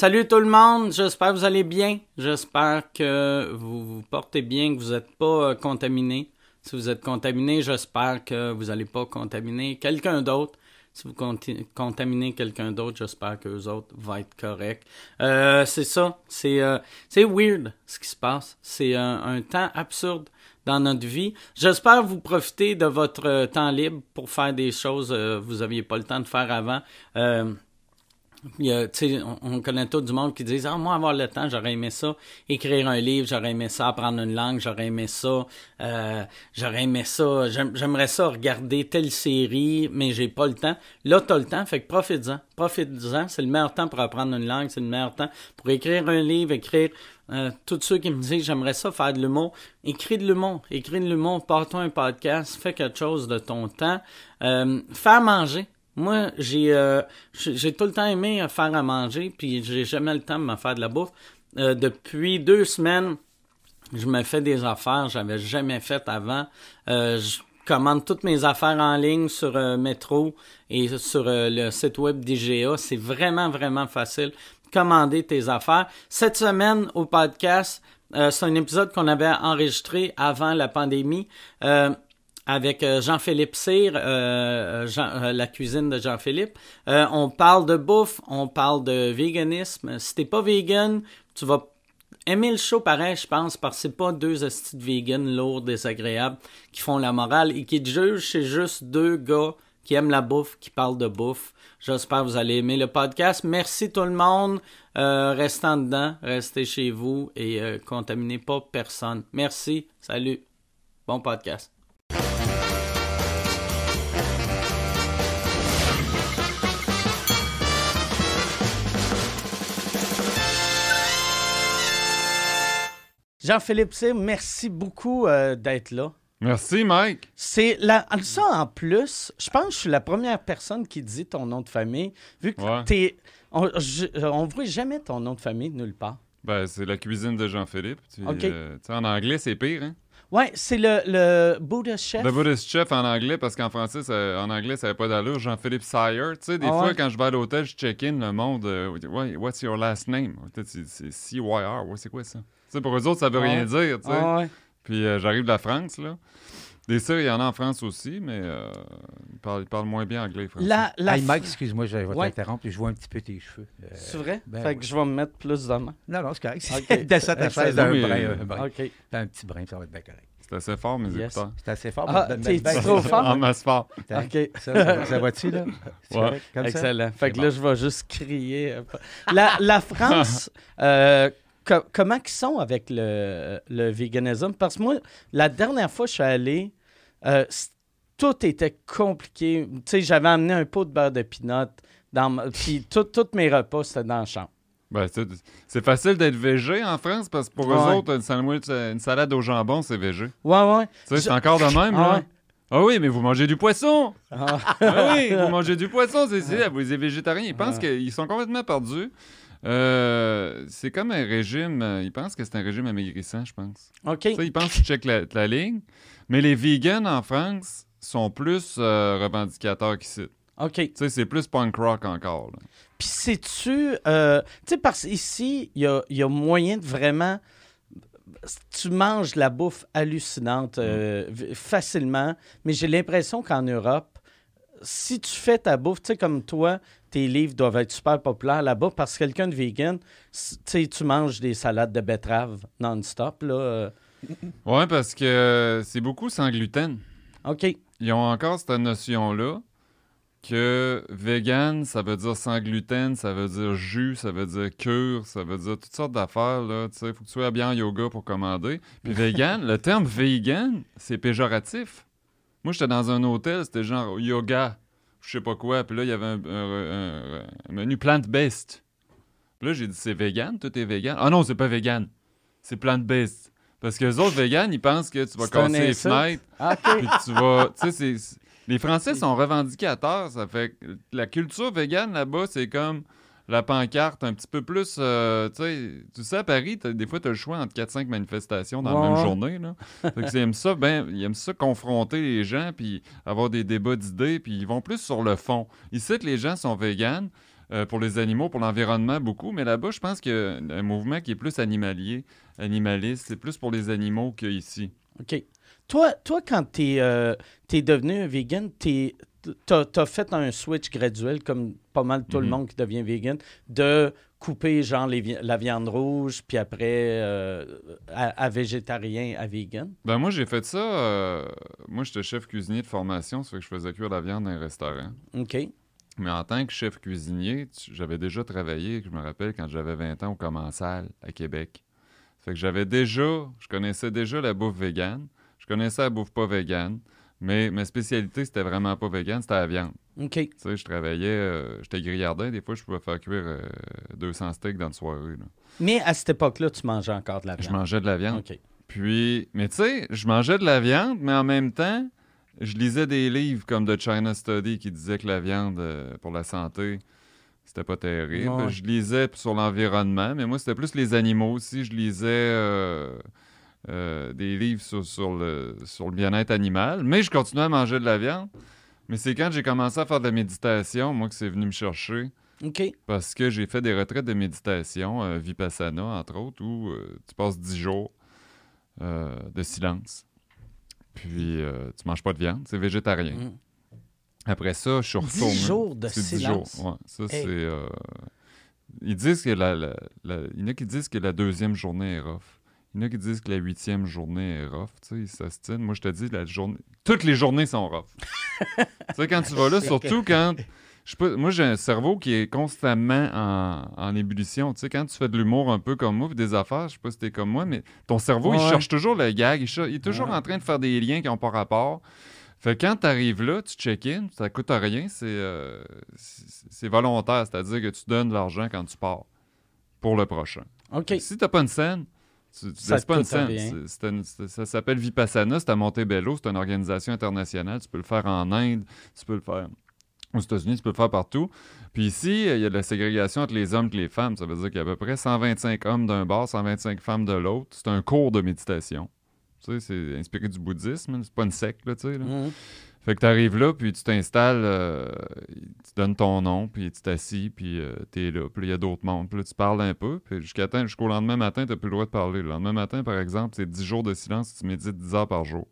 Salut tout le monde, j'espère que vous allez bien. J'espère que vous vous portez bien, que vous n'êtes pas euh, contaminé. Si vous êtes contaminé, j'espère que vous n'allez pas contaminer quelqu'un d'autre. Si vous contaminez quelqu'un d'autre, j'espère que les autres vont être corrects. Euh, c'est ça, c'est euh, c'est weird ce qui se passe. C'est un, temps absurde dans notre vie. J'espère vous profiter de votre temps libre pour faire des choses que vous n'aviez pas le temps de faire avant. Il y on, on connaît tout du monde qui disent Ah, moi, avoir le temps, j'aurais aimé ça, écrire un livre, j'aurais aimé ça, apprendre une langue, j'aurais aimé ça, euh, j'aurais aimé ça, j'aime- j'aimerais ça regarder telle série, mais j'ai pas le temps. Là, t'as le temps, fait que profite-en. Profite-en, c'est le meilleur temps pour apprendre une langue, c'est le meilleur temps pour écrire un livre, écrire. Euh, tous ceux qui me disent j'aimerais ça faire de l'humour, écris de l'humour, écris de l'humour, pars-toi un podcast, fais quelque chose de ton temps, euh, fais à manger. Moi, j'ai euh, j'ai tout le temps aimé euh, faire à manger, puis j'ai jamais le temps de me faire de la bouffe. Euh, depuis deux semaines, je me fais des affaires, j'avais jamais fait avant. Euh, je commande toutes mes affaires en ligne sur euh, Metro et sur euh, le site web d'IGA. C'est vraiment, vraiment facile. Commander tes affaires. Cette semaine, au podcast, c'est un épisode qu'on avait enregistré avant la pandémie. Avec euh, Jean-Philippe Cyr, euh, euh, la cuisine de Jean-Philippe. On parle de bouffe, on parle de véganisme. Si t'es pas vegan, tu vas aimer le show pareil, je pense, parce que c'est pas deux de vegan lourds, désagréables, qui font la morale et qui te jugent, c'est juste deux gars qui aiment la bouffe, qui parlent de bouffe. J'espère que vous allez aimer le podcast. Merci tout le monde. Euh, dedans, restez chez vous et euh, contaminez pas personne. Merci. Salut. Bon podcast. Jean-Philippe merci beaucoup euh, d'être là. Merci, Mike. C'est la... ça en plus, je pense que je suis la première personne qui dit ton nom de famille, vu que Ouais. t'es. On, je- on voit jamais ton nom de famille nulle part. Ben, c'est la cuisine de Jean-Philippe. Euh, en anglais, c'est pire, hein? Ouais, c'est le, le Buddha Chef. Le Buddhist Chef en anglais, parce qu'en français, ça- en anglais, ça n'avait pas d'allure. Jean-Philippe Sire. Tu sais, des Ah fois, quand je vais à l'hôtel, je check-in le monde. euh, what's your last name? C'est C-Y-R. Ouais, c'est quoi ça? Tu sais, pour eux autres, ça veut rien dire, tu sais. Ouais. Puis euh, j'arrive de la France, là. Des ça, il y en a en France aussi, mais euh, ils, parlent, ils parlent moins bien anglais, français. La, la Hey, Mike, excuse-moi, je vais Ouais. t'interrompre. Je vois un petit peu tes cheveux. Euh, C'est vrai? Ben fait que je vais me mettre plus de main. Non, non, c'est correct. Ok. Descends ta chaise d'un brin, euh, un brin. OK. Un petit brin, ça va être bien correct. C'est assez fort, mes Yes. écouteurs. C'est assez fort. Ah, ben- t'es- ben- trop fort? En masse fort. OK. Ça, ça, ça va-tu, là? Ouais. comme ça? Excellent. Fait que là, je vais juste crier. La, la France, euh, co- comment ils sont avec le, le véganisme? Parce que moi, la dernière fois que je suis allé, euh, tout était compliqué. Tu sais, j'avais amené un pot de beurre de pinot. Dans Puis tous mes repas, c'était dans la chambre. Ben, c'est- facile d'être végé en France parce que pour Ouais. eux autres, une, sandwich, une salade au jambon, c'est végé. Ouais, ouais. Tu sais, Je- c'est encore de même, Ah là. ouais? Ah oui, mais vous mangez du poisson! Ah. Ah oui, vous mangez du poisson, c'est ça. Vous êtes végétariens. Ils pensent Ah. qu'ils sont complètement perdus. Euh, c'est comme un régime. euh, Ils pensent que c'est un régime amaigrissant, je pense. OK. Tu ils pensent qu'ils checkent la, la ligne. Mais les vegans en France sont plus euh, revendicateurs qu'ici. OK. Tu sais, c'est plus punk rock encore. Puis sais-tu, tu sais, parce qu'ici, il y a, il y a moyen de vraiment. Tu manges la bouffe hallucinante v- facilement, mais j'ai l'impression qu'en Europe, si tu fais ta bouffe, tu sais, comme toi, tes livres doivent être super populaires là-bas parce que quelqu'un de vegan, tu manges des salades de betterave non-stop, là. euh. Ouais, parce que c'est beaucoup sans gluten. OK. Ils ont encore cette notion-là que vegan, ça veut dire sans gluten, ça veut dire jus, ça veut dire cure, ça veut dire toutes sortes d'affaires. là. Tu sais, faut que tu sois bien en yoga pour commander. Puis vegan, le terme vegan, c'est péjoratif. Moi, j'étais dans un hôtel, c'était genre yoga, je sais pas quoi. Puis là, il y avait un, un- un- un menu plant-based. Puis là, j'ai dit, c'est vegan, tout est vegan. Ah non, c'est pas vegan, c'est plant-based. Parce que les autres vegans, ils pensent que tu vas casser les fenêtres. OK. Puis tu vas. Tu sais, les Français sont revendicateurs. Ça fait que la culture végane là-bas, c'est comme la pancarte un petit peu plus. euh, tu sais, tu sais, à Paris, des fois, tu as le choix entre 4-5 manifestations dans Ouais, la même journée. Là. Ils aiment ça, ben, ils aiment ça confronter les gens, puis avoir des débats d'idées, puis ils vont plus sur le fond. Ici, que les gens sont véganes. euh, pour les animaux, pour l'environnement, beaucoup. Mais là-bas, je pense qu'il y a un mouvement qui est plus animalier, animaliste. C'est plus pour les animaux qu'ici. OK. Toi, toi quand tu es, devenu vegan, tu as, fait un switch graduel, comme pas mal tout le Mhm. monde qui devient vegan, de couper genre les vi- la viande rouge, puis après euh, à, à végétarien, à vegan? Ben moi, j'ai fait ça. euh, moi, j'étais chef cuisinier de formation, ça fait que je faisais cuire la viande dans un restaurant. OK. Mais en tant que chef cuisinier, j'avais déjà travaillé, je me rappelle, quand j'avais 20 ans au Commensal, à Québec. Ça fait que j'avais déjà, je connaissais déjà la bouffe végane. Je connaissais la bouffe pas végane. Mais ma spécialité, c'était vraiment pas végane, c'était la viande. OK. Tu sais, je travaillais, euh, j'étais grillardin, des fois, je pouvais faire cuire euh, 200 steaks dans une soirée. là. Mais à cette époque-là, tu mangeais encore de la Je viande. mangeais de la viande. OK. Puis, mais tu sais, je mangeais de la viande, mais en même temps, je lisais des livres comme The China Study qui disaient que la viande euh, pour la santé, c'était pas terrible. Ouais. Je lisais sur l'environnement, mais moi, c'était plus les animaux aussi. Je lisais euh, des livres sur, sur le, sur le bien-être animal, mais je continuais à manger de la viande. Mais c'est quand j'ai commencé à faire de la méditation, moi, que c'est venu me chercher. OK. Parce que j'ai fait des retraites de méditation, euh, Vipassana, entre autres, où euh, tu passes 10 jours de silence. Puis tu manges pas de viande, c'est végétarien. Mm. Après ça, je suis 10 retourné. jours de C'est 10 silence. jours, ouais. Ça, Hey. c'est... Ils disent que la, la- la- Il y en a qui disent que la deuxième journée est rough. Il y en a qui disent que la huitième journée est rough. Tu sais, ils s'ostinent. Moi, je te dis, la journée... toutes les journées sont rough. tu sais, quand tu vas là, surtout quand... Je sais pas, moi, j'ai un cerveau qui est constamment en, en ébullition. Tu sais, quand tu fais de l'humour un peu comme moi, des affaires, je sais pas si t'es comme moi, mais ton cerveau, il cherche toujours le gag. Il, cher- il est toujours Ouais. en train de faire des liens qui n'ont pas rapport. Fait que quand tu arrives là, tu check-in, ça coûte rien, c'est euh, c'est c'est volontaire, c'est-à-dire que tu donnes de l'argent quand tu pars pour le prochain. OK. Si t'as pas une scène, tu, tu Ça pas une ça s'appelle Vipassana, c'est à Montebello, c'est une organisation internationale. Tu peux le faire en Inde, tu peux le faire aux États-Unis, tu peux le faire partout. Puis ici, il y a de la ségrégation entre les hommes et les femmes. Ça veut dire qu'il y a à peu près 125 hommes d'un bord, 125 femmes de l'autre. C'est un cours de méditation. Tu sais, c'est inspiré du bouddhisme, c'est pas une secte, là, tu sais. là. Mhm. Fait que tu arrives là, puis tu t'installes, euh, tu donnes ton nom, puis tu t'assis, puis euh, t'es là. Puis il y a d'autres mondes. Puis là, tu parles un peu, puis jusqu'à jusqu'au lendemain matin, t'as plus le droit de parler. Le lendemain matin, par exemple, c'est 10 jours de silence, tu médites 10 heures par jour.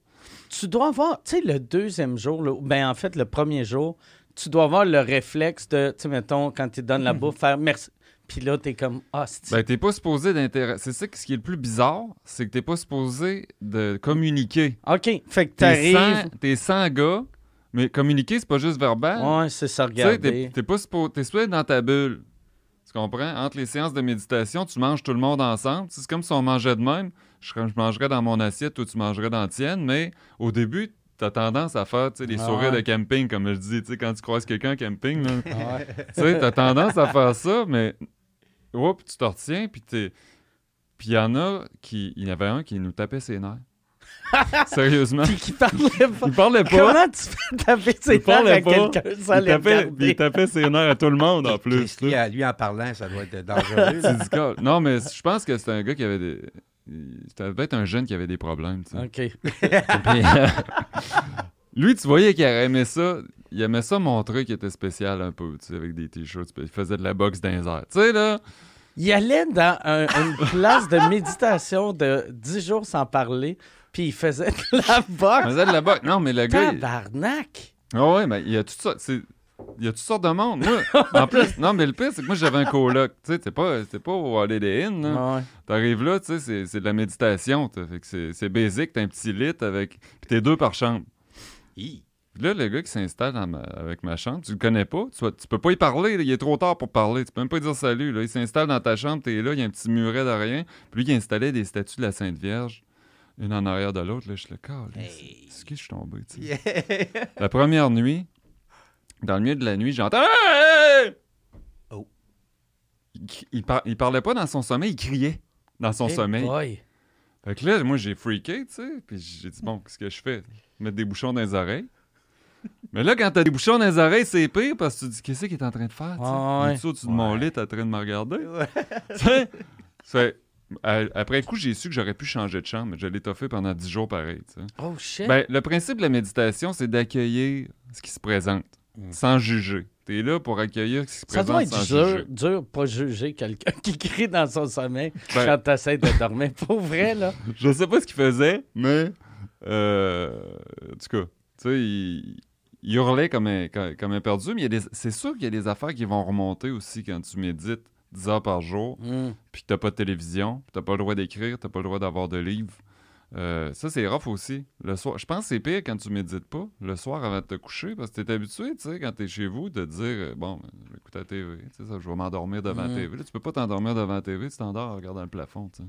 Tu dois avoir, tu sais, le deuxième jour, là, ben en fait, le premier jour, tu dois avoir le réflexe de, tu sais, mettons, quand tu donnes la bouffe, faire merci. Puis là, t'es comme, ah, c'est Ben, t'es pas supposé d'intérêt. C'est ça que- ce qui est le plus bizarre, c'est que t'es pas supposé de communiquer. OK. Fait que t'arrives. 100, t'es 100 gars, mais communiquer, c'est pas juste verbal. Ouais, c'est ça, Tu sais, t'es regarder. t'es pas supposé, t'es supposé être dans ta bulle. Tu comprends? Entre les séances de méditation, tu manges tout le monde ensemble. C'est comme si on mangeait de même. Je, serais- je mangerais dans mon assiette, toi tu mangerais dans la tienne, mais au début, t'as tendance à faire tu sais, des Ah sourires ouais. de camping, comme je dis. Tu sais, quand tu croises quelqu'un en camping, là, Ouais. tu sais, t'as tendance à faire ça, mais oups, tu te retiens, puis t'es... Puis il y en a qui... Il y en avait un qui nous tapait ses nerfs. Sérieusement. Puis qui parlait pas. Il parlait pas. Comment tu fais taper ses Il parlait nerfs à pas. quelqu'un sans il, les tapait, regarder? il tapait ses nerfs à tout le monde, en plus. A, lui, en parlant, ça doit être dangereux. C'est là. du cas. Non, mais je pense que c'était un gars qui avait des. C'était peut-être un jeune qui avait des problèmes. tu sais. OK. Puis, euh, Lui, tu voyais qu'il aimait ça. Il aimait ça montrer qu'il était spécial un peu, tu sais, avec des t-shirts. Il faisait de la boxe dans les airs. Tu sais, là? Il allait dans un- une place de méditation de 10 jours sans parler, puis il faisait de la Il boxe. faisait de la boxe. Non, mais le gars. il- Tabarnak! Ah ouais, mais il y a toutes sortes. c'est- Il y a toutes sortes de monde. Moi, en plus, non, mais le pire, c'est que moi, j'avais un coloc. Tu sais, c'est pas, c'est pas au Holiday Inn. là. Ouais. T'arrives là, tu sais, c'est, c'est de la méditation. t'as- Fait que c'est, c'est basique, t'as un petit lit avec. Puis t'es deux par chambre. Hi. Puis là, le gars qui s'installe ma- avec ma chambre, tu le connais pas? Tu, vas- tu peux pas y parler, là, il est trop tard pour parler. Tu peux même pas dire salut. Là. Il s'installe dans ta chambre, t'es là, il y a un petit muret de rien. Puis lui, il installait des statues de la Sainte Vierge, une en arrière de l'autre. Là, je suis le cas. Hey. C'est qui je suis tombé, tu sais? Yeah. La première nuit, dans le milieu de la nuit, j'entends. Oh. Il, il par- il parlait pas dans son sommeil, il criait dans son sommeil. boy. Fait que là, moi, j'ai freaké, tu sais. Puis j'ai dit, bon, qu'est-ce que je fais? Mettre des bouchons dans les oreilles. Mais là, quand t'as des bouchons dans les oreilles, c'est pire parce que tu te dis, qu'est-ce qu'il est en train de faire? tu? Ah ouais. Au-dessus de mon lit, t'es en train de me regarder. Ouais. Tu sais? Fait- à- après coup, j'ai su que j'aurais pu changer de chambre, mais je l'ai toffé pendant 10 jours pareil. Oh shit. Ben, le principe de la méditation, c'est d'accueillir ce qui se présente, Mm. sans juger. T'es là pour accueillir ce qui se Ça doit présente être sans dur, juger. dur pas juger quelqu'un qui crie dans son sommeil Ben- quand t'essaies de dormir. Pour vrai, là. Je sais pas ce qu'il faisait, mais euh, en tout cas, tu sais, il hurlait comme un, comme, un perdu, mais il y a des- c'est sûr qu'il y a des affaires qui vont remonter aussi quand tu médites 10 heures par jour, Hmm. puis que t'as pas de télévision, puis t'as pas le droit d'écrire, t'as pas le droit d'avoir de livres. Euh, ça, c'est rough aussi. Le soir, je pense que c'est pire quand tu médites pas, le soir avant de te coucher, parce que t'es habitué, tu sais, quand t'es chez vous, de te dire, euh, bon, je vais écouter la TV, tu sais, ça, je vais m'endormir devant la Mm. TV. Là, tu peux pas t'endormir devant la TV, tu t'endors en regardant le plafond, tu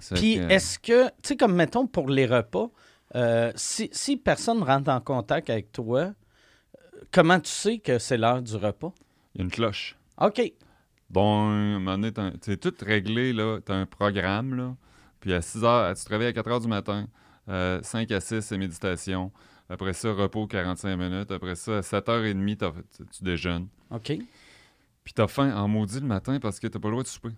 sais. Puis que- est-ce que, tu sais, comme mettons pour les repas, euh, si, si personne rentre en contact avec toi, euh, comment tu sais que c'est l'heure du repas? Il y a une cloche. OK. Bon, à un moment donné, t'as- c'est tout réglé, là. T'as un programme, là. Puis à 6 heures, tu te réveilles à 4 heures du matin. Euh, 5 à 6, c'est méditation. Après ça, repos 45 minutes. Après ça, à 7h30, t'as- tu, tu déjeunes. OK. Puis t'as faim en maudit le matin parce que t'as pas le droit de souper.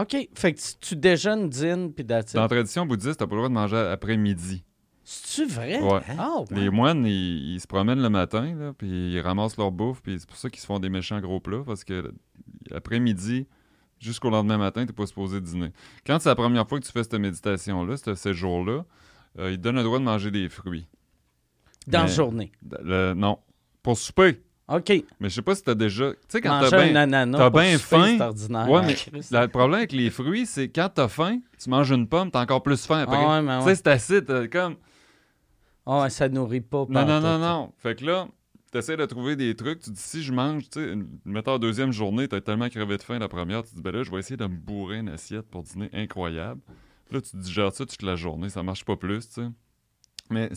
OK. Fait que si tu déjeunes, dînes, puis it. Dans la tradition bouddhiste, t'as pas le droit de manger après midi. C'est-tu vrai? Ouais. Ah, ouais. Les moines, ils, ils se promènent le matin, là, puis ils ramassent leur bouffe, puis c'est pour ça qu'ils se font des méchants gros plats, parce que après-midi, jusqu'au lendemain matin, t'es pas supposé dîner. Quand c'est la première fois que tu fais cette méditation-là, ce jours-là, euh, ils te donnent le droit de manger des fruits. Dans la journée? Le- non, pour souper. OK. Mais je sais pas si t'as déjà... Tu sais, quand t'as bien... souper, faim. ordinaire. Ouais, Ah, mais Christ. Le problème avec les fruits, c'est quand t'as faim, tu manges une pomme, t'as encore plus faim après. Ah ouais, Tu sais, c'est acide, t'as comme... Ah ouais, ça nourrit pas. Non, non, non, non. Fait que là, t'essaies de trouver des trucs. Tu dis, si je mange, tu sais, mettons, la deuxième journée, t'as tellement crevé de faim la première, tu dis, ben là, je vais essayer de me bourrer une assiette pour dîner incroyable. Là, tu digères ça toute la journée, ça marche pas plus, tu sais. Mais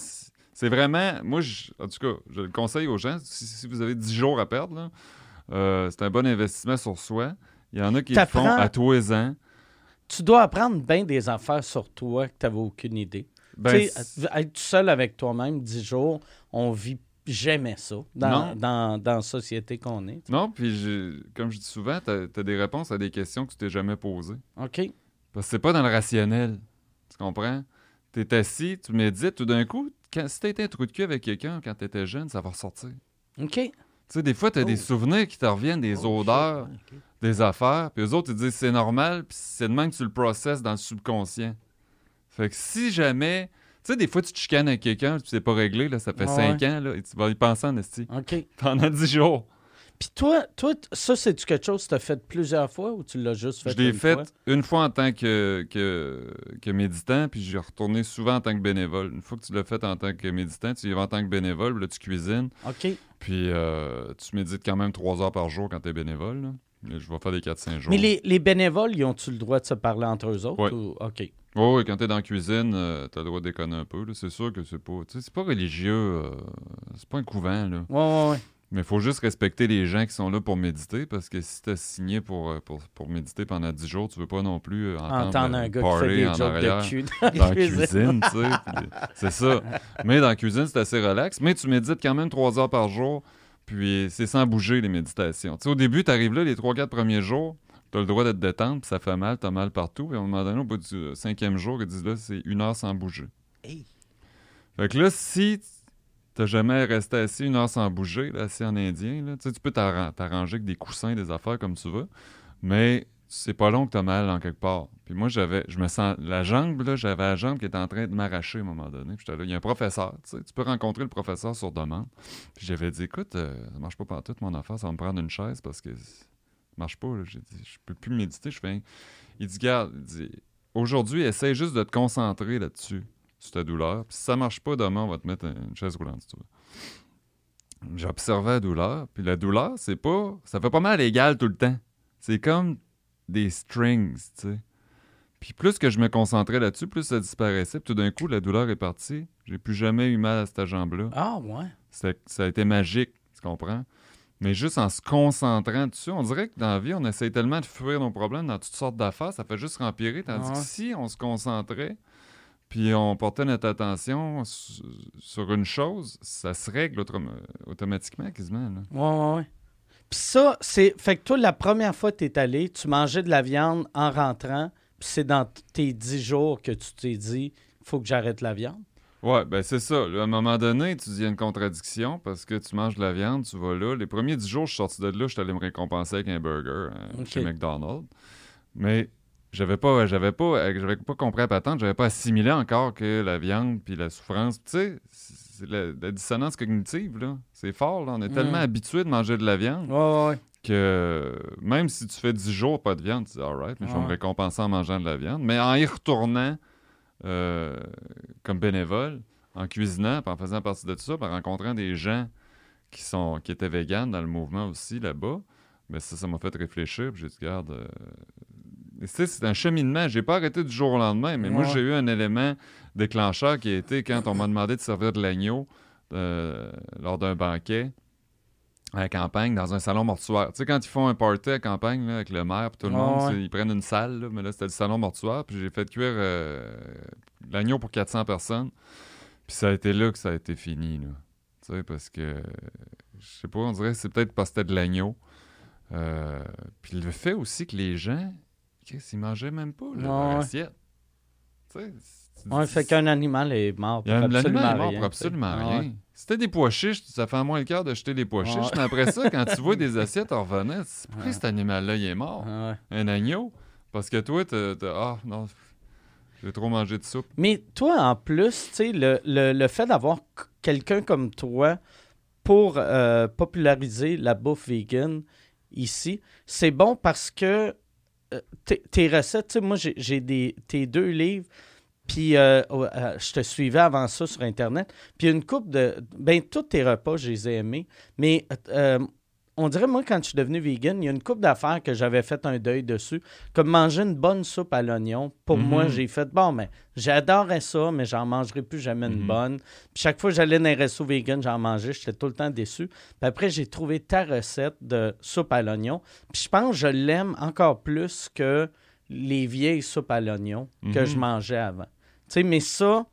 c'est vraiment, moi, je- en tout cas, je le conseille aux gens, si, si vous avez 10 jours à perdre, euh, c'est un bon investissement sur soi. Il y en a qui le font à tous les ans. Tu dois apprendre bien des affaires sur toi que tu n'avais aucune idée. Ben, tu sais, être seul avec toi-même, 10 jours, on vit jamais ça dans, dans, dans la société qu'on est. non, puis comme je dis souvent, t'as as des réponses à des questions que tu t'es jamais posées. OK? Parce que c'est pas dans le rationnel. Tu comprends? T'es assis, tu médites, tout d'un coup, quand, si t'as été un trou de cul avec quelqu'un quand t'étais jeune, ça va ressortir. OK? Tu sais, des fois, t'as des Oh. souvenirs qui te reviennent, des Oh, odeurs, des affaires, puis eux autres, ils disent c'est normal, puis c'est de même que tu le processes dans le subconscient. Fait que si jamais. Tu sais, des fois, tu te chicanes avec quelqu'un, puis c'est pas réglé, là, ça fait Ah 5 ans, là, et tu vas y penser en esti. OK. Pendant 10 jours. Puis toi, toi ça, c'est-tu quelque chose que tu as fait plusieurs fois ou tu l'as juste fait Je l'ai une fait fois? une fois en tant que, que, que méditant, puis j'ai retourné souvent en tant que bénévole. Une fois que tu l'as fait en tant que méditant, tu y vas en tant que bénévole, puis là, tu cuisines, OK. puis euh, tu médites quand même trois heures par jour quand tu es bénévole. là. Je vais faire des 4-5 jours. Mais les, les bénévoles, ils ont-tu le droit de se parler entre eux autres? Ouais. ou- OK. Oui, oui, quand tu es dans la cuisine, tu as le droit de déconner un peu. C'est sûr que c'est pas. C'est pas religieux, euh, c'est pas un couvent, là. Ouais, ouais, ouais. Mais il faut juste respecter les gens qui sont là pour méditer, parce que si tu as signé pour, euh, pour, pour méditer pendant 10 jours, tu veux pas non plus euh, entendre, Entendre euh, un gars qui fait parler des en jokes arrière. de cul dans dans la cuisine. cuisine, tu sais. C'est ça. Mais dans la cuisine, c'est assez relax. Mais tu médites quand même trois heures par jour. Puis c'est sans bouger, les méditations. Tu sais, au début, tu arrives là, les trois, quatre premiers jours, tu as le droit d'être détente, puis ça fait mal, tu as mal partout. Puis à un moment donné, au bout du cinquième jour, ils disent là, c'est une heure sans bouger. Hey. Fait que là, si t'as jamais resté assis une heure sans bouger, là, assis en indien, là, tu peux t'arran- t'arranger avec des coussins, des affaires comme tu veux, mais c'est pas long que t'as mal en quelque part. Puis moi, j'avais, je me sens, la jambe, là, j'avais la jambe qui était en train de m'arracher à un moment donné. Puis là, il y a un professeur, tu peux rencontrer le professeur sur demande. Puis j'avais dit, écoute, euh, ça marche pas partout mon affaire, ça va me prendre une chaise parce que ça marche pas. J'ai dit, je peux plus méditer, je fais. Il dit, garde, il dit, aujourd'hui, essaie juste de te concentrer là-dessus sur ta douleur. Puis si ça marche pas, demain, on va te mettre une chaise roulante, si. J'observais la douleur, puis la douleur, c'est pas... Ça fait pas mal égal tout le temps. C'est comme des strings, tu sais. Puis plus que je me concentrais là-dessus, plus ça disparaissait. Puis tout d'un coup, la douleur est partie. J'ai plus jamais eu mal à cette jambe-là. Ah, ouais. Ça, ça a été magique, tu comprends? Mais juste en se concentrant dessus, on dirait que dans la vie, on essaye tellement de fuir nos problèmes dans toutes sortes d'affaires, ça fait juste rempirer. Tandis Ouais. que si on se concentrait, puis on portait notre attention su- sur une chose, ça se règle autom- automatiquement, quasiment. là. Ouais, ouais, ouais. Puis ça, c'est. Fait que toi, la première fois que tu es allé, tu mangeais de la viande en rentrant, puis c'est dans tes 10 jours que tu t'es dit, faut que j'arrête la viande. Ouais, ben c'est ça. à un moment donné, tu dis il y a une contradiction parce que tu manges de la viande, tu vas là. Les premiers dix jours, je suis sorti de là, je suis allé me récompenser avec un burger euh, chez McDonald's. Mais j'avais pas, j'avais pas, euh, j'avais pas compris à patente, j'avais pas assimilé encore que la viande puis la souffrance, tu sais, la, la dissonance cognitive, là. C'est fort, là. On est Mm. tellement habitué de manger de la viande Ouais, ouais, ouais. que même si tu fais 10 jours pas de viande, tu dis alright, mais je vais me récompenser en mangeant de la viande. Mais en y retournant euh, comme bénévole, en cuisinant, puis en faisant partie de tout ça, en rencontrant des gens qui sont qui étaient véganes dans le mouvement aussi là-bas, ben ça, ça m'a fait réfléchir. Puis j'ai dit, regarde, euh, c'est un cheminement. J'ai pas arrêté du jour au lendemain, mais moi, j'ai eu un élément déclencheur qui a été quand on m'a demandé de servir de l'agneau euh, lors d'un banquet à la campagne, dans un salon mortuaire. Tu sais, quand ils font un party à la campagne là, avec le maire et tout le Ouais, monde, ouais. ils prennent une salle, là, mais là, c'était le salon mortuaire, puis j'ai fait cuire euh, l'agneau pour 400 personnes. Puis ça a été là que ça a été fini, là. Tu sais, parce que, je sais pas, on dirait que c'est peut-être parce que c'était de l'agneau. Euh, puis le fait aussi que les gens, Chris, ils mangeaient même pas là, Ouais, leur ouais. assiette. Tu sais, Ouais, fait qu'un animal est mort il pour absolument l'animal est mort rien, pour absolument rien. C'était des pois chiches, ça fait moins le quart de jeter des pois chiches. Mais après ça, quand tu vois des assiettes en revenant, c'est pourquoi cet animal-là, il est mort? Un agneau? Parce que toi, t'as... Ah, non, j'ai trop mangé de soupe. Mais toi, en plus, tu sais, le, le, le fait d'avoir quelqu'un comme toi pour euh, populariser la bouffe vegan ici, c'est bon parce que tes- tes recettes, moi, j'ai- tes deux livres, puis euh, euh, je te suivais avant ça sur Internet, puis une coupe de... Ben, tous tes repas, je les ai aimés, mais euh, on dirait, moi, quand je suis devenu vegan, il y a une coupe d'affaires que j'avais fait un deuil dessus, comme manger une bonne soupe à l'oignon. Pour Mhm. moi, j'ai fait, bon, mais j'adorais ça, mais j'en mangerai plus jamais une Mhm. bonne. Puis chaque fois que j'allais dans un resto vegan, j'en mangeais, j'étais tout le temps déçu. Puis après, j'ai trouvé ta recette de soupe à l'oignon. Puis je pense que je l'aime encore plus que les vieilles soupes à l'oignon que Mhm. je mangeais avant. Tu sais, mais ça,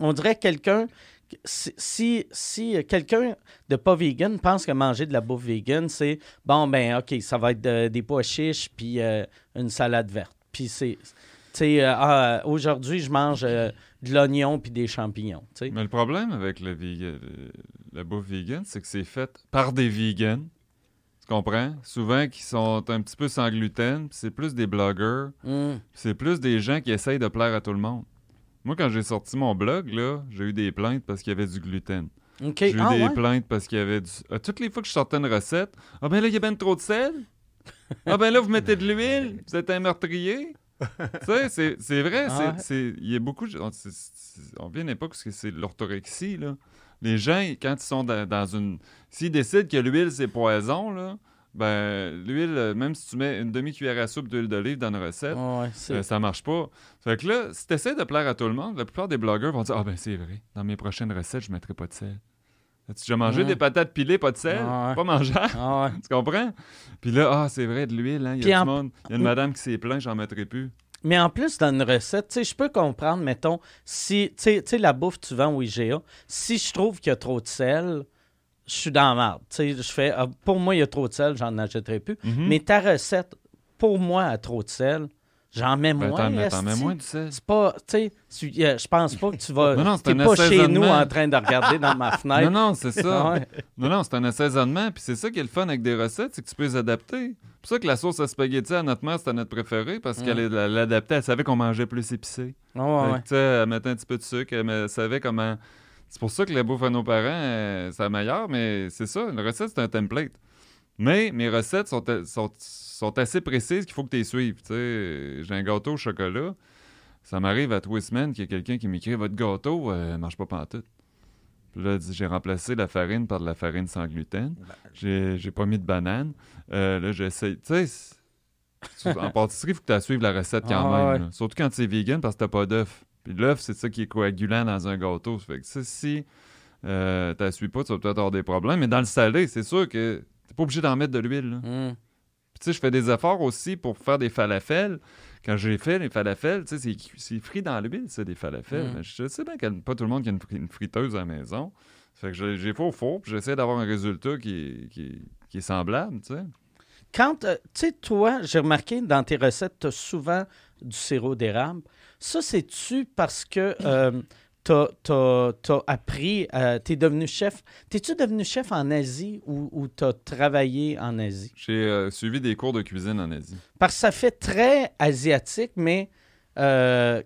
on dirait quelqu'un. Si, si, si quelqu'un de pas vegan pense que manger de la bouffe vegan, c'est bon, ben, OK, ça va être de- des pois chiches puis euh, une salade verte. Puis c'est. Tu sais, euh, ah, aujourd'hui, je mange euh, de l'oignon puis des champignons. Mais le problème avec le vegan, le- la bouffe vegan, c'est que c'est fait par des vegans. Tu comprends? Souvent qui sont un petit peu sans gluten, c'est plus des blogueurs, Mm. c'est plus des gens qui essayent de plaire à tout le monde. Moi, quand j'ai sorti mon blog, là, j'ai eu des plaintes parce qu'il y avait du gluten. J'ai eu Ah, des ouais? plaintes parce qu'il y avait du. Ah, toutes les fois que je sortais une recette, ah ben là, il y a ben trop de sel? Ah ben là, vous mettez de l'huile, vous êtes un meurtrier? tu sais, c'est- vrai, Ah c'est- il y a beaucoup de. On, on vit à une époque où c'est l'orthorexie, là. Les gens, quand ils sont dans, dans une. S'ils décident que l'huile, c'est poison, là, ben, l'huile, euh, même si tu mets une demi-cuillère à soupe d'huile d'olive dans une recette, Ouais, c'est- euh, ça marche pas. Fait que là, si tu essaies de plaire à tout le monde, la plupart des blogueurs vont dire Ah ben c'est vrai, dans mes prochaines recettes, je mettrai pas de sel. As-tu déjà mangé des patates pilées, pas de sel? Ah ouais. Pas mangeable? Ah, ouais. tu comprends? Puis là, ah, c'est vrai, de l'huile, hein. Il y a en- du monde. Il y a une madame qui s'est plainte, j'en mettrai plus. Mais en plus, dans une recette, tu sais, je peux comprendre, mettons, si, tu sais- la bouffe tu vends au IGA, si je trouve qu'il y a trop de sel, je suis dans la merde. Je fais, ah, pour moi, il y a trop de sel, j'en achèterai plus. Mhm. Mais ta recette, pour moi, a trop de sel, j'en mets Ben, moins. t'en mets- moins du sel. C'est pas, tu sais, euh, je pense pas que tu vas. Non, non, t'es pas chez nous en train de regarder dans ma fenêtre. Non, non, c'est ça. Ouais. Non, non, c'est un assaisonnement. Puis c'est ça qui est le fun avec des recettes, c'est que tu peux les adapter. C'est pour ça que la sauce à spaghetti à notre mère, c'était notre préférée, parce Mm. qu'elle l'adaptait. Elle savait qu'on mangeait plus épicé. Ouais, Fait ouais. tu sais, elle mettait un petit peu de sucre, elle me- savait comment. C'est pour ça que la bouffe à nos parents, euh, c'est la meilleure, mais c'est ça, une recette, c'est un template. Mais mes recettes sont, sont, sont assez précises qu'il faut que tu les suives. Tu j'ai un gâteau au chocolat. Ça m'arrive à tous les semaines qu'il y a quelqu'un qui m'écrit Votre gâteau euh, marche pas pantoute. Puis là, j'ai remplacé la farine par de la farine sans gluten. J'ai j'ai pas mis de banane. Euh, là, j'essaie. Tu sais, tu- en pâtisserie, il faut que tu suives la recette quand Ah, même. ouais. Surtout quand c'est vegan parce que t'as pas d'œuf. Puis l'œuf, c'est ça qui est coagulant dans un gâteau. Ça fait que ça, si euh, tu suis pas, tu vas peut-être avoir des problèmes. Mais dans le salé, c'est sûr que t'es pas obligé d'en mettre de l'huile. Mm. Puis tu sais, je fais des efforts aussi pour faire des falafels. Quand j'ai fait les falafels, tu sais, c'est frit dans l'huile, ça, des falafels. Mm. Mais je sais bien qu'il pas tout le monde qui a une, fri- une friteuse à la maison. Fait que j'ai fait au four, puis j'essaie d'avoir un résultat qui est, qui qui est semblable, tu sais. Quand, euh, tu sais, toi, j'ai remarqué dans tes recettes, tu as souvent du sirop d'érable. Ça, c'est-tu parce que euh, t'as, t'as appris, euh, t'es devenu chef? T'es-tu devenu chef en Asie ou, ou t'as travaillé en Asie? J'ai euh, suivi des cours de cuisine en Asie. Parce que ça fait très asiatique, mais euh,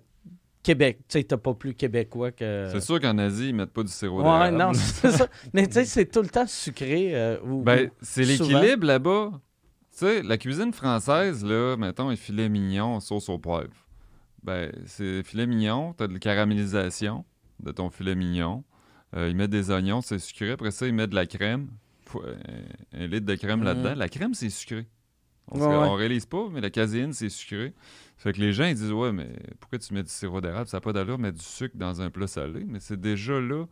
Québec. Tu sais, t'as pas plus québécois que. C'est sûr qu'en Asie, ils mettent pas du sirop Ouais, non, c'est ça. Mais tu sais, c'est tout le temps sucré. euh, ou- Ben, c'est l'équilibre là-bas. Tu sais, la cuisine française, là, mettons, un filet mignon, sauce au poivre. Ben, c'est filet mignon, t'as de la caramélisation de ton filet mignon. Euh, ils mettent des oignons, c'est sucré. Après ça, ils mettent de la crème. Faut- un, un litre de crème Mhm. là-dedans. La crème, c'est sucré. On, ouais. on réalise pas, mais la caséine, c'est sucré. Fait que les gens, ils disent Ouais, mais pourquoi tu mets du sirop d'érable? Ça n'a pas d'allure, mettre du sucre dans un plat salé. Mais c'est déjà là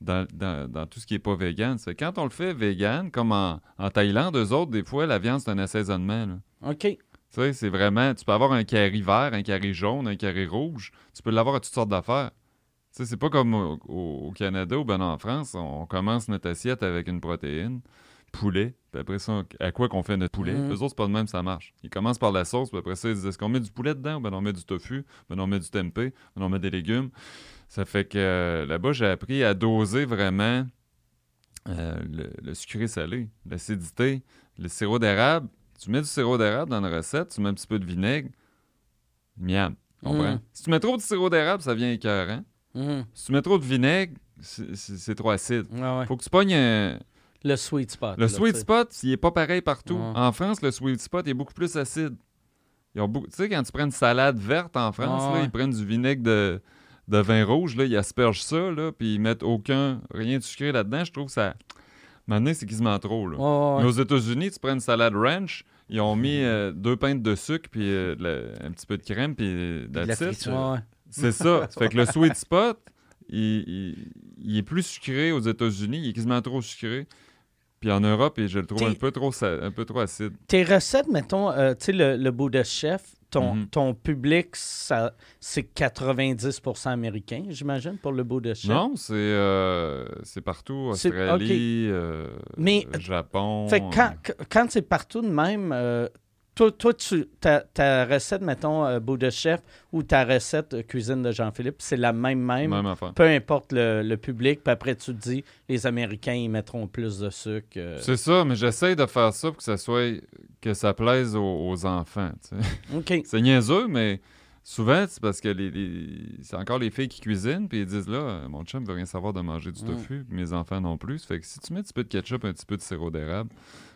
dans, dans- dans tout ce qui n'est pas vegan. C'est quand on le fait vegan, comme en, en Thaïlande, eux autres, des fois, la viande, c'est un assaisonnement. là. OK. Tu sais, c'est vraiment. Tu peux avoir un carré vert, un carré jaune, un carré rouge. Tu peux l'avoir à toutes sortes d'affaires. Tu sais, c'est pas comme au, Canada ou ben en France. On commence notre assiette avec une protéine, poulet. Puis après ça, à quoi qu'on fait notre poulet? Mhm. Eux autres, c'est pas de même, ça marche. Ils commencent par la sauce, puis après ça, ils disent est-ce qu'on met du poulet dedans? Ben on met du tofu, ben on met du tempeh, ben on met des légumes. Ça fait que euh, là-bas, j'ai appris à doser vraiment euh, le, le sucré salé, l'acidité, le sirop d'érable. Tu mets du sirop d'érable dans la recette, tu mets un petit peu de vinaigre, miam. Comprends? Mm. Si tu mets trop de sirop d'érable, ça vient écœurant. Mhm. Si tu mets trop de vinaigre, c'est trop acide. Ouais. Faut que tu pognes un- Le sweet spot. Le là, sweet tu spot, il est pas pareil partout. En France, le sweet spot est beaucoup plus acide. Ils ont beaucoup- Tu sais, quand tu prends une salade verte en France, Ouais, là, ils prennent du vinaigre de, de vin rouge, là, ils aspergent ça, là, puis ils mettent aucun, rien de sucré là-dedans. Je trouve que ça. Maintenant, c'est quasiment trop. Là. Ouais, ouais, Mais aux États-Unis, tu prends une salade ranch, ils ont mis euh, deux pintes de sucre, puis euh, la- un petit peu de crème, puis de la that's it. friture. Ouais. C'est ça. Fait que le sweet spot, il, il- il est plus sucré aux États-Unis, il est quasiment trop sucré. Puis en Europe, et je le trouve un peu trop, sa- un peu trop acide. Tes recettes, mettons, euh, tu sais, le, le bout de chef, ton, Mhm. ton public, ça, c'est 90% américain, j'imagine, pour le bout de chef. Non, c'est euh, c'est partout. Australie, euh, Mais- euh, Japon. Fait que quand, qu- quand c'est partout de même, euh, toi, toi tu, ta, ta recette, mettons, euh, bout de chef ou ta recette euh, cuisine de Jean-Philippe, c'est la même même. Peu importe le, le public, puis après tu te dis, les Américains, ils mettront plus de sucre. euh. C'est ça, mais j'essaye de faire ça pour que ça soit que ça plaise aux, aux enfants. tu sais. OK. C'est niaiseux, mais souvent, c'est parce que les, les- c'est encore les filles qui cuisinent, puis ils disent là, euh, mon chum veut rien savoir de manger du Mm. tofu, puis mes enfants non plus. Ça fait que si tu mets un petit peu de ketchup, un petit peu de sirop d'érable,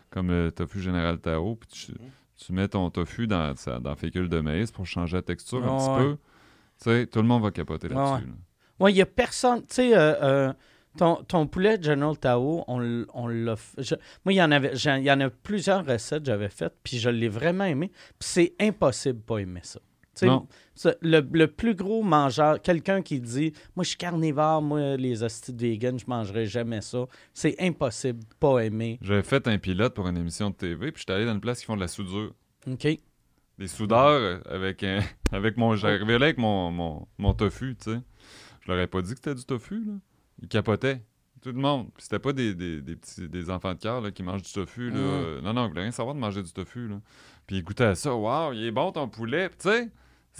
comme le tofu général Tao, puis tu, tu mets ton tofu dans, dans fécule de maïs pour changer la texture un petit ouais. peu, tu sais, tout le monde va capoter là-dessus. Oui, il n'y a personne. Tu sais, euh, euh, ton, ton poulet General Tao, on, on l'a Moi, il y en avait il y en a plusieurs recettes que j'avais faites, puis je l'ai vraiment aimé. Puis c'est impossible de pas aimer ça. Le, le plus gros mangeur, quelqu'un qui dit Moi, je suis carnivore, moi, les hosties vegan, je mangerai jamais ça. C'est impossible de pas aimer. J'avais fait un pilote pour une émission de TV, puis j'étais allé dans une place qui font de la soudure. OK? Des soudeurs avec un, avec mon. J'arrivais là avec mon, mon, mon tofu, tu sais. Je leur ai pas dit que c'était du tofu, là. Ils capotaient. Tout le monde. Puis c'était pas des, des, des petits des enfants de cœur qui mangent du tofu. Là. Mm. Non, non, ils voulaient rien savoir de manger du tofu. Là. Puis ils goûtaient à ça. Waouh, il est bon ton poulet. Tu sais,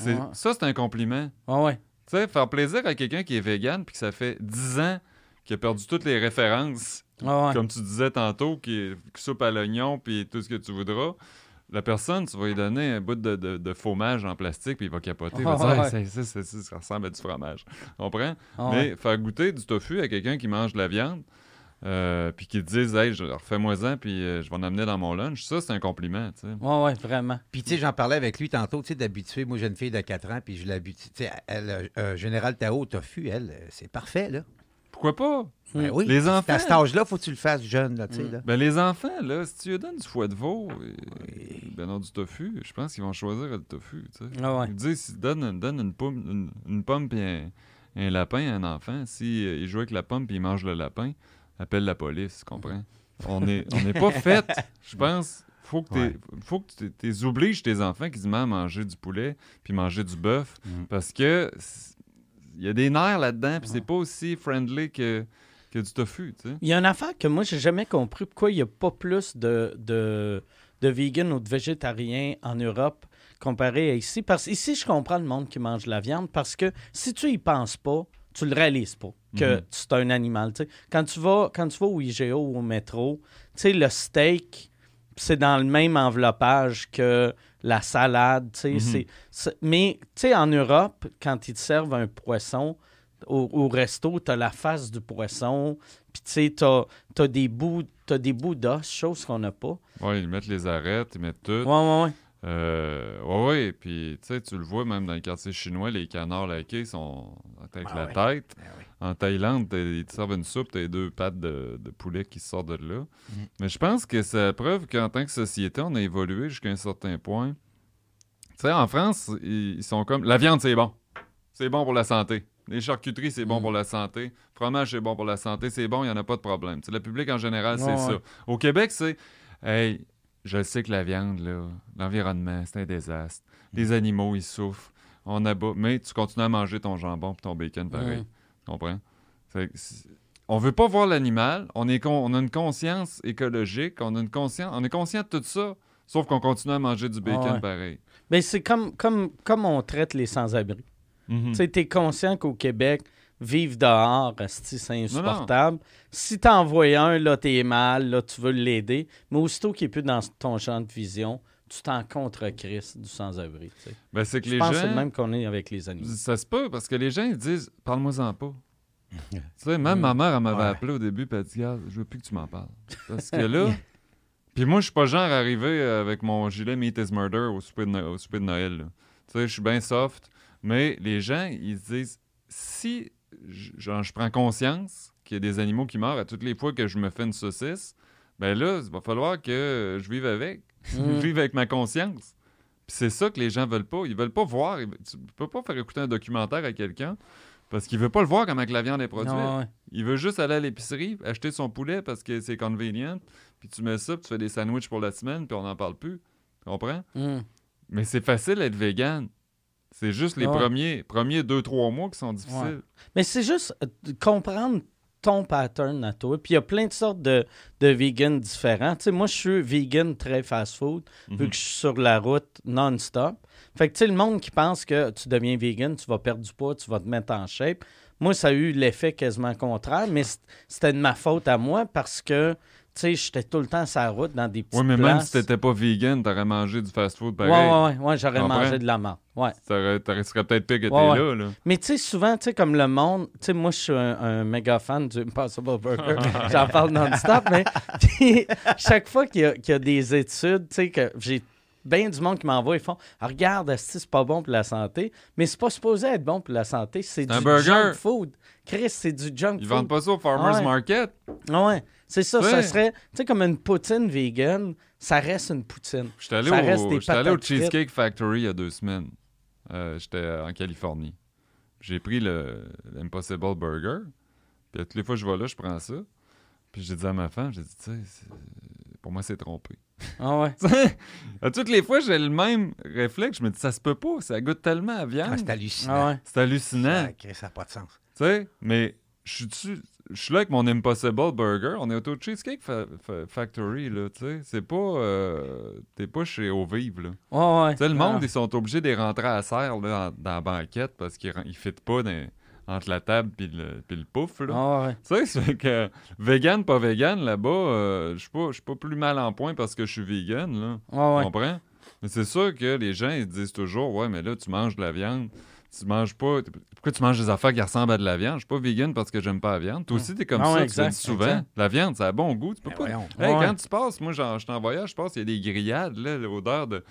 Ouais. ça, c'est un compliment. Ouais, ouais. Tu sais, faire plaisir à quelqu'un qui est vegan puis que ça fait 10 ans qu'il a perdu toutes les références Ouais, comme tu disais tantôt, qui soupe à l'oignon puis tout ce que tu voudras. La personne, tu vas lui donner un bout de, de- de fromage en plastique puis il va capoter. Il va dire. Hey, ça, ça, ça, ça, ressemble à du fromage. Comprends? Ah, Mais faire goûter du tofu à quelqu'un qui mange de la viande euh, puis qui te dise, hey, je- refais-moi-en puis euh, je vais en amener dans mon lunch, ça, c'est un compliment. tu sais. Ouais, ouais, vraiment. Puis, tu sais, j'en parlais avec lui tantôt, tu sais, d'habituer. Moi, j'ai une fille de 4 ans, puis je l'habitue. Tu sais, elle, euh, Général Tao au tofu, elle, c'est parfait, là. Pourquoi pas? Ben Mm. oui. Les enfants. À cet âge-là, faut que tu le fasses jeune, là, tu sais, Mm. là. Ben, les enfants, là, si tu leur donnes du foie de veau, et, Oui. ben non, du tofu, je pense qu'ils vont choisir le tofu, tu sais. Ah, ouais. Ils disent, si tu donnes, donne une pomme, une, une pomme puis un, un lapin à un enfant, si euh, il joue avec la pomme puis il mange le lapin, appelle la police, tu comprends? On est, on n'est pas fait, je pense. Faut que, Ouais. t'es- faut que tu t'es obliges tes enfants quasiment à manger du poulet puis manger du bœuf Mhm. parce que il y a des nerfs là-dedans puis c'est pas aussi friendly que, que du tofu, tu sais. Il y a une affaire que moi, j'ai jamais compris. Pourquoi il n'y a pas plus de, de, de vegan ou de végétariens en Europe comparé à ici? Parce qu'ici, je comprends le monde qui mange de la viande parce que si tu y penses pas, tu le réalises pas que Mhm. c'est un animal. Quand tu vas quand tu vas au IGA ou au métro, le steak, c'est dans le même enveloppage que la salade. Mhm. c'est- mais en Europe, quand ils te servent un poisson au, au resto, tu as la face du poisson, puis tu sais, tu as, des bouts, t'as des bouts d'os, chose qu'on n'a pas. Ouais, ils mettent les arêtes, ils mettent tout. Ouais, ouais, ouais. Euh, ouais, ouais, puis tu sais, tu le vois même dans les quartiers chinois, les canards laqués sont avec Ah la ouais. tête. Ah. En Thaïlande, ils te servent une soupe, t'as deux pattes de, de poulet qui sortent de là. Mm. Mais je pense que c'est la preuve qu'en tant que société, on a évolué jusqu'à un certain point. Tu sais, en France, ils, ils sont comme... La viande, c'est bon. C'est bon pour la santé. Les charcuteries, c'est bon Mm. pour la santé. Fromage, c'est bon pour la santé. C'est bon, il n'y en a pas de problème. Tu sais, le public, en général, c'est Ouais, ça. ouais. Au Québec, c'est... Hey, je sais que la viande, là, l'environnement, c'est un désastre. Les animaux, ils souffrent. On abat. Mais tu continues à manger ton jambon et ton bacon pareil. Mm. Tu comprends? On veut pas voir l'animal. On, est con- on a une conscience écologique. On, a une conscience, on est conscient de tout ça. Sauf qu'on continue à manger du bacon ouais. pareil. Mais c'est comme, comme, comme on traite les sans-abri. Mhm. Tu t'es conscient qu'au Québec, vivre dehors, c'est insupportable. Si t'en vois un, là, t'es mal, là, tu veux l'aider. Mais aussitôt qu'il est plus dans ton champ de vision, tu t'en contre Chris du sans-abri. Ben, c'est que Je les pense gens. le même qu'on est avec les animaux. Ça se peut parce que les gens ils disent Parle-moi-en pas. tu sais, même ma mère, elle m'avait Ouais. appelé au début et elle dit Regarde, je veux plus que tu m'en parles. Parce que là. Puis moi, je suis pas genre arrivé avec mon gilet Meat is Murder au souper de, No- au souper de Noël. Tu sais, je suis bien soft. Mais les gens, ils se disent Si genre, je prends conscience qu'il y a des animaux qui meurent à toutes les fois que je me fais une saucisse, ben là, il va falloir que je vive avec. Mm. je vive avec ma conscience. Puis c'est ça que les gens veulent pas. Ils veulent pas voir. Tu peux pas faire écouter un documentaire à quelqu'un parce qu'il veut pas le voir comment que la viande est produite. Ouais. Il veut juste aller à l'épicerie, acheter son poulet parce que c'est convenient. Puis tu mets ça, puis tu fais des sandwichs pour la semaine, puis on n'en parle plus. Tu comprends? Mm. Mais c'est facile d'être vegan. C'est juste les Ouais. premiers, premiers deux, trois mois qui sont difficiles. Mais c'est juste euh, comprendre ton pattern à toi. Puis il y a plein de sortes de, de vegan différents. Tu sais, moi, je suis vegan très fast-food, vu Mhm. que je suis sur la route non-stop. Fait que, tu sais, le monde qui pense que tu deviens vegan, tu vas perdre du poids, tu vas te mettre en shape. Moi, ça a eu l'effet quasiment contraire, mais c'était de ma faute à moi parce que, tu sais, j'étais tout le temps sur la route dans des petites Oui, mais même si t'étais pas vegan, t'aurais mangé du fast-food pareil. ouais, ouais, ouais, j'aurais mangé de la marde. Ouais. T'aurais- serais peut-être pire que t'es ouais. là, là. Mais tu sais, souvent, tu sais, comme le monde, tu sais, moi, je suis un, un méga fan du Impossible Burger. J'en parle non-stop, mais puis, chaque fois qu'il y, a- qu'il y a des études, tu sais, que j'ai bien du monde qui m'envoie, ils font Ah, Regarde, esti, c'est pas bon pour la santé, mais c'est pas supposé être bon pour la santé, c'est du burger. junk food. Chris, c'est du junk Ils food. vendent pas ça au Farmer's Ah ouais. Market. Ah ouais, c'est ça, Ouais. ça serait, tu sais, comme une poutine vegan, ça reste une poutine. J'étais allé, Ça reste au, des j'étais allé au. Cheesecake Factory il y a deux semaines. Euh, J'étais en Californie. J'ai pris le l'Impossible Burger. Puis toutes les fois que je vais là, je prends ça. Puis j'ai dit à ma femme, j'ai dit, tu sais, pour moi, c'est trompé. Ah ouais. à toutes les fois, j'ai le même réflexe. Je me dis, ça se peut pas, ça goûte tellement à Ah, viande. c'est hallucinant. Ah ouais. c'est hallucinant. Ça, n'a pas de sens. Tu sais, mais je suis dessus- je suis là avec mon Impossible Burger. On est au Cheesecake Fa- Fa- Factory, là, tu sais. C'est pas... euh, T'es pas chez Au Vive, là. Ouais, ouais. Tu sais, le monde, Ah. ils sont obligés de les rentrer à serre, là, dans la banquette parce qu'ils ne fitent pas dans- entre la table puis le, le pouf, là. Ah ouais. Tu sais, fait que vegan, pas vegan, là-bas, euh, je suis pas, je suis pas plus mal en point parce que je suis vegan, là. Ouais. Tu comprends? Mais c'est sûr que les gens, ils disent toujours, ouais, mais là, tu manges de la viande. Tu manges pas. Pourquoi tu manges des affaires qui ressemblent à de la viande? Je suis pas vegan parce que j'aime pas la viande. Toi aussi, t'es comme Ah ça, tu exact, le dis souvent. exact. La viande, ça a bon goût. Tu peux Ben pas. voyons. Hey, Ouais. quand tu passes, moi, genre, je suis en voyage, je passe, il y a des grillades, là, l'odeur de.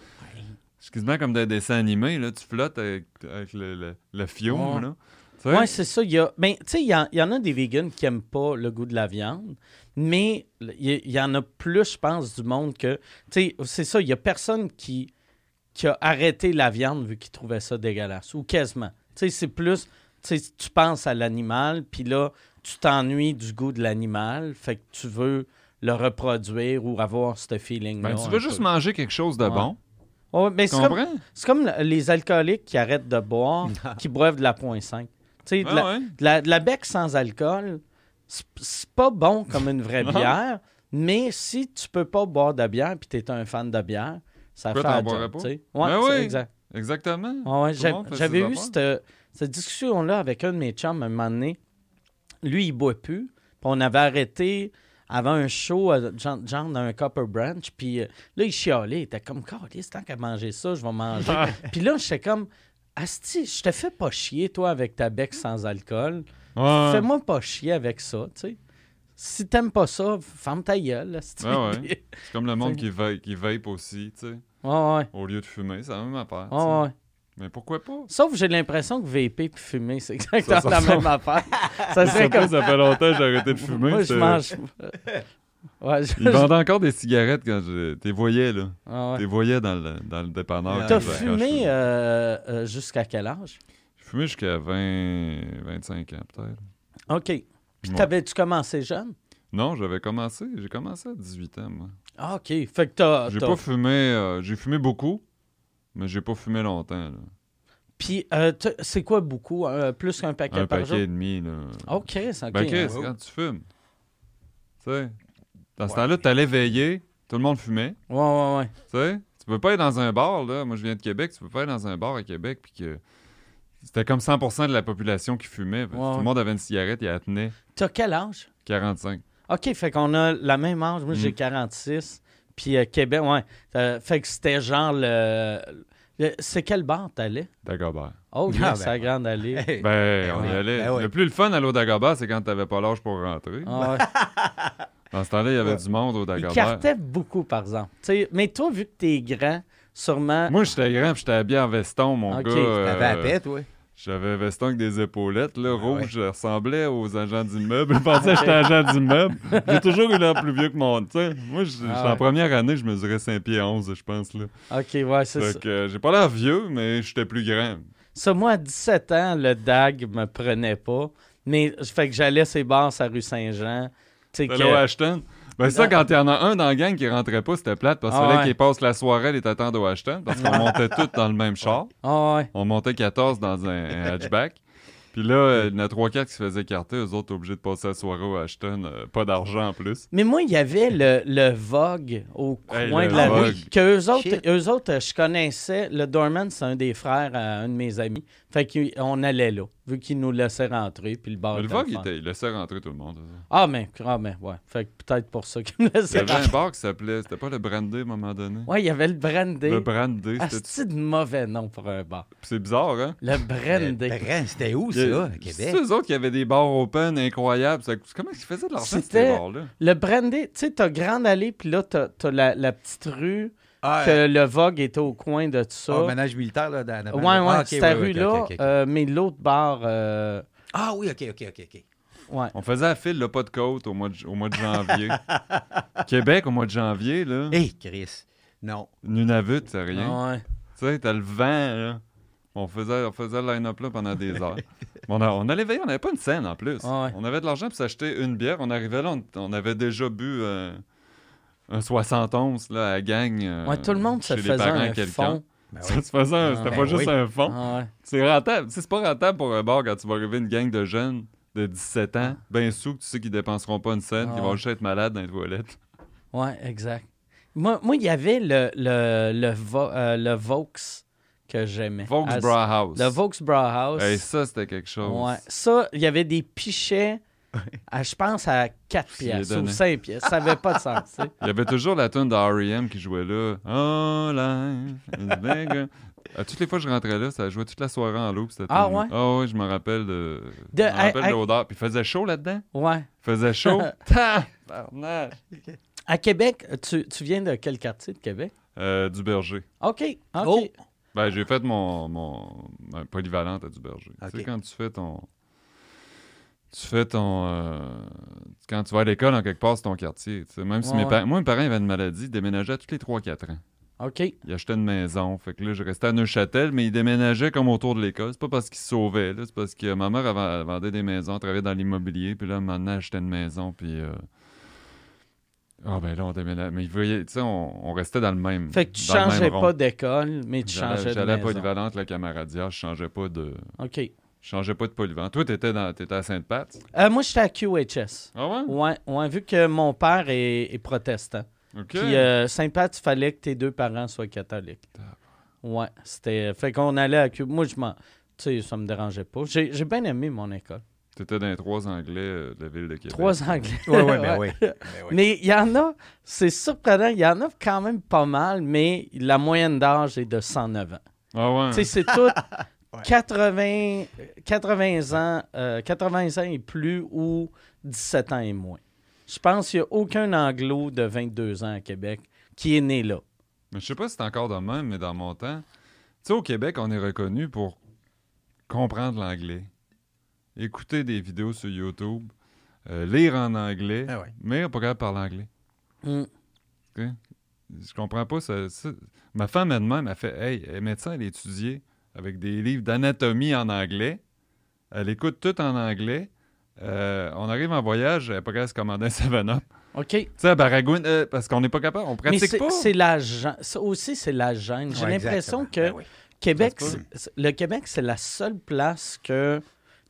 Quasiment comme des dessins animés, là. Tu flottes avec, avec le, le, Ouais. là. Tu? Oui, c'est ça. Il y, a, ben, tu sais, il y, en- il y en a des vegans qui n'aiment pas le goût de la viande, mais il y, il y en a plus, je pense, du monde que. Tu sais, c'est ça, il n'y a personne qui, qui a arrêté la viande vu qu'il trouvait ça dégueulasse, ou quasiment. Tu sais, c'est plus. Tu sais, tu penses à l'animal, puis là, tu t'ennuies du goût de l'animal, fait que tu veux le reproduire ou avoir ce feeling-là. Ben, tu veux juste peu. manger quelque chose de Ouais. bon. Ouais, mais Tu c'est comme, comprends? c'est comme les alcooliques qui arrêtent de boire, qui boivent de la 0.5. Tu sais, de, Ah ouais. de la- de la bec sans alcool, c'est c'est pas bon comme une vraie bière, mais si tu peux pas boire de bière puis tu es un fan de bière, ça Pourquoi fait la job, sais. Ouais, Ben oui. exact. Exactement. Ouais, J'avais eu cette, cette discussion-là avec un de mes chums à un moment donné. Lui, il boit plus. Puis on avait arrêté avant un show, euh, genre, genre dans un Copper Branch. Puis euh, là, il chialait. Il était comme, c'est tant qu'à manger ça, je vais manger. puis là, j'étais comme, Asti, je te fais pas chier, toi, avec ta bec sans alcool. Ouais. Fais-moi pas chier avec ça, tu sais. Si t'aimes pas ça, ferme ta gueule. Ouais, ouais. C'est comme le monde qui, vape, qui vape aussi, tu sais. ouais, ouais. Au lieu de fumer, c'est la même affaire. Ouais. Mais pourquoi pas? Sauf que j'ai l'impression que vaper puis fumer, c'est exactement Ça, ça la ressemble. même affaire. Ça serait comme ça fait longtemps que j'ai arrêté de fumer. Moi, je mange. Ouais, je- Ils vendaient encore des cigarettes quand je... T'es voyais, là. Ah ouais. T'es voyais dans le, dans le dépanneur. T'as je- fumé euh, euh, jusqu'à quel âge? J'ai fumé jusqu'à 20... 25 ans, peut-être. OK. Puis Ouais. t'avais-tu commencé jeune? Non, j'avais commencé. J'ai commencé à 18 ans, moi. Ah, OK. Fait que t'as... J'ai pas fumé... euh, j'ai fumé beaucoup, mais j'ai pas fumé longtemps, là. Puis euh, c'est quoi beaucoup? euh, plus qu'un paquet Un par paquet jour? et demi, là. OK, c'est OK. Ben, Chris, hein. quand tu fumes. Tu sais, dans ce temps-là, t'allais veiller, tout le monde fumait. Ouais, ouais, ouais. Tu sais, tu peux pas être dans un bar, là. Moi, je viens de Québec, tu peux pas être dans un bar à Québec, puis que. C'était comme 100% de la population qui fumait. Tout ouais. le monde avait une cigarette, il la tenait. T'as quel âge? 45. OK, fait qu'on a la même âge. Moi, j'ai Mm. 46. Puis euh, Québec, ouais. Euh, fait que c'était genre le... le- C'est quel bar t'allais? Dagobert. Oh, Ah, yes, ben, c'est la grande allée. Hey. Ben, on y ouais. allait. Ben ouais. Le plus le fun à l'eau Dagobert, c'est quand t'avais pas l'âge pour rentrer. Ah ouais. Dans ce temps-là, il y avait Ouais. du monde au Il Dagobert. cartait beaucoup, par exemple. T'sais, mais toi, vu que t'es grand, sûrement... Moi, j'étais grand, puis j'étais habillé en veston, mon Ok, gars. euh, T'avais la paix, toi? J'avais un veston avec des épaulettes, là, rouge, ouais. je ressemblais aux agents d'immeuble. Je pensais que j'étais agent d'immeuble. J'ai toujours eu l'air plus vieux que mon... tu sais, Moi, je- Ah en première année, je mesurais 5 pieds 11, je pense. Là. OK, ouais, c'est ça. Fait que euh, j'ai pas l'air vieux, mais j'étais plus grand. Ça, moi, à 17 ans, le DAG me prenait pas. Mais fait que j'allais ces bars à rue Saint-Jean. Tu sais T'allais au que... Ashton? Ben ça, quand il y en a un dans la gang qui rentrait pas, c'était plate, parce qu'il Ah fallait ouais. qu'il passe la soirée à les t'attendre au Ashton, parce qu'on montait tous dans le même char. Ah ouais. On montait 14 dans un, un hatchback. Puis là, il y en a 3-4 qui se faisaient écarter, eux autres obligés de passer la soirée au Ashton, euh, pas d'argent en plus. Mais moi, il y avait le, le Vogue au Hey, coin le de la Vogue. rue. Que eux autres, Shit. eux autres, euh, je connaissais. Le Dorman, c'est un des frères à un de mes amis. Fait qu'on allait là, vu qu'il nous laissait rentrer. Puis le bar Mais le était Vogue, le il, était- il laissait rentrer tout le monde. ça. Ah, mais, ah, mais, ouais. Fait que peut-être pour ça qu'il me Il y avait rentrer. un bar qui s'appelait, c'était pas le Brandy à un moment donné? Ouais, il y avait le Brandy. Le Brandy, Ah, c'était... c'est de mauvais nom pour un bar. C'est bizarre, hein? Le Brandy. Euh, Brand, C'était où, Il y a- ça, à C'est eux autres qui avaient des bars open incroyables. Comment ils faisaient de l'argent, ces bars-là? Le Brandy, tu sais, t'as Grande Allée, puis là, t'as t'as la, la petite rue, Ah, que le Vogue était au coin de tout ça. oh, ménage militaire, là, dans, dans- ouais, ouais, Ah, ok, cette ouais, ouais, rue-là. euh, mais l'autre bar, euh, Ah oui, OK, OK, OK, OK. ouais. On faisait à fil, là, pas de côte, au mois de, au mois de janvier. Québec, au mois de janvier, là, Hé, Chris. Non. Nunavut, c'est rien. Ouais. Tu sais, t'as le vent, là. On faisait, on faisait le line-up là pendant des heures. on, a- on allait veiller, on n'avait pas une scène en plus. Ah ouais. On avait de l'argent pour s'acheter une bière. On arrivait là, on, on avait déjà bu euh, un 71 là, à la gang. euh, Ouais, tout le monde se les faisait un fond. Ben Ça oui. se faisait un- Ah, C'était ben pas juste oui. un fond. Ah ouais. C'est rentable. Tu sais, C'est pas rentable pour un bar quand tu vas arriver une gang de jeunes de 17 ans, ben sous, que tu sais qu'ils dépenseront pas une scène, Ah qu'ils vont juste être malades dans les toilettes. Ouais, exact. Moi, moi, il y avait le, le, le, Vo- euh, le Vaux que j'aimais. Vaux Ah, Brauhaus. Le. Hey, ça, c'était quelque chose. Ouais. Ça, il y avait des pichets, à, je pense, à 4 Tu les pièces ou donnais. 5 pièces. Ça n'avait pas de sens. tu sais. Il y avait toujours la tune de R.E.M. qui jouait là. Oh, life is toutes les fois que je rentrais là, ça jouait toute la soirée en loop. cette Ah ouais? Ah ouais, je me rappelle de. De- je me rappelle à- de l'odeur. Puis il faisait chaud là-dedans? Ouais. Il faisait chaud? À Québec, tu, tu viens de quel quartier de Québec? Euh, du berger. OK. OK. Oh! Ben, j'ai fait mon, mon, ma polyvalente à du berger. Tu sais, quand tu fais ton. Tu fais ton. euh, quand tu vas à l'école, en quelque part, c'est ton quartier. tu sais. Même si mes parents. Moi, mes parents avaient une maladie, ils déménageaient tous les 3-4 ans. OK. Ils achetaient une maison. Fait que là, je restais à Neuchâtel, mais ils déménageaient comme autour de l'école. C'est pas parce qu'ils se sauvaient, là. C'est parce que ma mère elle vend- elle vendait des maisons, elle travaillait dans l'immobilier. Puis là, maintenant, achetait une maison. Puis. euh, Ah, ben là, on déménageait. Mais tu sais, on, on restait dans le même. Fait que tu changeais pas d'école, mais tu changeais de j'allais à. Polyvalente, la camaradia. Je changeais pas de. OK. Je changeais pas de polyvalente. Toi, t'étais, dans... t'étais à Sainte-Pat? Euh, moi, j'étais à QHS. Ah ouais? Ouais, ouais, vu que mon père est, est protestant. OK. Puis euh, Saint-Pat, il fallait que tes deux parents soient catholiques. Ouais, c'était. Fait qu'on allait à Cuba. Moi, je m'en. Tu sais, ça me dérangeait pas. J'ai j'ai bien aimé mon école. T'étais dans les trois Anglais euh, de la ville de Québec. Trois Anglais. Oui, oui, mais oui. Oui. Mais il y en a, c'est surprenant, il y en a quand même pas mal, mais la moyenne d'âge est de 109 ans. Ah ouais. Tu sais, c'est tout 80, 80 ans, euh, 80 ans et plus ou 17 ans et moins. Je pense qu'il n'y a aucun anglo de 22 ans à Québec qui est né là. Mais je sais pas si c'est encore de même, mais dans mon temps, tu sais, au Québec, on est reconnu pour comprendre l'anglais, écouter des vidéos sur YouTube, euh, lire en anglais, Ah ouais. mais on n'est pas capable de parler anglais. Mm. Je comprends pas ça. ça- Ma femme elle-même a fait Hey, elle est médecin, elle étudié avec des livres d'anatomie en anglais. Elle écoute tout en anglais. Euh, on arrive en voyage, elle n'est pas capable de se commander un 7-Up. OK. Tu sais, à Baragouine, euh, parce qu'on n'est pas capable, on pratique pas. c'est la gêne. Ça aussi, c'est la gêne. J'ai Ouais, l'impression que Ben oui. Québec, le Québec, c'est la seule place que.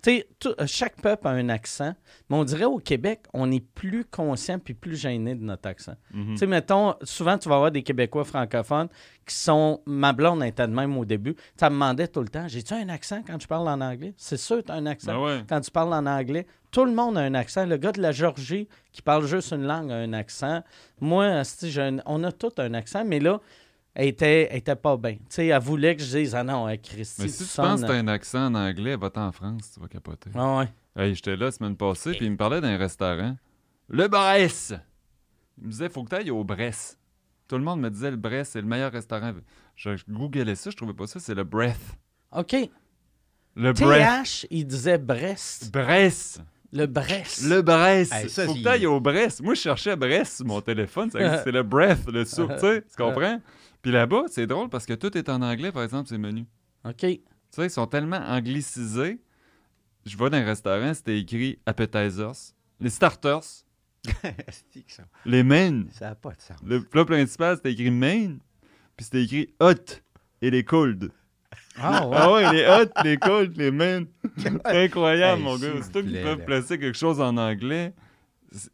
Tu sais, tout- chaque peuple a un accent, mais on dirait au Québec, on est plus conscient puis plus gêné de notre accent. Mhm. Tu sais, mettons, souvent, tu vas avoir des Québécois francophones qui sont. Ma blonde était de même au début. Ça me demandait tout le temps J'ai-tu un accent quand je parle en anglais C'est sûr, tu as un accent Ben ouais. quand tu parles en anglais. Tout le monde a un accent. Le gars de la Georgie qui parle juste une langue a un accent. Moi, un- on a tous un accent, mais là, elle était, elle était pas bien. Tu sais, elle voulait que je dise Ah non, hein, Christy, Mais si tu penses que t'as un accent en anglais, va-t'en en France, tu vas capoter. Ah ouais. Hey, j'étais là la semaine passée, puis il me parlait d'un restaurant. Le Bresse! Il me disait, faut que tu ailles au Bresse. Tout le monde me disait, le Bresse, c'est le meilleur restaurant. Je googlais ça, je trouvais pas ça, c'est le Breath. OK. Le Breath. TH, il disait Brest. Bresse! Le Brest. Le Bresse! Hey, ça, faut que c'est- tu ailles au Bresse. Moi, je cherchais Bresse sur mon téléphone, c'est le Breath, le soupe, tu sais, tu comprends? Puis là-bas, c'est drôle parce que tout est en anglais, par exemple, ces menus. OK. Tu sais, ils sont tellement anglicisés. Je vais dans un restaurant, c'était écrit appetizers, les starters, les mains. ça n'a pas de sens. Le plat principal, c'était écrit main, puis c'était écrit hot et les cold. Ah ouais. Ah ouais, les hot, les cold, les main. Incroyable, Hey, mon gars. vous C'est toi qui plaît, peuvent placer quelque chose en anglais.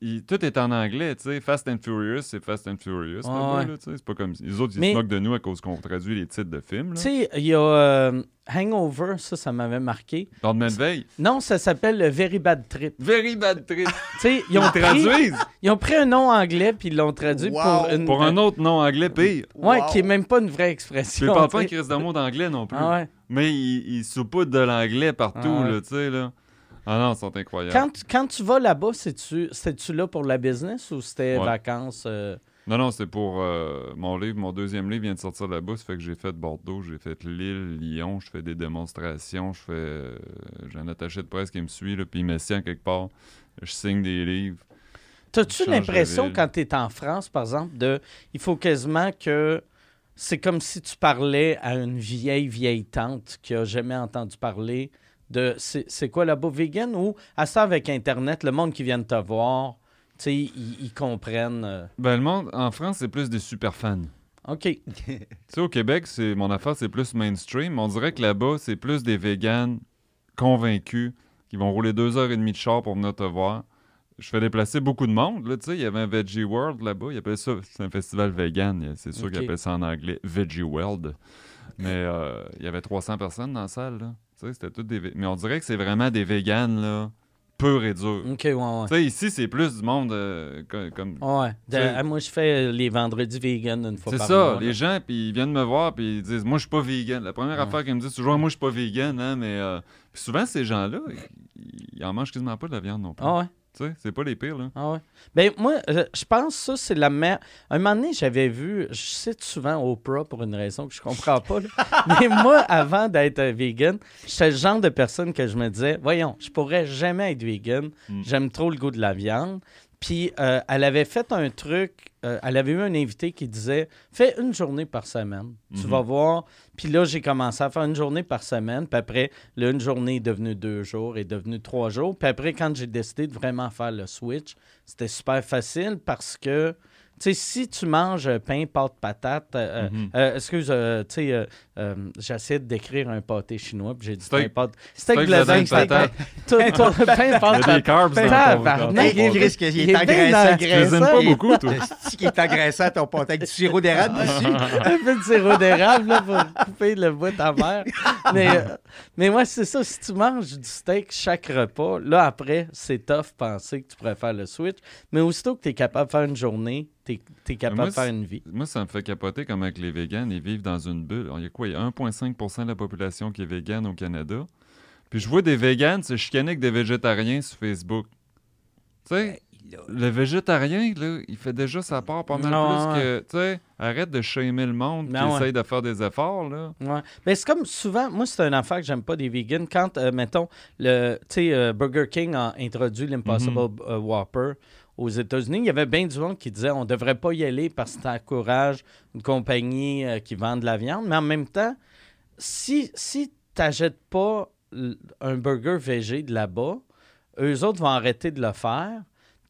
Il- tout est en anglais, tu sais. Fast and Furious, c'est Fast and Furious. Ouais. sais. c'est pas comme les autres, ils Mais- se moquent de nous à cause qu'on traduit les titres de films. Tu sais, il y a euh, Hangover, ça, ça m'avait marqué. Lendemain de veille? Non, ça s'appelle le Very Bad Trip. Very bad trip. Tu sais, ils ont, Ils pris, traduisent? ils ont pris un nom anglais puis ils l'ont traduit Wow. pour une. pour un autre nom anglais pire. Ouais, Wow. qui est même pas une vraie Puis expression. parlent pas un de mots d'anglais non plus. Ah ouais. Mais ils, saupoudrent de l'anglais partout, Ah ouais. là, tu sais, là. Ah non, ils sont incroyables. Quand, tu- quand tu vas là-bas, c'est-tu là pour la business ou c'était Ouais. vacances? euh? Non, non, c'est pour euh, mon livre. Mon deuxième livre vient de sortir là-bas. Ça fait que j'ai fait Bordeaux, j'ai fait Lille, Lyon. Je fais des démonstrations. Je fais. euh, j'ai un attaché de presse qui me suit, là, puis il me tient quelque part. Je signe des livres. T'as-tu l'impression, quand tu es en France, par exemple, de il faut quasiment que c'est comme si tu parlais à une vieille, vieille tante qui a jamais entendu parler de c'est quoi là-bas, vegan ou à ça avec Internet, le monde qui vient de te voir, tu sais, ils, comprennent. euh, Ben, le monde, en France, c'est plus des super fans. OK. Tu sais, au Québec, c'est mon affaire, c'est plus mainstream. On dirait que là-bas, c'est plus des véganes convaincus qui vont rouler deux heures et demie de char pour venir te voir. Je fais déplacer beaucoup de monde. Là, tu sais, il y avait un Veggie World là-bas. Ils appellent ça, c'est un festival vegan. C'est sûr qu'ils appellent ça en anglais Veggie World. Mais euh, il y avait 300 personnes dans la salle. Là. Tu sais, c'était toutes des Mais on dirait que c'est vraiment des véganes, là, purs et durs. OK, ouais, ouais. Tu sais, ici, c'est plus du monde euh, co- comme. Ouais. De- ah, moi, je fais euh, les vendredis vegan une fois C'est par ça, mois. les là. gens, puis ils viennent me voir, puis ils disent Moi, je suis pas vegan. La première Ouais. affaire qu'ils me disent, c'est toujours Moi, je suis pas vegan, hein, mais. euh, Puis souvent, ces gens-là, ils, ils en mangent quasiment pas de la viande non plus. Ah ouais. Tu sais, c'est pas les pires, là. Ah ouais. Ben, moi, je pense que ça, c'est la meilleure. Un moment donné, j'avais vu, je cite souvent Oprah pour une raison que je comprends pas, là. mais moi, avant d'être vegan, j'étais le genre de personne que je me disais, voyons, je pourrais jamais être vegan, Mm. j'aime trop le goût de la viande. Puis, euh, elle avait fait un truc, euh, elle avait eu un invité qui disait, fais une journée par semaine, tu Mhm. vas voir. Puis là, j'ai commencé à faire une journée par semaine, puis après, là, une journée est devenue deux jours, est devenue trois jours. Puis après, quand j'ai décidé de vraiment faire le switch, c'était super facile parce que, sais, si tu manges euh, pain, pâte, patate, euh, euh, Mhm. euh, excuse, euh, tu sais, euh, euh, j'essaie de décrire un pâté chinois, puis j'ai dit Steak. pain, pâte. Steak, levain, steak, patate. pain, Il y pâte, a des patate. carbs dans ton- Tabarnak, dans ton il est- engraissant. Tu aimes pas beaucoup, toi. C'est qui est engraissant ton pâté avec du sirop d'érable dessus. un peu de sirop d'érable là, pour couper le bout à mer. Mais, euh, mais moi, c'est ça. Si tu manges du steak chaque repas, là, après, c'est tough penser que tu pourrais faire le switch. Mais aussitôt que tu es capable de faire une journée, tu es, capable moi, de faire une vie. Moi, ça me fait capoter comme avec les véganes, ils vivent dans une bulle. Il y a quoi? Il y a 1,5% de la population qui est végane au Canada. Puis je vois des véganes se chicaner avec des végétariens sur Facebook. Tu sais, le végétarien, là, il fait déjà sa part pas mal Non, plus que... Tu sais, arrête de shamer le monde qui ouais. essaye de faire des efforts, là. Ouais. Mais c'est comme souvent, moi, c'est une affaire que j'aime pas des vegans. Quand, euh, mettons, le, tu sais, euh, Burger King a introduit l'Impossible Mhm. euh, Whopper aux États-Unis, il y avait bien du monde qui disait on devrait pas y aller parce que ça encourage une compagnie euh, qui vend de la viande. Mais en même temps, si, si tu n'achètes pas un burger végé de là-bas, eux autres vont arrêter de le faire,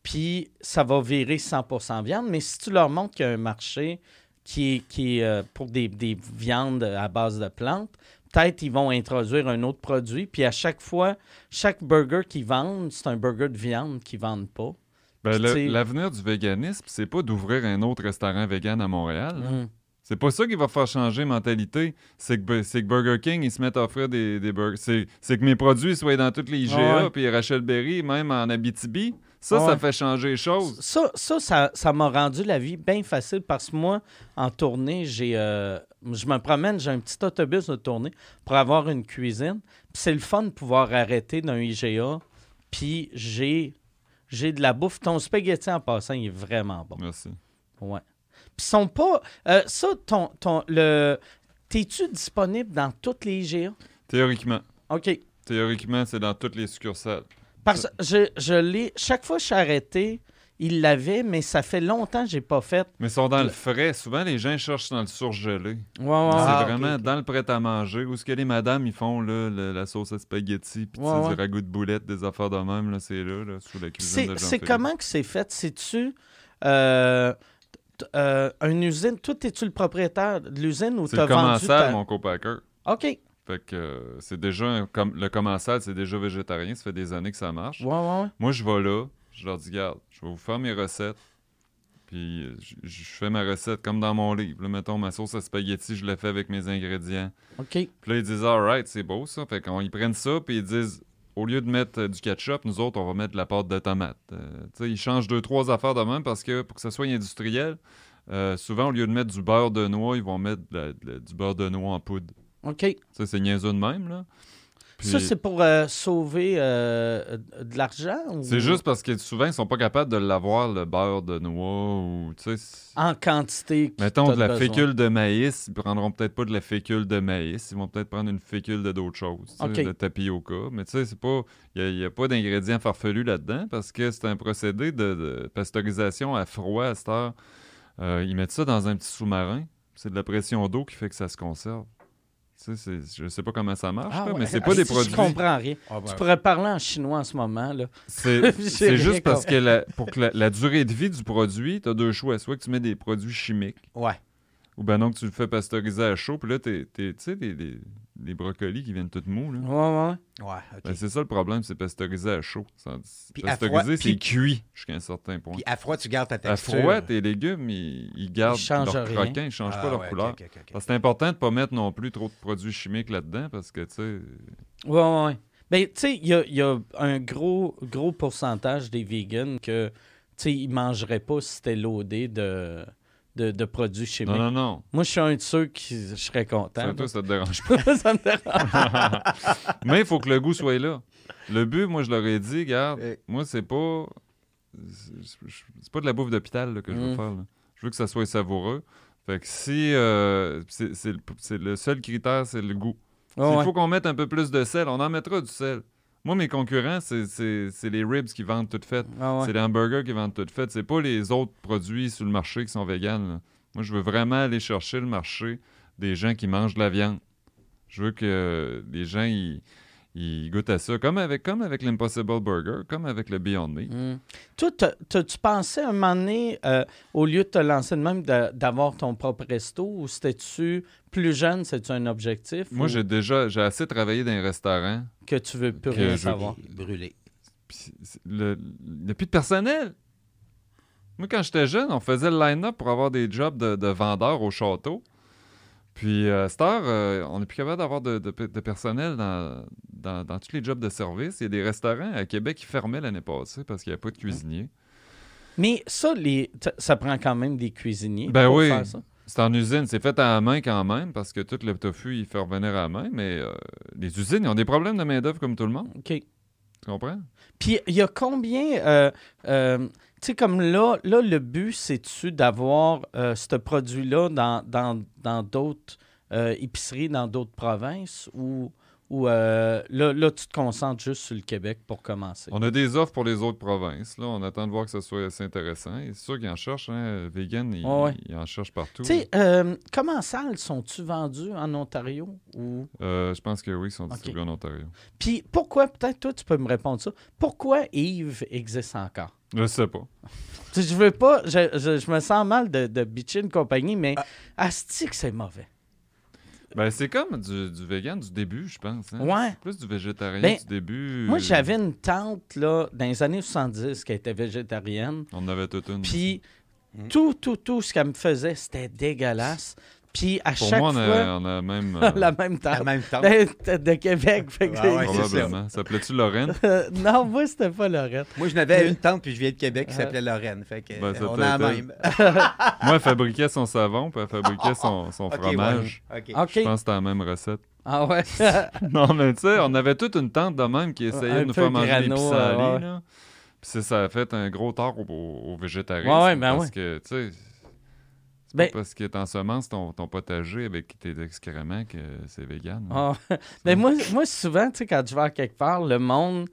puis ça va virer 100% viande. Mais si tu leur montres qu'il y a un marché qui qui euh, pour des, des viandes à base de plantes, peut-être ils vont introduire un autre produit, puis à chaque fois, chaque burger qu'ils vendent, c'est un burger de viande qu'ils vendent pas. Ben, L'avenir du véganisme, c'est pas d'ouvrir un autre restaurant vegan à Montréal. Mm. C'est pas ça qui va faire changer mentalité. C'est que, c'est que Burger King, ils se mettent à offrir des, des burgers. C'est, que mes produits soient dans toutes les IGA, puis Rachel Berry, même en Abitibi. Ça, ça fait changer les choses. Ça, ça, ça, ça m'a rendu la vie bien facile parce que moi, en tournée, j'ai, euh, je me promène, j'ai un petit autobus de tournée pour avoir une cuisine. Puis c'est le fun de pouvoir arrêter d'un IGA. Puis j'ai, j'ai de la bouffe. Ton spaghetti en passant, il est vraiment bon. Merci. Ouais. Puis ils sont pas. euh, ça, ton, ton, le. T'es-tu disponible dans toutes les IGA? Théoriquement. OK. Théoriquement, c'est dans toutes les succursales. Parce que je, je l'ai. Chaque fois que je suis arrêté, il l'avait, mais ça fait longtemps que j'ai pas fait. Mais ils sont dans Le- frais. Souvent, les gens cherchent dans le surgelé. Ouais, ouais, c'est Ah, vraiment dans le prêt-à-manger. Où ce que les madames, ils font là, le- la sauce à spaghetti, puis Ouais, du ragoût de boulettes, des affaires de même, là, c'est là, là, sous la cuisine de C'est, comment que c'est fait? C'est-tu euh, euh, une usine? Toi, es-tu le propriétaire de l'usine ou t'as le vendu commensal, ta... mon copacker. OK. Fait que euh, c'est déjà un- comme le commensal, c'est déjà végétarien, ça fait des années que ça marche. ouais, ouais. Moi, je vais là, je leur dis, garde, je vais vous faire mes recettes. Puis je je fais ma recette comme dans mon livre. Là, mettons, ma sauce à spaghetti, je la fais avec mes ingrédients. OK. Puis là, ils disent, alright, c'est beau ça. Fait qu'ils prennent ça, puis ils disent, au lieu de mettre euh, du ketchup, nous autres, on va mettre de la pâte de tomate. Euh, tu sais, ils changent deux, trois affaires de même parce que pour que ça soit industriel, euh, souvent, au lieu de mettre du beurre de noix, ils vont mettre de la- de la- du beurre de noix en poudre. OK. Ça, c'est niaiseux de même, là. Puis- Ça, c'est pour euh, sauver euh, de l'argent? ou- C'est juste parce que souvent, ils sont pas capables de l'avoir, le beurre de noix ou, tu sais... c'est- En quantité. Mettons de la besoin. fécule de maïs, ils prendront peut-être pas de la fécule de maïs, ils vont peut-être prendre une fécule de d'autres choses, de tapioca. Mais tu sais, c'est pas, il n'y a, pas d'ingrédients farfelus là-dedans parce que c'est un procédé de, de pasteurisation à froid à cette heure. Euh, ils mettent ça dans un petit sous-marin, c'est de la pression d'eau qui fait que ça se conserve. Tu sais, c'est- je sais pas comment ça marche, Ah là, ouais. mais c'est Ah, pas des si, produits. Je comprends rien. Ah, ben, Tu pourrais parler en chinois en ce moment, là. C'est juste parce que la- pour que la, la durée de vie du produit, tu as deux choix. Soit que tu mets des produits chimiques, Ouais. ou ben non que tu le fais pasteuriser à chaud, puis là, t'es- t'es- tu sais, les brocolis qui viennent tout mous, là. Ouais, ouais. Ben, c'est ça le problème, c'est pasteuriser à chaud. À froid- c'est cuit jusqu'à un certain point. Puis à froid, tu gardes ta À texture. froid, tes légumes, ils, ils gardent Ils changent leur rien. croquant, ils changent Ah, pas leur ouais, ok, couleur. Parce que c'est important de pas mettre non plus trop de produits chimiques là-dedans, parce que, tu sais... Ouais, ouais, ouais. Ben, tu sais, il y a, il y a un gros, gros pourcentage des vegans que, tu sais, ils mangeraient pas si c'était loadé de, de, de produits chimiques. Non, non, non. Moi, je suis un de ceux qui je serais content. Ça, toi, ça te dérange là. ça me dérange. Mais il faut que le goût soit là. Le but, moi, je leur ai dit, regarde, Euh. moi, c'est pas. C'est pas de la bouffe d'hôpital que je veux Mm. faire. là. Je veux que ça soit savoureux. Fait que si. euh, c'est le, seul critère, c'est le goût. Ouais, S'il ouais. faut qu'on mette un peu plus de sel, on en mettra du sel. Moi, mes concurrents, c'est- les ribs qui vendent toutes faites. Ah ouais. C'est les hamburgers qui vendent toutes faites. C'est pas les autres produits sur le marché qui sont véganes. Moi, je veux vraiment aller chercher le marché des gens qui mangent de la viande. Je veux que les gens, ils, ils goûtent à ça. Comme avec, comme avec l'Impossible Burger, comme avec le Beyond Meat. Mm. Toi, t'as- t'as-tu pensé un moment donné, euh, au lieu de te lancer de même, d'avoir ton propre resto, ou c'était-tu plus jeune, c'est-tu un objectif? Moi, ou j'ai déjà j'ai assez travaillé dans un restaurant. Que tu veux plus rien savoir? C'est- le- Il n'y a plus de personnel. Moi, quand j'étais jeune, on faisait le line-up pour avoir des jobs de, de vendeurs au château. Puis, euh, heure, euh, on n'est plus capable d'avoir de, de- de personnel dans, dans, dans tous les jobs de service. Il y a des restaurants à Québec qui fermaient l'année passée parce qu'il n'y avait pas de cuisinier. Mais ça, les, ça prend quand même des cuisiniers Ben pour oui. faire ça. C'est en usine. C'est fait à la main quand même parce que tout le tofu, il fait revenir à la main. Mais euh, les usines, ils ont des problèmes de main-d'œuvre comme tout le monde. OK. Tu comprends? Puis il y a combien. euh, euh, sais, comme là, là, le but, c'est-tu d'avoir euh, ce produit-là dans dans- dans d'autres euh, épiceries, dans d'autres provinces, ou, ou euh, là, là, tu te concentres juste sur le Québec pour commencer? On a des offres pour les autres provinces. Là. On attend de voir que ça soit assez intéressant. Et C'est sûr qu'ils en cherchent. Hein. Vegan, ils, Ouais, ouais. ils en cherchent partout. Tu sais, euh, comment ça, sont-tu vendus en Ontario? Ou... Euh, je pense que oui, ils sont distribués en Ontario. Puis pourquoi, peut-être toi, tu peux me répondre ça, pourquoi Yves existe encore? Je sais pas. Je veux pas, je, je- je me sens mal de, de bitcher une compagnie, mais Ah. c'est mauvais. Ben, c'est comme du, du vegan du début, je pense. hein. Ouais. Plus du végétarien Ben, du début. Moi, j'avais une tante, là, dans les années 70, qui était végétarienne. On en avait toute une. Puis tout, tout, tout ce qu'elle me faisait, c'était dégueulasse. Puis à Pour chaque moi, on fois, a, on a même. euh, la même En tante. même temps. Ben, de, de Québec. Fait que Ah ouais, c'est ça. probablement. S'appelait-tu Lorraine? Euh, non, moi, c'était pas Lorette. Moi, je n'avais une tante, puis je viens de Québec, qui Euh. s'appelait Lorraine. Fait que, Ben, euh, on a la même. moi, elle fabriquait son savon, puis elle fabriquait son, fromage. ouais. OK. OK. Je pense que c'était la même recette. Ah ouais. non, mais tu sais, on avait toute une tante de même qui essayait Un de nous faire manger des pissenlits, euh. Puis ça, ça a fait un gros tort aux, aux- aux végétariens. Ouais, ouais, ben parce ouais. que, tu sais, c'est Ben- pas parce que t'ensemences ton, ton potager avec tes excréments que c'est vegan. Ah. Mais moi, moi, souvent, tu sais, quand je vais à quelque part, le monde,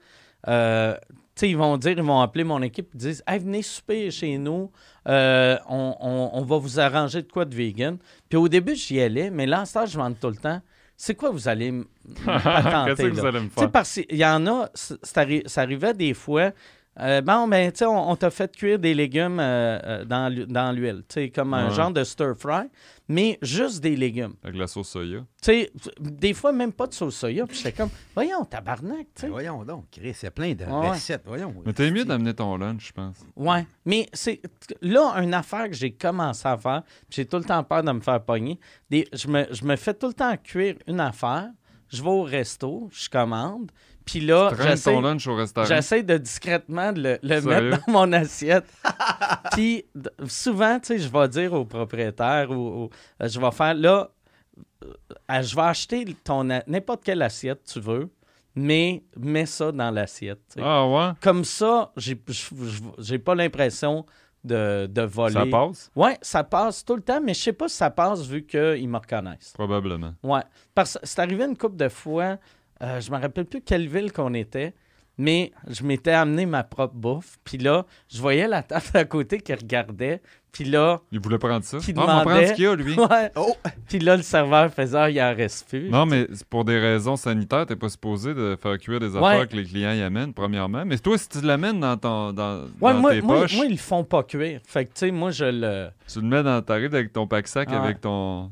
euh, tu sais, ils vont dire, ils vont appeler mon équipe, ils disent, hey, venez souper chez nous, euh, on, on- on va vous arranger de quoi de vegan. Puis au début, j'y allais, mais là, temps, je demande tout le temps, c'est quoi vous allez m- attenter, Qu'est-ce que vous allez me faire? parce qu'il y en a, ça arrivait des fois. Euh, bon, ben, tu sais, on, on t'a fait cuire des légumes euh, euh, dans, dans l'huile, tu sais, comme un Ouais. genre de stir-fry, mais juste des légumes. Avec la sauce soya. Tu sais, des fois, même pas de sauce soya. Puis j'étais comme, voyons, tabarnak, tu sais. Ben, voyons donc, Chris, c'est plein de Ouais. recettes. Voyons. Mais t'es mieux d'amener ton lunch, je pense. Ouais. Mais c'est là, une affaire que j'ai commencé à faire, puis j'ai tout le temps peur de me faire pogner. Des, je, me, je me fais tout le temps cuire une affaire. Je vais au resto, je commande. Puis là, j'essaie, de discrètement de le, mettre dans mon assiette. puis souvent, tu sais, je vais dire au propriétaire ou, ou, euh, je vais faire là, euh, je vais acheter ton n'importe quelle assiette tu veux, mais mets ça dans l'assiette. Ah ouais? Comme ça, j'ai pas l'impression de, de voler. Ça passe? Ouais, ça passe tout le temps, mais je sais pas si ça passe vu qu'ils me reconnaissent. Probablement. Ouais. Parce que c'est arrivé une couple de fois, euh, je me rappelle plus quelle ville qu'on était, mais je m'étais amené ma propre bouffe. Puis là, je voyais la table à côté qui regardait. Puis là, Il voulait prendre ça. Qui Ah, on va prendre demandait- ce qu'il y a, lui. ouais. Oh! Puis là, le serveur faisait, ah, il en reste plus. Non, mais pour des raisons sanitaires, t'es pas supposé de faire cuire des Ouais. affaires que les clients y amènent, premièrement. Mais toi, si tu l'amènes dans, ton, dans, Ouais, dans moi, tes moi, poches, moi, ils le font pas cuire. Fait que, tu sais, moi, je le. tu le mets dans t'arrives avec ton pack-sac, Ah ouais. avec ton,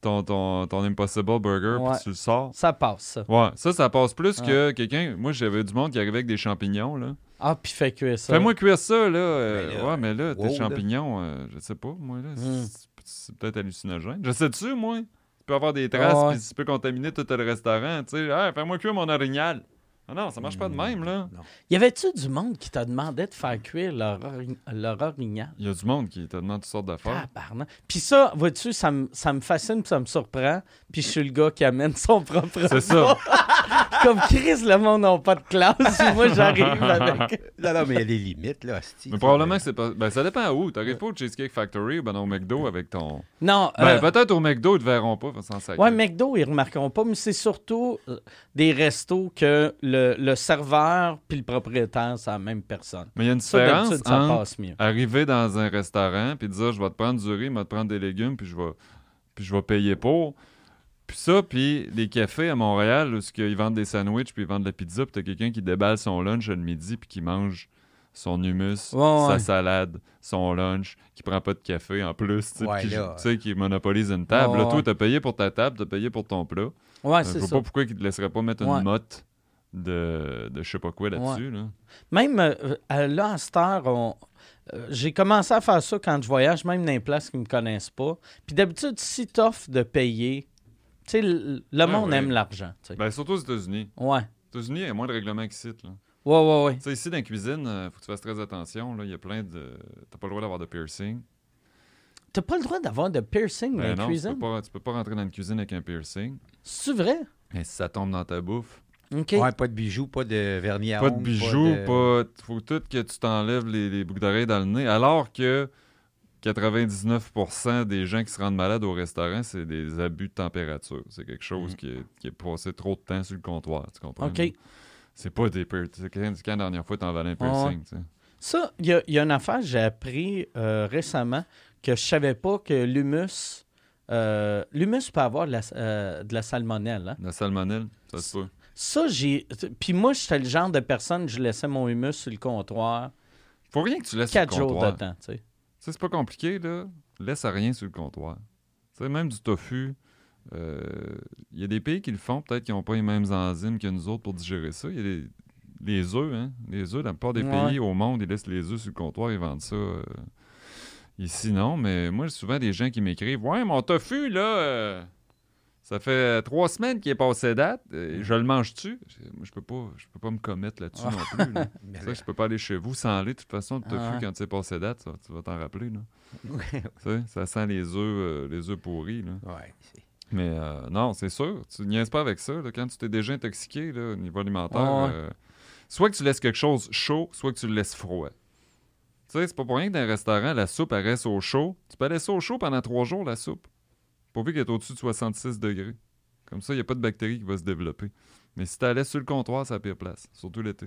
ton, ton, ton Impossible Burger, Ouais. puis tu le sors. Ça passe, ça. Ouais, ça, ça passe plus Ouais. que quelqu'un... Moi, j'avais du monde qui arrivait avec des champignons, là. Ah, puis fait cuire ça. Fais-moi cuire ça, là. euh, Mais là, ouais, mais là, tes wow, champignons, euh, je sais pas, moi, là, Mm. c'est- peut-être hallucinogène. Je sais-tu, moi? Tu peux avoir des traces, puis tu peux contaminer tout le restaurant, tu sais. Hey, fais-moi cuire mon orignal. Ah non, ça marche pas de même, là. Non. Y avait-tu du monde qui t'a demandé de faire cuire leur, leur orignal? Il y a du monde qui te demande toutes sortes d'affaires. Tabarnak. Puis ça, vois-tu, ça me ça me fascine, puis ça me surprend. Puis je suis le gars qui amène son propre C'est ça. Comme Chris, le monde n'a pas de classe. moi, j'arrive avec... Non, non, mais il y a des limites, là, hostie. Mais probablement que c'est pas. Ben, ça dépend où. T'arrives pas au Cheesecake Factory ou ben au McDo avec ton. Non, Ben, euh, peut-être au McDo, ils te verront pas, sans ouais, McDo, ils remarqueront pas, mais c'est surtout euh, des restos que le, le serveur puis le propriétaire, c'est la même personne. Mais il y a une Ça, différence d'habitude, ça entre passe mieux. arriver dans un restaurant puis dire je vais te prendre du riz, je vais te prendre des légumes, puis je vais, puis je vais payer pour. Puis ça, puis les cafés à Montréal, où ils vendent des sandwichs, puis ils vendent de la pizza, puis t'as quelqu'un qui déballe son lunch le midi, puis qui mange son Ouais, ouais. sa salade, son lunch, qui prend pas de café en plus, tu sais, qui- monopolise une table. Ouais, Là, toi, t'as payé pour ta table, t'as payé pour ton plat. Ouais, Je c'est vois ça. pas pourquoi ils te laisseraient pas mettre une motte de, de je sais pas quoi là-dessus. Là. Même euh, euh, là, à cette heure, on- euh, j'ai commencé à faire ça quand je voyage, même dans les places qui ne me connaissent pas. Puis d'habitude, si t'offres de payer, tu sais, le, Ouais, monde ouais. aime l'argent. Ben, surtout aux États-Unis. Ouais. Aux États-Unis, il y a moins de règlements qu'ici. là. Ouais, ouais, ouais. Tu sais, ici, dans la cuisine, il faut que tu fasses très attention. là. Il y a plein de. T'as pas le droit d'avoir de piercing. T'as pas le droit d'avoir de piercing dans Ben la non, tu cuisine? peux, pas, tu peux pas rentrer dans une cuisine avec un piercing. C'est vrai? Mais si ça tombe dans ta bouffe, Ouais, pas de bijoux, pas de vernis à pas de bijoux, de- pas. Faut tout que tu t'enlèves les, les boucles d'oreilles dans le nez. Alors que 99% des gens qui se rendent malades au restaurant, c'est des abus de température. C'est quelque chose Mhm. qui, est, qui est passé trop de temps sur le comptoir. Tu comprends? OK. C'est pas des piercings. C'est quand, quand la dernière fois tu en valais un piercing? tu sais? Ça, il y, a- il y a une affaire que j'ai appris euh, récemment que je savais pas que l'humus... euh, l'humus peut avoir de la, euh, de la salmonelle. Hein? La salmonelle, ça se peut. Ça, j'ai... Puis moi, j'étais le genre de personne, je laissais mon humus sur le comptoir Faut rien que tu laisses sur le quatre jours de comptoir. temps, tu sais. Tu sais, c'est pas compliqué, là. Laisse rien sur le comptoir. Tu sais, même du tofu, euh, il y a des pays qui le font, peut-être qu'ils n'ont pas les mêmes enzymes que nous autres pour digérer ça. Il y a des- les œufs, hein. Les œufs, dans la plupart des Ouais. pays au monde, ils laissent les œufs sur le comptoir, ils vendent ça. euh, Ici, non, mais moi, j'ai souvent des gens qui m'écrivent Ouais, mon tofu, là, euh, ça fait trois semaines qu'il est passé date, euh, je le mange-tu Je- peux pas, je peux pas me commettre là-dessus non plus. là. Sais, je peux pas aller chez vous sans aller. De toute façon, le tofu, Ah quand c'est passé date, ça, tu vas t'en rappeler. Là. ça sent les œufs, euh, les œufs pourris. Là. Ouais, Mais euh, non, c'est sûr. Tu niaises pas avec ça. là. Quand tu t'es déjà intoxiqué là, au niveau alimentaire, ouais. euh, soit que tu laisses quelque chose chaud, soit que tu le laisses froid. Tu sais, c'est pas pour rien que dans un restaurant, la soupe, elle reste au chaud. Tu peux laisser au chaud pendant trois jours, la soupe. Pourvu qu'elle est au-dessus de 66 degrés. Comme ça, il n'y a pas de bactéries qui vont se développer. Mais si tu la laisses sur le comptoir, c'est la pire place, surtout l'été.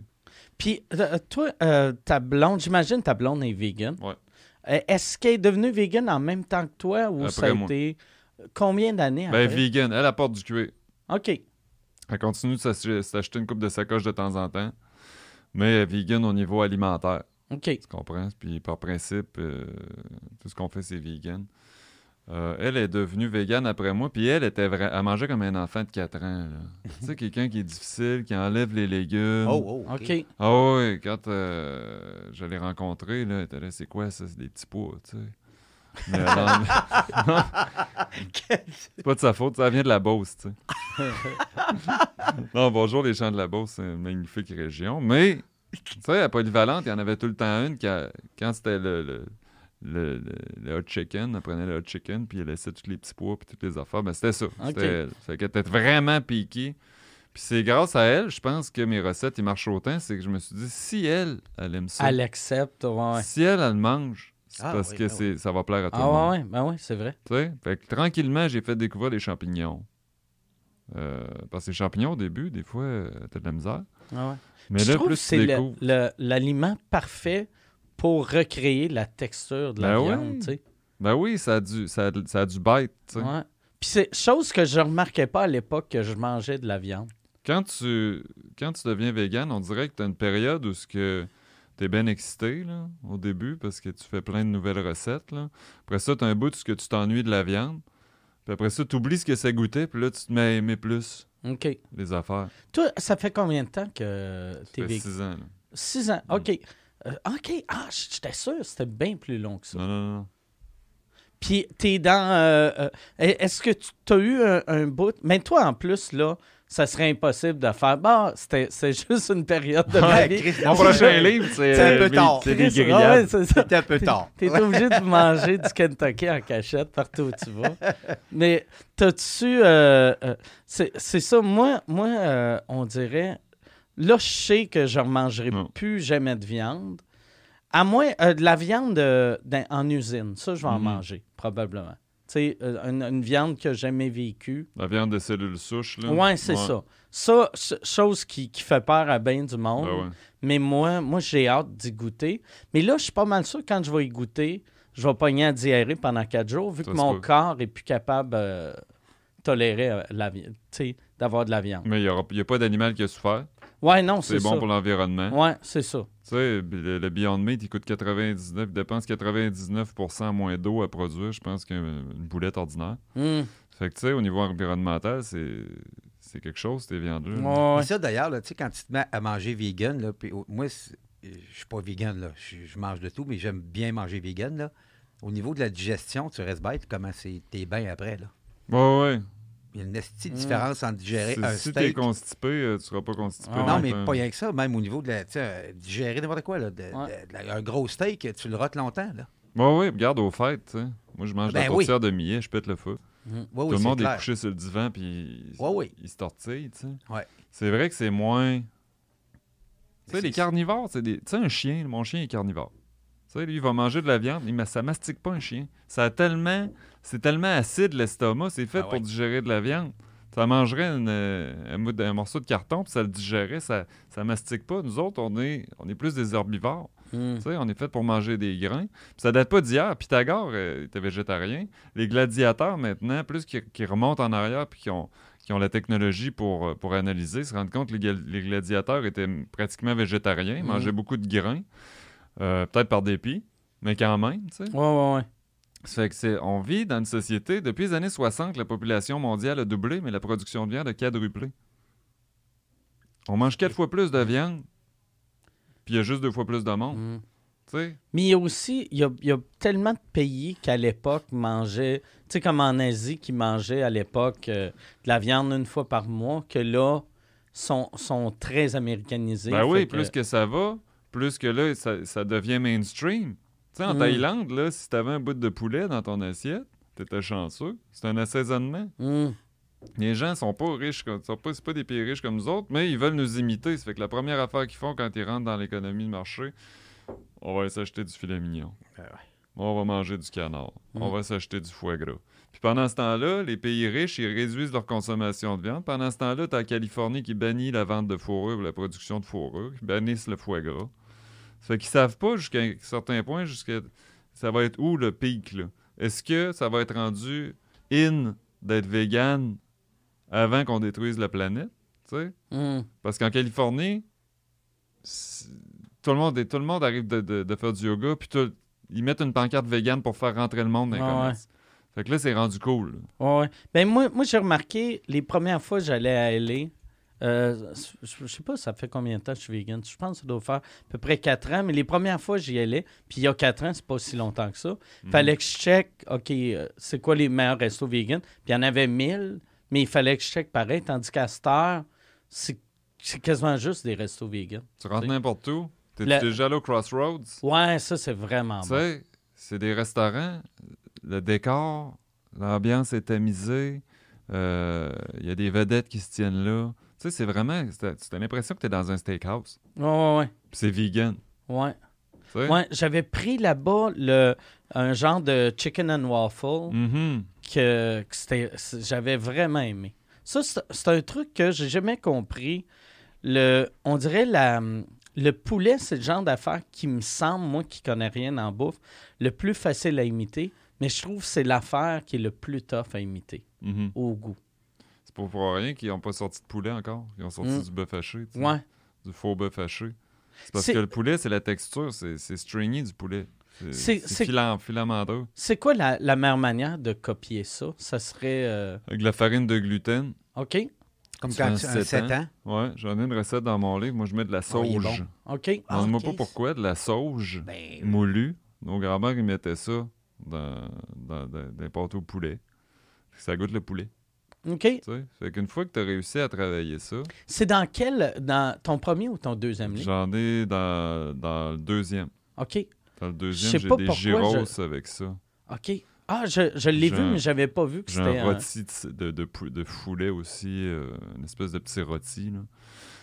Puis, euh, toi, euh, ta blonde, j'imagine ta blonde est vegan. Ouais. Euh, Est-ce qu'elle est devenue vegan en même temps que toi ou Après ça a moi. été combien d'années Ben, après? vegan, elle apporte du cuir. OK. Elle continue de s'ach- s'acheter une coupe de sacoche de temps en temps. Mais vegan au niveau alimentaire. OK. Tu comprends? Puis par principe, tout ce qu'on fait, c'est vegan. Euh, elle est devenue végane après moi, puis elle était vra- elle mangeait comme un enfant de 4 ans. là. tu sais, quelqu'un qui est difficile, qui enlève les légumes. Oh, oh, OK. Ah oui, quand euh, je l'ai rencontrée, là, elle était là, c'est quoi ça? C'est des petits pois, tu sais. Mais elle en- c'est pas de sa faute, ça vient de la Beauce, tu sais. non, bonjour les champs de la Beauce, c'est une magnifique région. Mais, tu sais, à Polyvalente, il y en avait tout le temps une qui, a- quand c'était le, le, le, le- hot chicken, elle prenait le hot chicken, puis elle laissait tous les petits pois, puis toutes les affaires. Ben, c'était ça. C'était elle. Fait qu'elle était vraiment piquée. Puis c'est grâce à elle, je pense que mes recettes, ils marchent autant. C'est que je me suis dit, si elle, elle aime ça, Elle accepte, ouais. si elle, elle mange, c'est Ah, parce oui, que ben c'est, ça va plaire à tout Ah le monde. ouais, ouais, ben ouais, c'est vrai. Tu sais? Fait que tranquillement, j'ai fait découvrir les champignons. Euh, parce que les champignons, au début, des fois, euh, t'as de la misère. Ah ouais. Mais je là, trouve plus que c'est le- découvres... le- l'aliment parfait pour recréer la texture de la Ben viande, oui. tu sais. Ben oui, ça a du, ça a, ça du. Ouais. Puis c'est chose que je remarquais pas à l'époque que je mangeais de la viande. Quand tu, quand tu deviens vegan, on dirait que tu as une période où tu es bien excité là, au début parce que tu fais plein de nouvelles recettes. Là. Après ça, tu as un bout de ce que tu t'ennuies de la viande. Puis après ça, tu oublies ce que ça goûtait, puis là, tu te mets à aimer plus les affaires. Toi, ça fait combien de temps que t'es vegan? six ans. là. Six ans. OK. Euh, OK. Ah, j'étais sûr c'était bien plus long que ça. Non, non, non. Puis, t'es dans. euh, euh, Est-ce que tu as eu un, un bout? Mais toi, en plus, là, ça serait impossible de faire. Bon, c'était c'est juste une période de ma vie. Mon prochain livre, c'est C'est un peu tard. c'est des Chris, grillades. ouais, c'est un peu tard. T'es obligé de manger du Kentucky en cachette partout où tu vas. Mais t'as-tu. euh, euh, c'est c'est ça, moi, moi euh, on dirait. Là, je sais que je ne mangerai Non. plus jamais de viande. À moins euh, de la viande euh, en usine. Ça, je vais en Mhm. manger, probablement. Tu sais, euh, une, une viande que j'ai jamais vécue. La viande de cellules souches, là? Ouais, c'est ça. Ça, ch- chose qui, qui fait peur à bien du monde. Ben ouais. Mais moi, moi j'ai hâte d'y goûter. Mais là, je suis pas mal sûr que quand je vais y goûter, je vais pogner à diarrhée pendant quatre jours, vu Ça que mon peut. corps est plus capable. euh, tolérer la vi- tu sais, d'avoir de la viande. Mais il n'y a, pas d'animal qui a souffert? Ouais, non, c'est bon ça. pour l'environnement. Ouais, c'est ça. Tu sais, le, le Beyond Meat, il coûte 99, il dépense 99% moins d'eau à produire, je pense, qu'une boulette ordinaire. Hum. Fait que, tu sais, au niveau environnemental, c'est c'est quelque chose, viandes-là. Ouais, Puis ça, d'ailleurs, tu sais, quand tu te mets à manger vegan, là, puis moi, je suis pas vegan, là. Je, mange de tout, mais j'aime bien manger vegan, là. Au niveau de la digestion, tu restes bête, comment c'est tes bains après, là? Ouais, ouais. Il y a une esti de Mm. différence entre digérer un si t'es steak. constipé, euh, tu seras pas constipé. Ah, Non, mais pas rien que ça, même au niveau de la. Euh, digérer n'importe quoi, là. de- Ouais. de- de la- un gros steak, tu le rotes longtemps, là. Ouais, ouais, regarde aux fêtes, tu sais. Moi, je mange de Ben la oui. de millet, je pète le feu. Oui, Tout oui, le monde est couché sur le divan, puis Ouais, oui. il se tortille, tu sais. Ouais. C'est vrai que c'est moins... Tu sais, les carnivores, c'est des... Tu sais, un chien, mon chien est carnivore. Tu sais, lui, il va manger de la viande, mais ça mastique pas un chien. Ça a tellement... C'est tellement acide, l'estomac, c'est fait Ah ouais. pour digérer de la viande. Ça mangerait une, euh, un, morceau de carton, puis ça le digérait, ça, ça mastique pas. Nous autres, on est, on est plus des herbivores. Tu sais, on est fait pour manger des grains. Puis ça date pas d'hier. Pythagore euh, était végétarien. Les gladiateurs, maintenant, plus qui, qui remontent en arrière puis qui ont, qui ont la technologie pour, euh, pour analyser, se rendent compte que les, gladiateurs étaient pratiquement végétariens, Mhm. mangeaient beaucoup de grains, euh, peut-être par dépit, mais quand même, tu sais. Ouais, ouais, ouais. Ça fait que c'est, on vit dans une société, depuis les années 60, la population mondiale a doublé, mais la production de viande a quadruplé. On mange quatre fois plus de viande, puis il y a juste deux fois plus de monde, sais? Mais il y a aussi, il y a, il y a tellement de pays qu'à l'époque mangeaient, tu sais, comme en Asie, qui mangeaient à l'époque euh, de la viande une fois par mois, que là, sont, sont très américanisés. Ben oui, que- plus que ça va, plus que là, ça, ça devient mainstream. Tu sais, en Mm. Thaïlande, là, si t'avais un bout de poulet dans ton assiette, t'étais chanceux. C'est un assaisonnement. Hum. Les gens sont pas riches, sont pas, c'est pas des pays riches comme nous autres, mais ils veulent nous imiter. Ça fait que la première affaire qu'ils font quand ils rentrent dans l'économie de marché, on va s'acheter du filet mignon. Ben ouais. On va manger du canard. On Mm. va s'acheter du foie gras. Puis pendant ce temps-là, les pays riches, ils réduisent leur consommation de viande. Pendant ce temps-là, tu as la Californie qui bannit la vente de fourrure ou la production de fourrure, qui bannissent le foie gras. Ça fait qu'ils savent pas jusqu'à un certain point, jusqu'à ça va être où le pic, là. Est-ce que ça va être rendu in d'être vegan avant qu'on détruise la planète? tu sais? Hum. Parce qu'en Californie, tout le monde, tout le monde arrive de, de- de faire du yoga, puis tout- ils mettent une pancarte vegan pour faire rentrer le monde dans les Ah ouais. Fait que là, c'est rendu cool. là. Ouais. Ben moi, moi j'ai remarqué, les premières fois que j'allais à LA, euh, je, je sais pas, ça fait combien de temps que je suis vegan? Je pense que ça doit faire à peu près 4 ans, mais les premières fois j'y allais, puis il y a 4 ans, c'est pas si longtemps que ça. Mhm. Fallait que je check, OK, euh, c'est quoi les meilleurs restos vegan? Puis il y en avait 1000, mais il fallait que je check pareil, tandis qu'à cette heure, c'est quasiment juste des restos vegan. Tu rentres n'importe où? T'es Le- déjà allé au Crossroads? Ouais, ça, c'est vraiment Tu bon. sais, c'est des restaurants, le décor, l'ambiance est tamisée, euh, il y a des vedettes qui se tiennent là. Sais, c'est vraiment, c'est- tu as l'impression que tu es dans un steakhouse. Ouais, ouais, ouais. Puis c'est vegan. ouais. j'avais pris là-bas le, un genre de chicken and waffle. Mhm. que, j'avais vraiment aimé. Ça, c'est, c'est un truc que j'ai jamais compris. Le, on dirait la, le poulet, c'est le genre d'affaire qui me semble, moi qui connais rien en bouffe, le plus facile à imiter, mais je trouve que c'est l'affaire qui est le plus tough à imiter Mhm. au goût. C'est pas pour rien qu'ils n'ont pas sorti de poulet encore. Ils ont sorti Mm. du bœuf haché. tu sais. Ouais. Du faux bœuf haché. C'est parce que le poulet, c'est la texture, c'est c'est stringy du poulet. C'est- C'est c'est- filamenteux. Quoi la, la meilleure manière de copier ça? Ça serait... euh, Avec de la farine de gluten. OK? Comme Tu quand tu as 7 sept ans. Ouais, j'en ai une recette dans mon livre. Moi, je mets de la Oh, il est sauge. OK? Ah, Demande-moi ok. pas pourquoi, de la sauge Ben, moulue. Nos grands-mères, ils mettaient ça dans, dans, dans, dans les pâtes au poulet. Ça goûte le poulet. OK. Tu sais? Fait qu'une fois que tu as réussi à travailler ça, C'est dans quel... Dans ton premier ou ton deuxième livre? j'en ai dans, dans le deuxième. OK. Dans le deuxième, j'ai des gyros je- avec ça. OK. Ah, je, je l'ai vu, mais j'avais pas vu que c'était... un un- rôti de, de, de foulet aussi, euh, une espèce de petit rôti.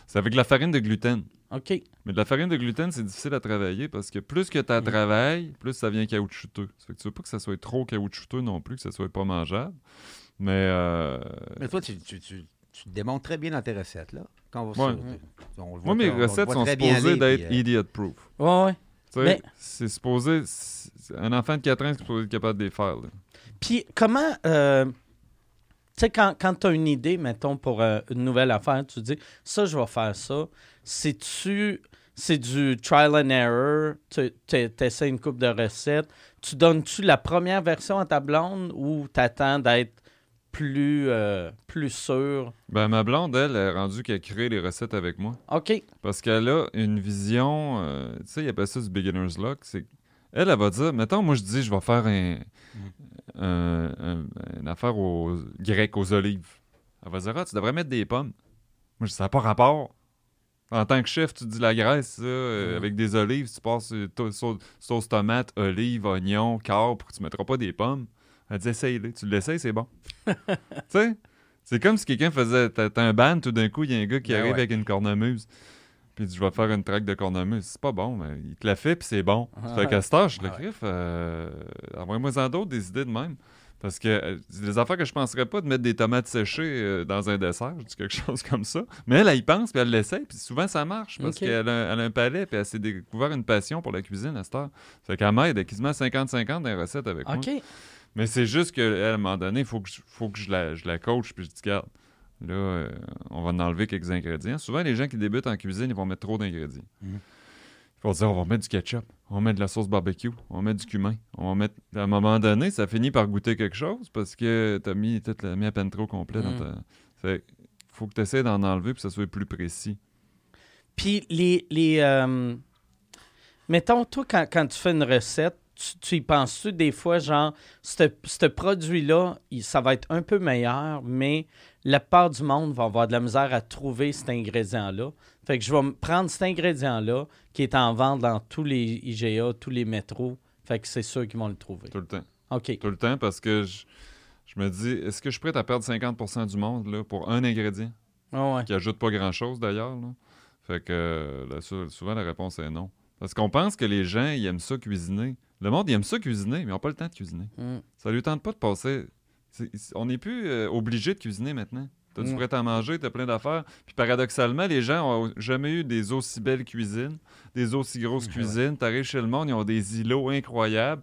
C'est avec de la farine de gluten. OK. Mais de la farine de gluten, c'est difficile à travailler parce que plus que tu travailles, plus ça devient caoutchouteux. Ça fait que tu veux pas que ça soit trop caoutchouteux non plus, que ça soit pas mangeable. Mais euh, Mais toi, tu, tu, tu, tu te démontres très bien dans tes recettes, là. Quand on va Ouais. sur- on le voit moi, mes on recettes sont supposées d'être euh, idiot-proof. Ouais, ouais. Tu sais, Mais- C'est supposé... Un enfant de 4 ans, c'est supposé être capable de les faire. là. Puis comment... euh, tu sais, quand, quand tu as une idée, mettons, pour euh, une nouvelle affaire, tu dis, ça, je vais faire ça. C'est-tu. C'est du trial and error? Tu essaies une coupe de recettes. Tu donnes-tu la première version à ta blonde ou t'attends d'être plus, euh, plus sûr? Ben, ma blonde, elle, est rendue qu'elle crée les recettes avec moi. OK. Parce qu'elle a une vision, euh, tu sais, il appelle ça du beginner's luck. C'est, elle, elle va dire, mettons, moi, je dis, je vais faire un, un- un- une affaire aux grecs, aux olives. Elle va dire, ah, tu devrais mettre des pommes. Moi, je dis, ça n'a pas rapport. En tant que chef, tu dis la graisse, ça, euh, Mhm. avec des olives, tu passes sauce tomate, olives, oignons, carpe, tu mettras pas des pommes. Elle dit, essaye-le. Tu l'essayes, c'est bon. tu sais? C'est comme si quelqu'un faisait. T'as un ban, tout d'un coup, il y a un gars qui Ben arrive ouais. avec une cornemuse. Puis il dit, je vais faire une traque de cornemuse. C'est pas bon, mais il te la fait, puis c'est bon. Ah. Fait qu'à cette heure, je le Ah ouais. griffe. Euh, Envoie-moi-en d'autres, des idées de même. Parce que euh, c'est des affaires que je penserais pas de mettre des tomates séchées euh, dans un dessert. Je dis quelque chose comme ça. Mais elle, elle y pense, puis elle l'essaye, puis souvent ça marche. Parce qu'elle a, un palais, puis elle s'est découvert une passion pour la cuisine à cette heure. Fait qu'elle m'aide, quasiment 50-50 dans les recettes avec moi. Mais c'est juste qu'à un moment donné, il faut que, je, faut que je, la, je la coach, puis je dis, regarde, là, euh, on va en enlever quelques ingrédients. Souvent, les gens qui débutent en cuisine, ils vont mettre trop d'ingrédients. Mhm. Il faut dire, on va mettre du ketchup, on va mettre de la sauce barbecue, on va mettre du cumin, on va mettre... À un moment donné, ça finit par goûter quelque chose parce que t'as mis, t'as mis à peine trop complet dans Mhm. ta... Fait faut que tu essaies d'en enlever puis que ça soit plus précis. Puis les. les euh, Mettons, toi, quand, quand tu fais une recette, tu, tu y penses-tu des fois, genre, ce produit-là, ça va être un peu meilleur, mais la part du monde va avoir de la misère à trouver cet ingrédient-là. Fait que je vais prendre cet ingrédient-là qui est en vente dans tous les IGA, tous les métros. Fait que c'est sûr qu'ils vont le trouver. Tout le temps. OK. Tout le temps parce que je, je me dis, est-ce que je suis prêt à perdre 50% du monde là, pour un ingrédient? Ouais. qui ajoute pas grand-chose d'ailleurs. Fait que euh, là, souvent la réponse est non. Parce qu'on pense que les gens, ils aiment ça cuisiner. Le monde, il aime ça cuisiner, mais ils n'ont pas le temps de cuisiner. Mm. Ça lui tente pas de passer. on n'est plus euh, obligé de cuisiner maintenant. T'as du Mm. prêt à manger, t'as plein d'affaires. Puis paradoxalement, les gens ont jamais eu des aussi belles cuisines, des aussi grosses Ouais. cuisines. T'arrives chez le monde, ils ont des îlots incroyables.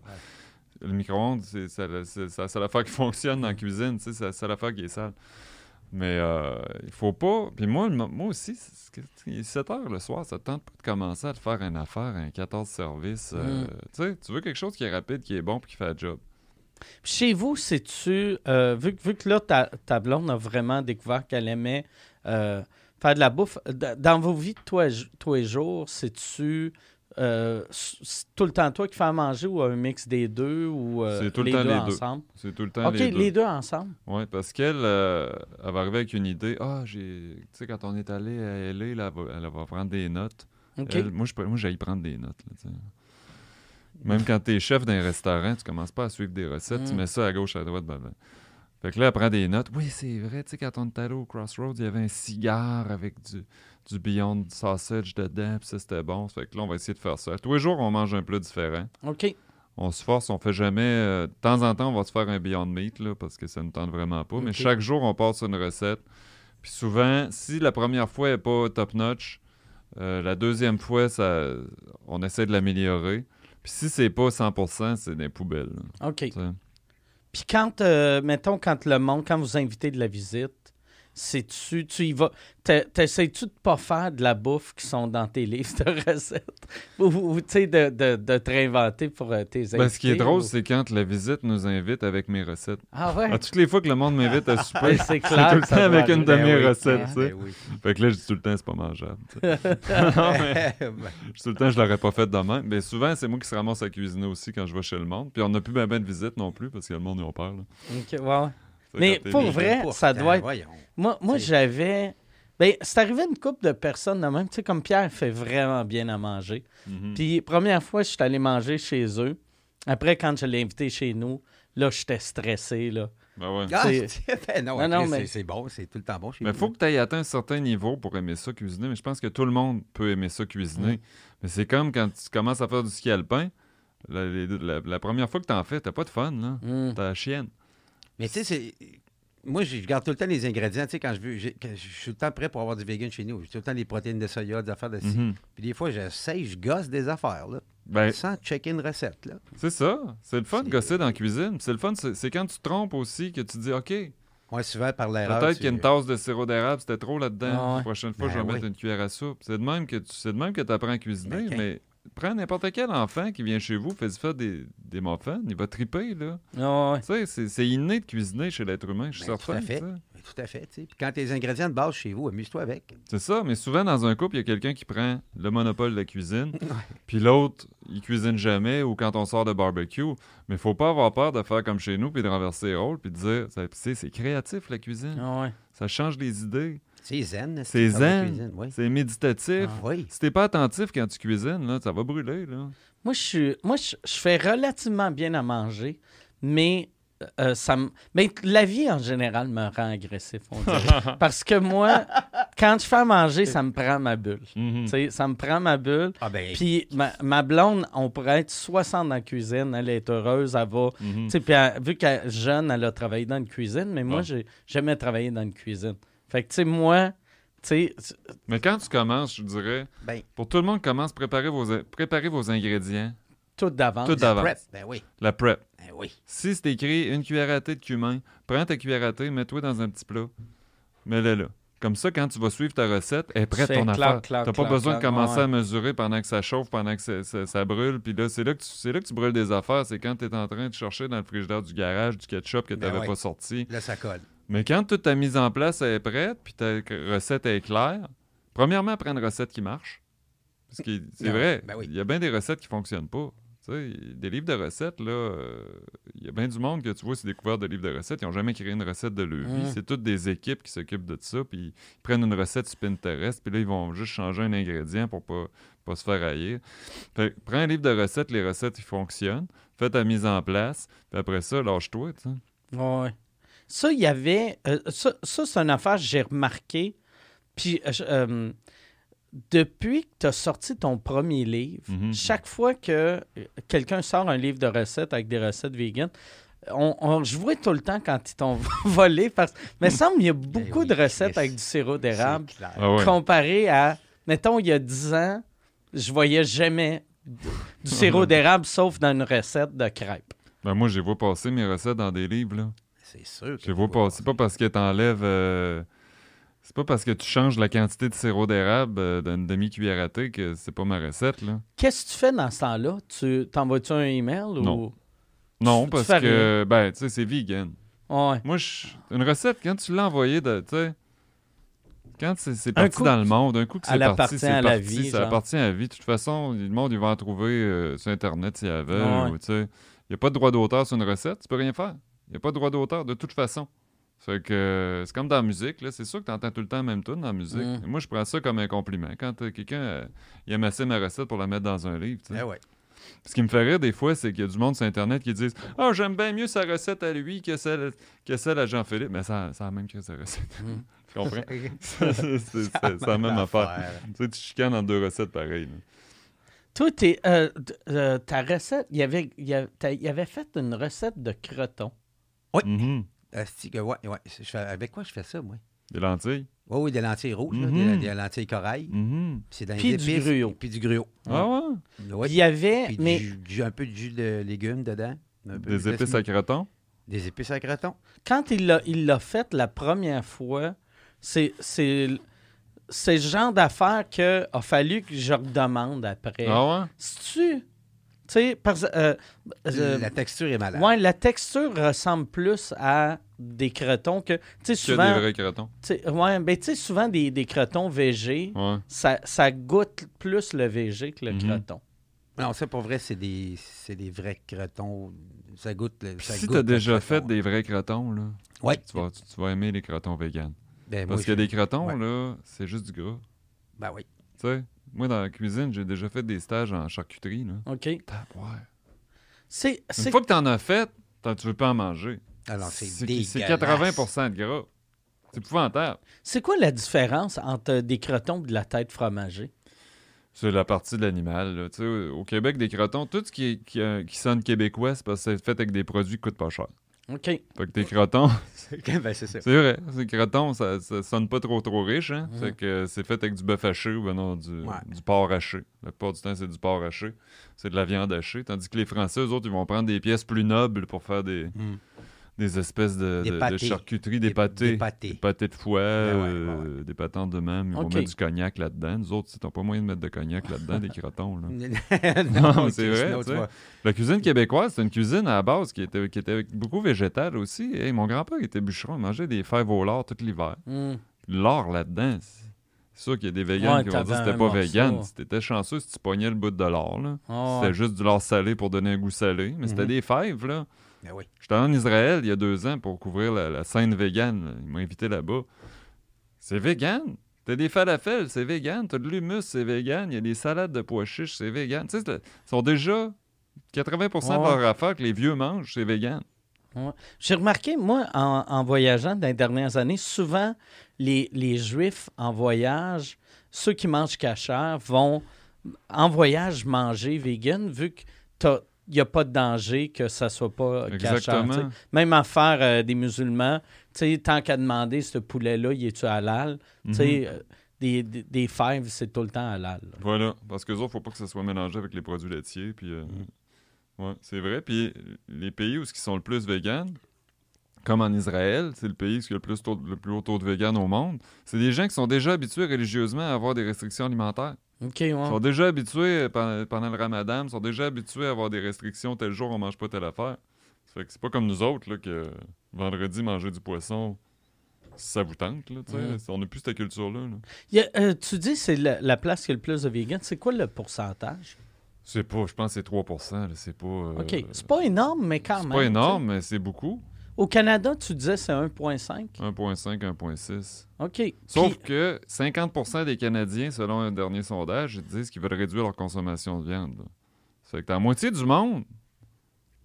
Le micro-ondes, c'est la- c'est- c'est la seule affaire qui fonctionne dans la cuisine, tu sais, c'est la seule affaire qui est sale. Mais euh, il faut pas. Puis moi, moi aussi, il est 7 heures le soir, ça te tente pas de commencer à te faire une affaire, un 14 services. euh, Mm. Tu sais, tu veux quelque chose qui est rapide, qui est bon, puis qui fait le job. Puis Chez vous, c'est-tu, euh, vu, que- vu que là, ta, ta blonde a vraiment découvert qu'elle aimait euh, faire de la bouffe, dans vos vies de tous tous les jours, c'est-tu euh, tout le temps toi qui fais à manger ou un mix des deux ou euh, C'est tout le les temps deux les deux. ensemble? C'est tout le temps OK, les deux. ensemble. Oui, parce qu'elle euh, elle va arriver avec une idée. Ah, j'ai. Tu sais, quand on est allé à LA, là, elle, va, elle va prendre des notes. Elle- moi, je, moi, j'aille prendre des notes. là. Même quand tu es chef d'un restaurant, tu commences pas à suivre des recettes, tu Mm. mets ça à gauche, à droite. ben. Fait que là, elle prend des notes. Oui, c'est vrai, tu sais, quand on est allé au Crossroads, il y avait un cigare avec du, du Beyond Sausage dedans, puis ça, c'était bon. Fait que là, on va essayer de faire ça. Tous les jours, on mange un plat différent. OK. On se force, on fait jamais. euh, de temps en temps, on va se faire un Beyond Meat, là, parce que ça ne tente vraiment pas. Mais chaque jour, on passe une recette. Puis souvent, si la première fois n'est pas top-notch, euh, la deuxième fois, ça, on essaie de l'améliorer. Puis si c'est pas 100%, c'est des poubelles. là, OK. Puis quand, euh, mettons, quand le monde, quand vous invitez de la visite, c'est-tu, tu y vas, t'e- t'essayes-tu de pas faire de la bouffe qui sont dans tes livres de recettes? Ou, ou, tu sais, de, de, de te réinventer pour euh, tes invités? Ben, ce qui est drôle, ou- c'est quand la visite nous invite avec mes recettes. Ah ouais? À toutes les fois que le monde m'invite à souper, Ben, c'est tout le que ça temps avec une de arriver. mes Ben oui. recettes. Ah, tu sais. ben oui. Fait que là, je dis tout le temps, c'est pas mangeable. Non, mais- Ben, Tout le temps, je l'aurais pas fait de même. Mais souvent, c'est moi qui se ramasse à cuisiner aussi quand je vais chez le monde. Puis on n'a plus ben ben de visite non plus parce que le monde, ils ont peur. là. OK, ouais, ouais. Mais pour vrai, ça doit être- voyons. Moi, moi j'avais... Ben, c'est arrivé une couple de personnes de même. Tu sais, comme Pierre fait vraiment bien à manger. Mhm. Puis, première fois, je suis allé manger chez eux. Après, quand je l'ai invité chez nous, là, j'étais stressé, là. Ben ouais. Ah, ben non, Non, mais- c'est- c'est bon, c'est tout le temps bon chez Mais nous. faut que tu aies atteint un certain niveau pour aimer ça cuisiner. Mais je pense que tout le monde peut aimer ça cuisiner. Mais c'est comme quand tu commences à faire du ski alpin. La, les- la- la première fois que tu en fais, t'as pas de fun. là. Mm. T'as la chienne. Mais tu sais, c'est. Moi, je garde tout le temps les ingrédients. Tu sais, quand je veux. suis tout le temps prêt pour avoir du vegan chez nous. J'ai tout le temps des protéines de soya, des affaires de ci. Mhm. Puis des fois, j'essaye, je gosse des affaires, là. Ben, Sans checker une recette, là. c'est ça. C'est le fun de gosser dans la cuisine. Puis C'est le fun, c'est c'est quand tu te trompes aussi que tu dis OK, Moi, souvent, par l'erreur. Peut-être tu- qu'une tasse de sirop d'érable, c'était trop là-dedans. Ah ouais. La prochaine fois, Ben je vais oui. mettre une cuillère à soupe. C'est de même que tu c'est de même que apprends à cuisiner, Ben, quand- mais prends n'importe quel enfant qui vient chez vous, fais-y faire des, des muffins, il va triper, là. Ah ouais. Tu sais, c'est- inné de cuisiner chez l'être humain, je suis Ben, tout certain. à fait. Oui, Tout à fait. tu sais. Puis quand tes ingrédients de base chez vous, amuse-toi avec. C'est ça, mais souvent dans un couple, il y a quelqu'un qui prend le monopole de la cuisine, puis l'autre, il cuisine jamais ou quand on sort de barbecue. Mais faut pas avoir peur de faire comme chez nous, puis de renverser les rôles, puis de dire, c'est créatif la cuisine. Ah ouais. Ça change les idées, C'est zen. C'est zen. cuisine, Oui. c'est méditatif. Ah, oui. Si t'es pas attentif quand tu cuisines, là, ça va brûler. Là. Moi, je suis, moi, je, je fais relativement bien à manger, mais euh, ça me, mais la vie en général me rend agressif, on dirait. Parce que moi, quand je fais à manger, ça me prend ma bulle. Mhm. Tu sais, ça me prend ma bulle. Ah ben, Puis ma, ma blonde, on pourrait être 60 dans la cuisine, elle est heureuse, elle va. Mhm. Tu sais, puis elle- vu qu'elle est jeune, elle a travaillé dans une cuisine, mais moi, Ah. j'ai jamais travaillé dans une cuisine. Fait que, tu sais, moi, tu sais, Mais quand tu commences, je dirais, ben, pour tout le monde, commence préparer vos, préparer vos ingrédients. tout d'avance. Tout d'avance. prep. Ben oui. La prep. Ben oui. Si c'est écrit une cuillère à thé de cumin, prends ta cuillère à thé, mets-toi dans un petit plat, mets-le là. Comme ça, quand tu vas suivre ta recette, elle est prête ton clac, affaire. clac, T'as pas clac, besoin de commencer ouais. à mesurer pendant que ça chauffe, pendant que ça, ça- ça brûle. Puis là, c'est là, que tu- c'est là que tu brûles des affaires. C'est quand tu es en train de chercher dans le frigidaire du garage du ketchup que tu Ben n'avais ouais. pas sorti. Là, ça colle. Mais quand toute ta mise en place est prête, puis ta recette est claire, premièrement, prends une recette qui marche. Parce que c'est vrai, ben oui. il y a bien des recettes qui fonctionnent pas. Tu sais, des livres de recettes, là, euh, il y a bien du monde que tu vois, c'est découvert de livres de recettes. Ils n'ont jamais créé une recette de leur vie. Mm. C'est toutes des équipes qui s'occupent de ça. Puis ils prennent une recette sur Pinterest, puis là, ils vont juste changer un ingrédient pour pas, pas se faire haïr. Fait prends un livre de recettes, les recettes, ils fonctionnent. Fais ta mise en place, puis après ça, lâche-toi. tu sais. Ouais. Ça, il y avait. euh, ça, ça, c'est une affaire que j'ai remarqué. Puis, euh, euh, depuis que tu as sorti ton premier livre, Mhm. chaque fois que quelqu'un sort un livre de recettes avec des recettes vegan, on, on- je vois tout le temps quand ils t'ont volé. Parce, mais il me semble qu'il y a beaucoup oui, de recettes avec du sirop d'érable. Ah comparé à, mettons, il y a 10 ans, je voyais jamais du sirop d'érable sauf dans une recette de crêpes. Ben moi, je les vois passer mes recettes dans des livres. Là. C'est sûr. que Je vois tu pas. C'est pas parce que t'enlèves. euh, C'est pas parce que tu changes la quantité de sirop d'érable euh, d'une demi-cuillère à thé que c'est pas ma recette. Là. Qu'est-ce que tu fais dans ce temps-là? Tu t'envoies-tu un email ou? Non. Non, Tu- tu parce que, ben, tu sais, c'est vegan. Ouais. Moi, je- une recette, quand tu l'as envoyée, de- tu sais, quand c'est parti coup dans le monde, un coup que c'est parti, appartient c'est à la parti, vie, ça genre. appartient à la vie. De toute façon, le monde, il va en trouver euh, sur Internet s'il y avait. Ouais. ou, tu sais. Il n'y a pas de droit d'auteur sur une recette, tu peux rien faire. Il n'y a pas de droit d'auteur de toute façon. Fait que euh, c'est comme dans la musique, là. c'est sûr que tu entends tout le temps la même tune dans la musique. Mm. Moi, je prends ça comme un compliment. Quand euh, quelqu'un euh, il aime assez ma recette pour la mettre dans un livre, tu sais. Ah ouais. Ce qui me fait rire des fois, c'est qu'il y a du monde sur Internet qui disent Ah, j'aime bien mieux sa recette à lui que celle, que celle à Jean-Philippe. Mais ça, ça a la même que sa recette. Mm. tu comprends? c'est la même affaire. Tu sais, tu chicanes en deux recettes pareilles. là. Toi, t'es, euh, euh, ta recette, il y avait, a- y avait fait une recette de croton. Oui. Mhm. Que ouais, ouais. Je fais- avec quoi je fais ça, moi? Des lentilles. Oui, oui, des lentilles rouges, là, des, des lentilles corail. Mhm. C'est dans les Puis du épices, gruau. Puis du gruau. Ah ouais? Ouais. Il y avait, Puis mais du, du- un peu de jus de légumes dedans. Un peu Des de épices à croton. Des épices à croton. quand il l'a, il l'a fait la première fois, c'est, c'est, c'est le genre d'affaire qu'il a fallu que je redemande après. Ah ouais? Si tu. Tu sais, parce euh, euh, la texture est malade. ouais, la texture ressemble plus à des crotons que. Tu sais, Que souvent. des vrais crotons. tu sais, ouais, ben, tu sais, souvent des, des crotons végés, Ouais. ça, ça goûte plus le végé que le croton. Non, ça, pour vrai, c'est des, c'est des vrais crotons. Ça goûte le. Ça si t'as le déjà croton. fait des vrais crotons, là, Ouais. tu, vas, tu, tu vas aimer les crotons vegan. Ben, moi, Parce que je- des crotons, ouais. là, c'est juste du gras. Ben oui. Tu sais, moi, dans la cuisine, j'ai déjà fait des stages en charcuterie, là. OK. C'est. Une c'est- fois que t'en as fait, t'en- tu veux pas en manger. Alors, c'est C'est c'est 80% de gras. C'est épouvantable. C'est quoi la différence entre des crotons et de la tête fromagée? C'est la partie de l'animal. là. Tu sais, Au Québec, des crotons, tout ce qui, est- qui, euh, qui sonne québécois, c'est parce que c'est fait avec des produits qui coûtent pas cher. OK. Fait que tes crotons, ben, c'est ça. c'est vrai, ces crotons, ça, ça sonne pas trop trop riche. Hein? Mhm. Fait que c'est fait avec du bœuf haché ou ben non, du, Ouais. du porc haché. La plupart du temps, c'est du porc haché. C'est de la viande hachée. Tandis que les Français, eux autres, ils vont prendre des pièces plus nobles pour faire des, Mm. Des espèces de, Des de- de pâtés. charcuteries, des, Des- pâtés. des pâtés. Des pâtés de foie, ouais, euh, des patentes de même. Ils vont Ok. mettre du cognac là-dedans. Nous autres, t'as pas moyen de mettre de cognac là-dedans, des crotons. Là. non, mais c'est vrai, tu sais. La cuisine québécoise, c'est une cuisine à la base qui était, qui était beaucoup végétale aussi. Hey, mon grand-père était bûcheron, il mangeait des fèves au lard tout l'hiver. Hmm. L'or là-dedans, c'est sûr qu'il y a des végans Ouais, qui vont dire que c'était pas morceau. vegan. Si t'étais chanceux, si tu pognais le bout de l'or, là. Ah, C'était ouais. juste du lard salé pour donner un goût salé. Mais c'était Mhm. des fèves, là. Ben oui. J'étais en Israël il y a deux ans pour couvrir la, la scène végane. là. Ils m'ont invité là-bas. C'est vegan. T'as des falafels, c'est vegan. T'as de l'humus, c'est vegan. Il y a des salades de pois chiches, c'est vegan. Tu sais, ils sont déjà 80% Ouais. de leur affaire que les vieux mangent, c'est vegan. J'ai remarqué, moi, en, en voyageant dans les dernières années, souvent, les, les Juifs en voyage, ceux qui mangent cachère, vont en voyage manger vegan, vu qu'il n'y a pas de danger que ça soit pas sais. Même affaire euh, des musulmans, tu sais, tant qu'à demander ce poulet-là, il est-tu halal? Mhm. euh, des, des, des fèves, c'est tout le temps halal. là. Voilà. Parce que autres, faut pas que ça soit mélangé avec les produits laitiers. Puis, euh, ouais, c'est vrai. Puis les pays où ils sont le plus véganes, comme en Israël, c'est le pays qui a le plus, taux- le plus haut taux de vegan au monde. C'est des gens qui sont déjà habitués religieusement à avoir des restrictions alimentaires. Ouais. Ils sont déjà habitués pendant, le ramadan, ils sont déjà habitués à avoir des restrictions. Tel jour, on mange pas telle affaire. Ça fait que c'est pas comme nous autres, là, que vendredi, manger du poisson, ça vous tente, là. On n'a plus cette culture-là. là. A- euh, tu dis c'est la, la place qui a le plus de vegan. C'est quoi le pourcentage? C'est pas, je pense que c'est 3 là, c'est pas... euh, OK. C'est pas énorme, mais quand C'est même. pas tu énorme, mais c'est beaucoup. Au Canada, tu disais c'est 1,5. 1,5, 1,6. OK. Sauf Puis- que 50% des Canadiens, selon un dernier sondage, disent qu'ils veulent réduire leur consommation de viande. Ça fait que t'as la moitié du monde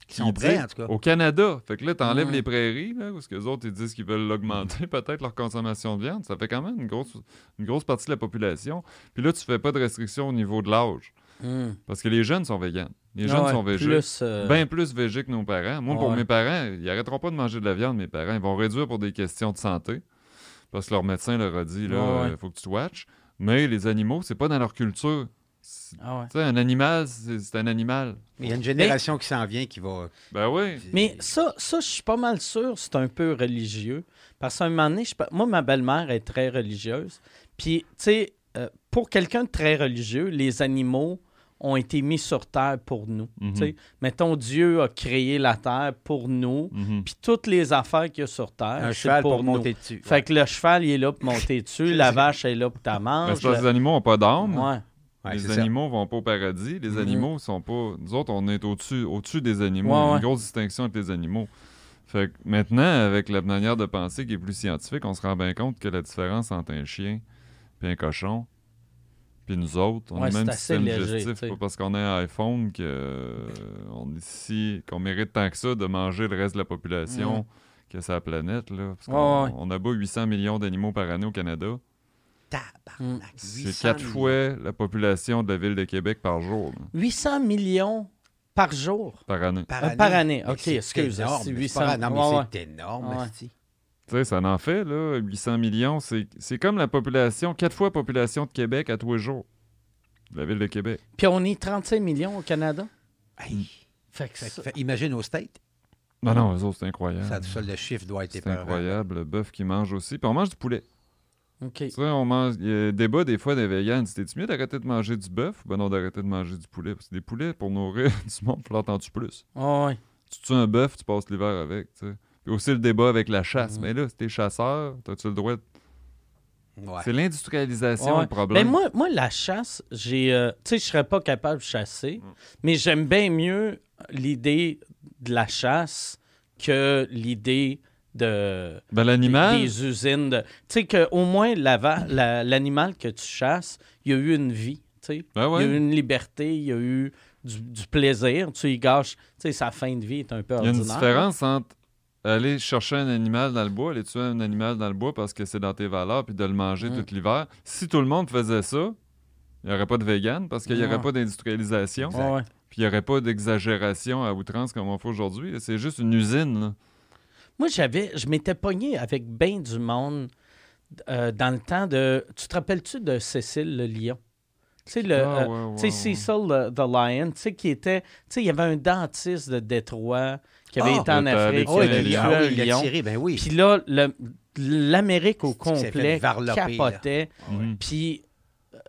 Qui sont prêts, dit- en tout cas. Au Canada. Fait que là, t'enlèves Mm. les prairies, là, parce que les autres, ils disent qu'ils veulent augmenter peut-être leur consommation de viande. Ça fait quand même une grosse, une grosse partie de la population. Puis là, tu fais pas de restrictions au niveau de l'âge. Hmm. Parce que les jeunes sont véganes. Les Ah jeunes ouais, sont végés. Euh, Bien plus végés que nos parents. Moi, pour Ouais. mes parents, ils arrêteront pas de manger de la viande, mes parents. Ils vont réduire pour des questions de santé. Parce que leur médecin leur a dit, là, ouais. euh, faut que tu te watches. Mais les animaux, c'est pas dans leur culture. Ah ouais. Tu sais, un animal, c'est un animal. Mais il y a une génération qui s'en vient qui va. Ben oui. Mais ça, ça je suis pas mal sûr, c'est un peu religieux. Parce qu'à un moment donné, je moi, ma belle-mère est très religieuse. Puis, tu sais, euh, pour quelqu'un de très religieux, les animaux ont été mis sur terre pour nous. Mhm. Tu sais, Mettons, Dieu a créé la terre pour nous. Mhm. Puis toutes les affaires qu'il y a sur terre, Un c'est cheval pour, nous. monter dessus. Fait que le cheval, il est là pour monter dessus. la vache est là pour ta Ben, manche. c'est parce que les animaux n'ont pas d'âme. Ouais. Ouais, les animaux vont pas au paradis. Les Mhm. animaux sont pas. Nous autres, on est au-dessus au-dessus des animaux. Y a ouais. une grosse distinction entre les animaux. Fait que maintenant, avec la manière de penser qui est plus scientifique, on se rend bien compte que la différence entre un chien et un cochon, puis nous autres, on Ouais, a même système léger, digestif. pas parce qu'on a un iPhone que euh, on est si qu'on mérite tant que ça de manger le reste de la population Mhm. que c'est la planète. Là, parce qu'on ouais. on abat 800 millions d'animaux par année au Canada. Tabarnak. C'est 800 quatre fois la population de la ville de Québec par jour, là, 800 millions par jour? par année. Par Euh, année? par année. Mais OK, c'est excuse, énorme, c'est mais 800. pas- Non, mais c'est énorme. Ouais. Esti. Tu sais, ça en fait, là, 800 millions. C'est c'est comme la population, quatre fois la population de Québec à tous les jours. La ville de Québec. Puis on est 35 millions au Canada. Hey. Fait que Fait- ça- fait- imagine au State. Non, non, eux autres, c'est incroyable. Ça, ça, le chiffre doit être C'est épeurant. incroyable. Le bœuf qui mange aussi. Puis on mange du poulet. OK. Tu sais, on mange. Il y a débat des fois des végans. C'était-tu mieux d'arrêter de manger du bœuf ou ben non d'arrêter de manger du poulet? Parce que des poulets, pour nourrir du monde, il faut l'entendre plus? Ah ouais. Tu tues un bœuf, tu passes l'hiver avec, tu sais. Puis aussi le débat avec la chasse. Mhm. Mais là, si t'es chasseur, t'as-tu le droit de... Ouais. C'est l'industrialisation Ouais. le problème. Ben moi, moi, la chasse, j'ai. euh, tu sais, je serais pas capable de chasser, Mm. mais j'aime bien mieux l'idée de la chasse que l'idée de. Ben l'animal... Des usines de. Tu sais, qu'au moins, la va- la- l'animal que tu chasses, il y a eu une vie, tu sais. Ben ouais. Il y a eu une liberté, il y a eu du, du plaisir. Tu y gâches. Tu sais, sa fin de vie est un peu Il y a une ordinaire. différence entre aller chercher un animal dans le bois, aller tuer un animal dans le bois parce que c'est dans tes valeurs, puis de le manger Mm. tout l'hiver. Si tout le monde faisait ça, il n'y aurait pas de vegan parce qu'il n'y aurait Ouais. pas d'industrialisation, ouais. puis il n'y aurait pas d'exagération à outrance comme on fait aujourd'hui. C'est juste une usine. là. Moi, j'avais, je m'étais pogné avec bien du monde euh, dans le temps de. Tu te rappelles-tu de Cécile le lion? Tu sais, le, Ah, euh, ouais, ouais. Cecil the, the Lion, tu sais, qui était. Tu sais, il y avait un dentiste de Détroit qui avait Ah, été en allé Afrique, tué lion. ah un oui, il a lion. tiré, ben oui. Puis là, l'Amérique au complet là. capotait. Mhm. Puis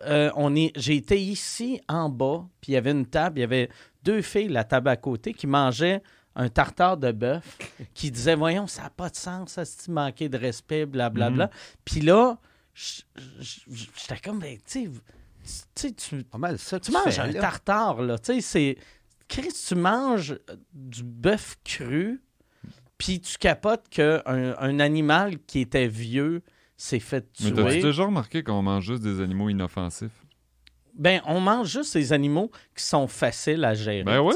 euh, on est, j'ai été ici en bas, puis il y avait une table, il y avait deux filles, la table à côté, qui mangeaient un tartare de bœuf, qui disaient Voyons, ça n'a pas de sens, ça se manquer de respect, blablabla. Puis là, j- j- j- j'étais comme, ben, tu sais, tu sais, tu, tu manges fais, un là. tartare, là. Tu sais, c'est. Chris, tu manges euh, du bœuf cru, puis tu capotes qu'un un animal qui était vieux s'est fait Mais t'as-tu tuer. déjà remarqué qu'on mange juste des animaux inoffensifs? Ben, on mange juste des animaux qui sont faciles à gérer. Ben oui!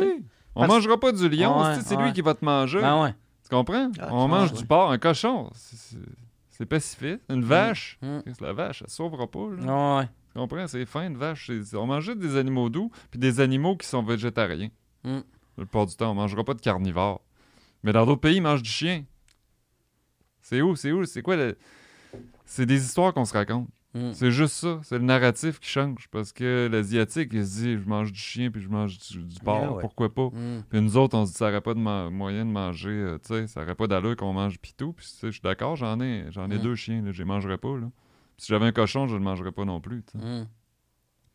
On Parce- mangera pas du lion, Ouais, c'est- ouais. lui qui va te manger. Ben ouais. Tu comprends? Ah, on tu mange du porc, un cochon. c'est- pacifique. Une vache. Mm. Qu'est-ce que La vache, elle sauvera pas. Là. Ouais. Comprends? C'est fin, une vache. On mange juste des animaux doux, puis des animaux qui sont végétariens. Mm. Le plupart du temps, on mangera pas de carnivore. Mais dans d'autres pays, ils mangent du chien. C'est où? C'est où? C'est quoi le... C'est des histoires qu'on se raconte. Mm. C'est juste ça. C'est le narratif qui change. Parce que l'Asiatique, il se dit je mange du chien puis je mange du, du porc. Yeah, ouais. Pourquoi pas? Mm. Puis nous autres, on se dit ça n'aurait pas de ma- moyen de manger. euh, tu sais, ça n'aurait pas d'allure qu'on mange pitou. Puis je suis d'accord, j'en ai, j'en ai Mm. deux chiens. Là, je les mangerais pas. Là. Si j'avais un cochon, je ne le mangerais pas non plus. tu sais. Mm.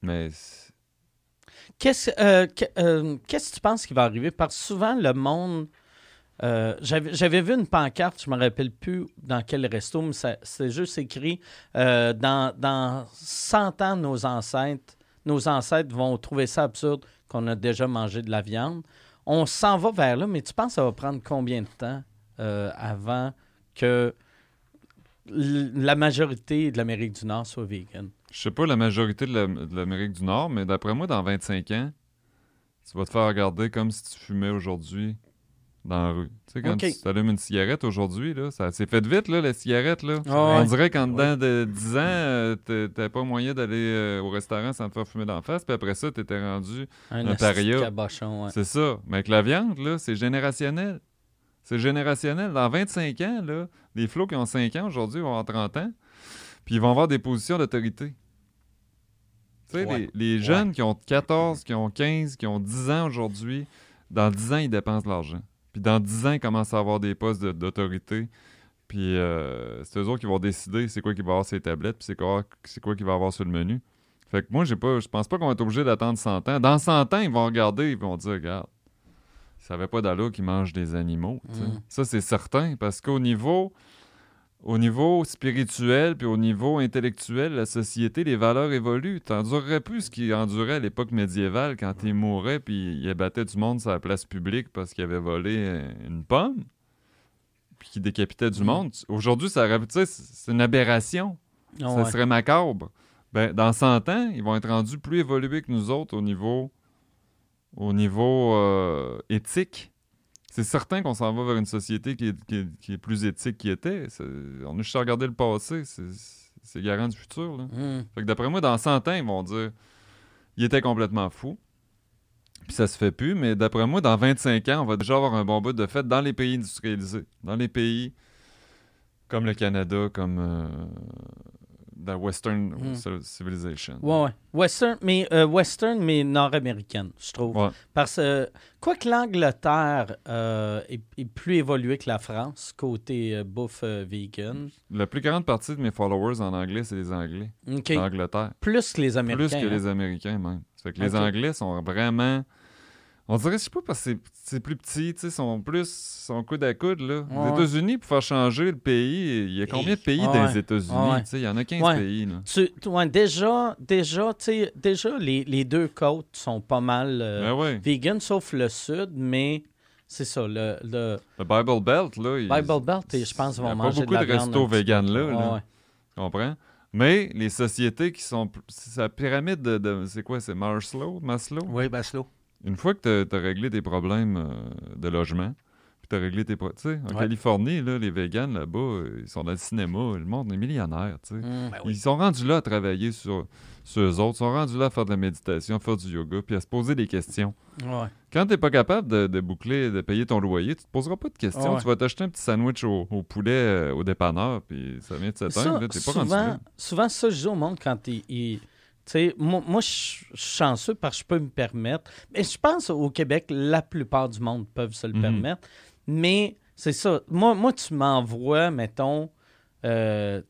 Mais Qu'est-ce euh, que- euh, qu'est-ce que tu penses qui va arriver? Parce que souvent, le monde. euh, J'avais vu une pancarte, je me rappelle plus dans quel resto, mais c'est juste écrit dans, dans 100 ans, nos ancêtres, nos ancêtres vont trouver ça absurde qu'on a déjà mangé de la viande. On s'en va vers là, mais tu penses que ça va prendre combien de temps avant que la majorité de l'Amérique du Nord soit vegan? je sais pas la majorité de la- de l'Amérique du Nord, mais d'après moi, dans 25 ans, tu vas te faire regarder comme si tu fumais aujourd'hui dans la rue. Tu sais, quand tu allumes une cigarette aujourd'hui, là, ça s'est fait vite, là, la cigarette. Là. Ah On ouais. dirait qu'en dedans de 10 ans, euh, t'a- t'avais pas moyen d'aller euh, au restaurant sans te faire fumer d'en face, puis après ça, t'étais rendu Un, Un ouais. C'est ça. Mais avec la viande, là, c'est générationnel. C'est générationnel. Dans 25 ans, là, les flots qui ont 5 ans aujourd'hui vont avoir 30 ans, puis ils vont avoir des positions d'autorité. Tu sais, Ouais. les, les jeunes qui ont 14, qui ont 15, qui ont 10 ans aujourd'hui, dans 10 ans, ils dépensent de l'argent. Puis dans 10 ans, ils commencent à avoir des postes de- d'autorité. Puis euh, c'est eux autres qui vont décider c'est quoi qui va avoir sur les tablettes, puis c'est quoi, c'est quoi qui va avoir sur le menu. Fait que moi, j'ai pas, je pense pas qu'on va être obligé d'attendre 100 ans. Dans 100 ans, ils vont regarder, ils vont dire, regarde, ils savaient pas d'allure qu'ils mangent des animaux. Mm. Ça, c'est certain, parce qu'au niveau, au niveau spirituel puis au niveau intellectuel, la société, les valeurs évoluent. T'endurerais plus ce qui endurait à l'époque médiévale quand ils mouraient puis ils abattaient du monde sur la place publique parce qu'ils avaient volé une pomme puis qu'ils décapitaient du Mm. monde. Aujourd'hui, ça c'est une aberration. Ça ouais. serait macabre. Ben, dans 100 ans, ils vont être rendus plus évolués que nous autres au niveau, au niveau euh, éthique. C'est certain qu'on s'en va vers une société qui est, qui est- qui est plus éthique qu'il était. On a juste à regarder le passé. C'est c'est garant du futur. Là. Mm. Fait que d'après moi, dans 100 ans, ils vont dire il était complètement fou. Puis ça se fait plus, mais d'après moi, dans 25 ans, on va déjà avoir un bon bout de fait dans les pays industrialisés. Dans les pays comme le Canada, comme euh, la Western Mm. Civilization. Ouais, ouais. Western, mais, euh, western, mais nord-américaine, je trouve. Ouais. Parce que, quoi que l'Angleterre euh, est, est plus évoluée que la France, côté euh, bouffe euh, vegan. La plus grande partie de mes followers en anglais, c'est les Anglais. OK. L'Angleterre. Plus que les Américains. Plus que hein. les Américains, même. Ça fait que les. Anglais sont vraiment. On dirait, je sais pas, parce que c'est- plus petit, tu sais, sont plus. sont coude à coude, là. Ouais. Les États-Unis, pour faire changer le pays, il y a combien de pays Ouais. dans les États-Unis? Ouais. Tu sais, il y en a 15 Ouais. pays, là. Tu, tu- ouais, déjà, déjà, tu sais, déjà les, les deux côtes sont pas mal euh, Ben ouais. vegan, sauf le sud, mais c'est ça, le, le Le Bible Belt, là. il- Bible Belt, et je pense qu'ils il y a vont pas manger beaucoup de la de restos vegan là, Ouais, là. ouais. Tu comprends? Mais les sociétés qui sont. C'est la pyramide de. de- c'est quoi? C'est Maslow? Maslow? Oui, Baslo. Une fois que tu as, réglé tes problèmes euh, de logement, puis tu as réglé tes. pro- Tu sais, en Ouais. Californie, là, les véganes là-bas, euh, ils sont dans le cinéma, le monde est millionnaire, tu sais. Mm. Ben Ils sont rendus là à travailler sur, sur eux autres, ils sont rendus là à faire de la méditation, à faire du yoga, puis à se poser des questions. Ouais. Quand t'es pas capable de, de boucler, de payer ton loyer, tu te poseras pas de questions. Ouais. Tu vas t'acheter un petit sandwich au, au poulet euh, au dépanneur, puis ça vient de s'éteindre. T'es pas rendu souvent, là. souvent, ça, je dis au monde quand ils, ils- Tu sais, moi, moi, je suis chanceux parce que je peux me permettre. Mais je pense au Québec, la plupart du monde peuvent se le Mhm. permettre. Mais c'est ça. Moi, moi tu m'envoies, mettons, euh,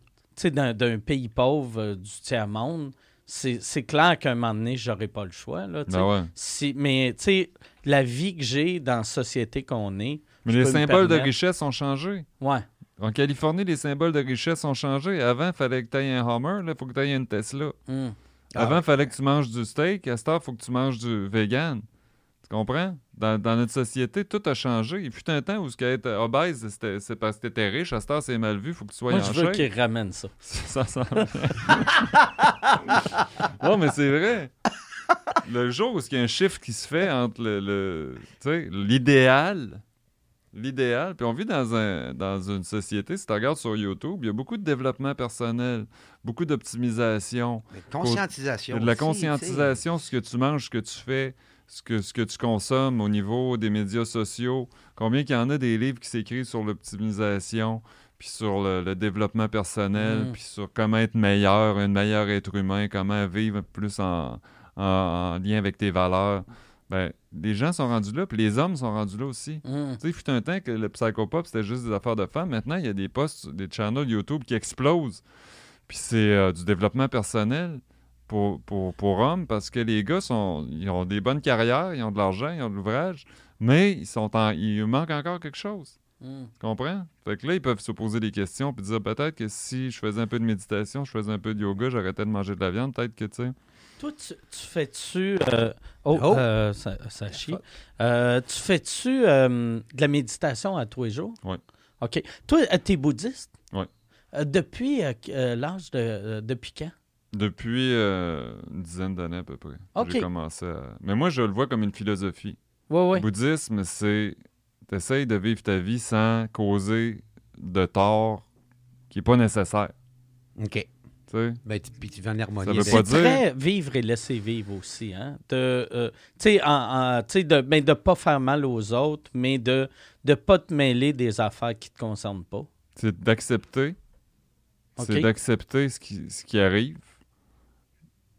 d'un, pays pauvre euh, du tiers-monde. C'est, clair qu'à un moment donné, j'aurais pas le choix. Là. Ben ouais. Si- mais la vie que j'ai dans la société qu'on est, Mais les symboles de richesse ont changé. ouais. En Californie, les symboles de richesse ont changé. Avant, il fallait que tu aies un Hummer, là, il faut que tu aies une Tesla. Mm. Ah Avant, il fallait que tu manges du steak. À cette heure, il faut que tu manges du vegan. Tu comprends? Dans, dans notre société, tout a changé. Il fut un temps où ce qui être obèse, c'est parce que t'étais riche. À cette heure, c'est mal vu. Il faut que tu sois Moi, en je veux qu'ils ramènent ça. Ça sent bien. non, mais c'est vrai. Le jour où il y a un chiffre qui se fait entre le, le- sais, l'idéal, puis on vit dans, un, dans une société, si tu regardes sur YouTube, il y a beaucoup de développement personnel, beaucoup d'optimisation, conscientisation. de la conscientisation, ce que tu manges, ce que tu fais, ce que, ce que tu consommes au niveau des médias sociaux. Combien qu'il y en a des livres qui s'écrivent sur l'optimisation, puis sur le, le développement personnel, Mm. puis sur comment être meilleur, un meilleur être humain, comment vivre plus en, en- en lien avec tes valeurs. Ben, les gens sont rendus là, puis les hommes sont rendus là aussi. Mm. Tu sais, il fut un temps que le psychopop, c'était juste des affaires de femmes. Maintenant, il y a des posts, des channels YouTube qui explosent. Puis c'est euh, du développement personnel pour, pour, pour hommes parce que les gars sont, ils ont des bonnes carrières, ils ont de l'argent, ils ont de l'ouvrage, mais ils sont en, il manque encore quelque chose. Mm. Tu comprends? Fait que là, ils peuvent se poser des questions puis dire peut-être que si je faisais un peu de méditation, je faisais un peu de yoga, j'arrêtais de manger de la viande. Peut-être que, tu sais. Toi, tu, tu fais-tu. euh, oh, Oh. euh, ça, ça chie. Euh, tu fais-tu de la méditation à tous les jours? Oui. OK. Toi, euh, t'es bouddhiste? Oui. Euh, depuis euh, l'âge de. depuis quand? Depuis une dizaine d'années à peu près. Ok. J'ai commencé à... Mais moi, je le vois comme une philosophie. Oui, oui. Le bouddhisme, c'est. T'essayes de vivre ta vie sans causer de tort qui n'est pas nécessaire. OK. Tu sais? Ben, tu- puis tu vas en harmonie. veut avec- pas C'est dire- très vivre et laisser vivre aussi. Hein? De, euh, tu sais, en- en- tu sais, de ne de pas faire mal aux autres, mais de ne pas te mêler des affaires qui ne te concernent pas. C'est d'accepter. C'est d'accepter ce qui, ce qui arrive.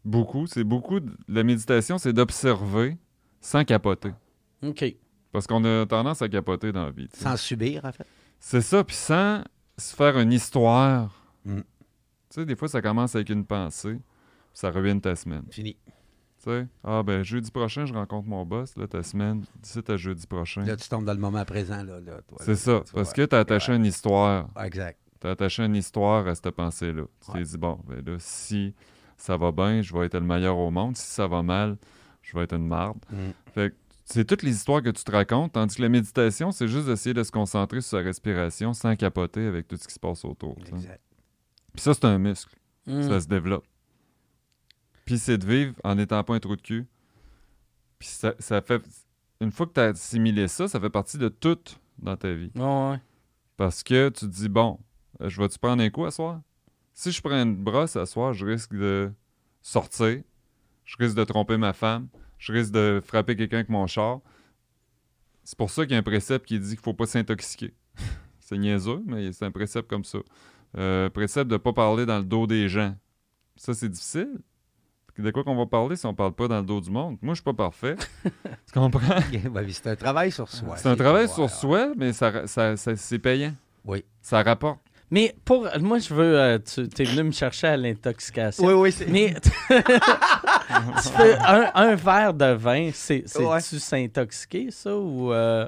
Beaucoup. C'est beaucoup. de- La méditation, c'est d'observer sans capoter. OK. Parce qu'on a tendance à capoter dans la vie. Sans subir, en fait. C'est ça, puis sans se faire une histoire. Mm. Tu sais, des fois, ça commence avec une pensée, puis ça ruine ta semaine. Fini. Tu sais, ah ben jeudi prochain, je rencontre mon boss, là, ta semaine, d'ici à jeudi prochain. Là, tu tombes dans le moment présent. Là, là, toi, C'est ça, parce vois. que tu as attaché une histoire. Exact. Tu as attaché une histoire à cette pensée-là. Tu t'es dit, bon, ben là, si ça va bien, je vais être le meilleur au monde. Si ça va mal, je vais être une marde. Mm. Fait que c'est toutes les histoires que tu te racontes, tandis que la méditation, c'est juste d'essayer de se concentrer sur sa respiration sans capoter avec tout ce qui se passe autour. Exact. Puis ça, c'est un muscle. Mm. Ça se développe. Puis c'est de vivre en n'étant pas un trou de cul. Puis ça, ça fait. Une fois que tu as assimilé ça, ça fait partie de tout dans ta vie. Ouais, ouais. Parce que tu te dis, bon, euh, je vais-tu prendre un coup à soir? Si je prends une brosse à soir, je risque de sortir. Je risque de tromper ma femme. Je risque de frapper quelqu'un avec mon char. C'est pour ça qu'il y a un précepte qui dit qu'il faut pas s'intoxiquer. c'est niaiseux, mais c'est un précepte comme ça. Euh, précepte de pas parler dans le dos des gens. Ça, c'est difficile. De quoi qu'on va parler si on parle pas dans le dos du monde? Moi, je suis pas parfait. tu comprends? C'est un travail sur soi. C'est un travail sur soi, mais ça, ça- ça- c'est payant. Oui. Ça rapporte. Mais pour. Moi, je veux. euh, tu es venu me chercher à l'intoxication. Oui, oui, c'est. Mais tu fais un, un verre de vin, c'est, c'est-tu Ouais. s'intoxiquer, ça? Ou. euh,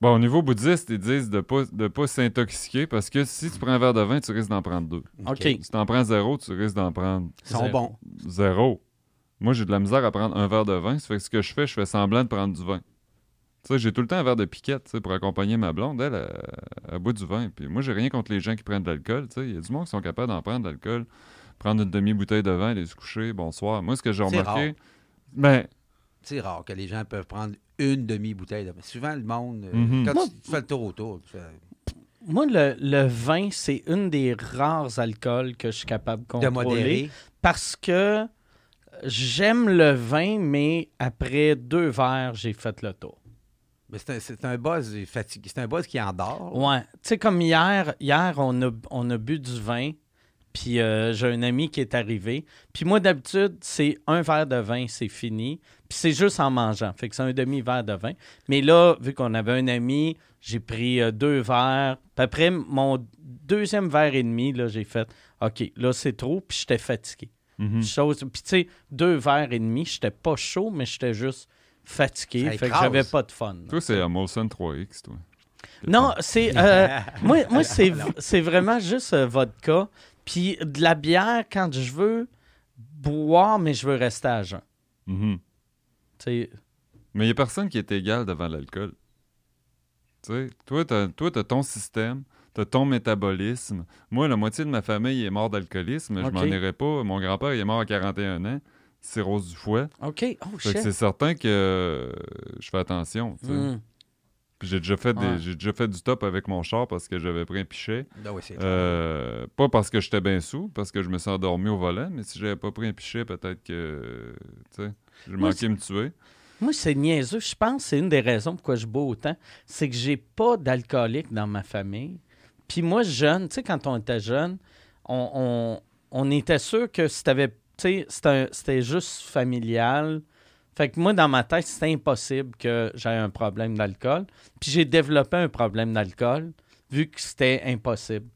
Bon, au niveau bouddhiste, ils disent de pas, de pas s'intoxiquer parce que si tu prends un verre de vin, tu risques d'en prendre deux. OK. Si tu en prends zéro, tu risques d'en prendre Ils sont Zéro. bons. zéro. Moi, j'ai de la misère à prendre un verre de vin. Ça fait que ce que je fais, je fais semblant de prendre du vin. Tu sais, j'ai tout le temps un verre de piquette tu sais, pour accompagner ma blonde. Elle, elle boit du vin. Puis moi, j'ai rien contre les gens qui prennent de l'alcool. tu sais. Il y a du monde qui sont capables d'en prendre de l'alcool, prendre une demi-bouteille de vin, aller se coucher, bonsoir. Moi, ce que j'ai remarqué, rare. ben, C'est rare que les gens peuvent prendre une demi-bouteille. de- Mais souvent, le monde, Mhm. quand Moi- tu, tu fais le tour autour, tu fais- Moi, le, le vin, c'est une des rares alcools que je suis capable de de contrôler. modérer. Parce que j'aime le vin, mais après deux verres, j'ai fait le tour. C'est un, buzz fatigué. C'est un buzz qui endort. Ouais. Tu sais, comme hier, hier on, a, on a bu du vin, Puis euh, j'ai un ami qui est arrivé. Puis moi, d'habitude, c'est un verre de vin, c'est fini. Puis c'est juste en mangeant. Fait que c'est un demi-verre de vin. Mais là, vu qu'on avait un ami, j'ai pris euh, deux verres. Puis après, mon deuxième verre et demi, là, j'ai fait OK, là, c'est trop. Puis j'étais fatigué. Mhm. Chose- Puis tu sais, deux verres et demi, j'étais pas chaud, mais j'étais juste fatigué. Ça Fait que j'avais pas de fun. Toi, c'est un Molson 3X, toi. Non, c'est. euh, moi, moi c'est, c'est vraiment juste euh, vodka. Puis de la bière quand je veux boire, mais je veux rester à jeun. Mhm. Tu Mais il n'y a personne qui est égal devant l'alcool. Toi, tu as, ton système, tu as ton métabolisme. Moi, la moitié de ma famille est mort d'alcoolisme. Je Ok. m'en irais pas. Mon grand-père il est mort à 41 ans. Cirrhose du foie. OK. Oh, c'est certain que euh, je fais attention. Hmm. J'ai déjà, fait des- Ouais. j'ai déjà fait du top avec mon char parce que j'avais pris un pichet. Ah oui, c'est Euh, pas parce que j'étais bien sous, parce que je me suis endormi au volant, mais si j'avais pas pris un pichet, peut-être que tu sais, je manquais me tuer. Moi, c'est niaiseux. Je pense que c'est une des raisons pourquoi je bois autant. C'est que j'ai pas d'alcoolique dans ma famille. Puis moi, jeune, tu sais, quand on était jeune, on, on- on était sûr que si t'avais. Tu sais, c'était un- c'était juste familial. Fait que moi, dans ma tête, c'était impossible que j'aie un problème d'alcool. Puis j'ai développé un problème d'alcool vu que c'était impossible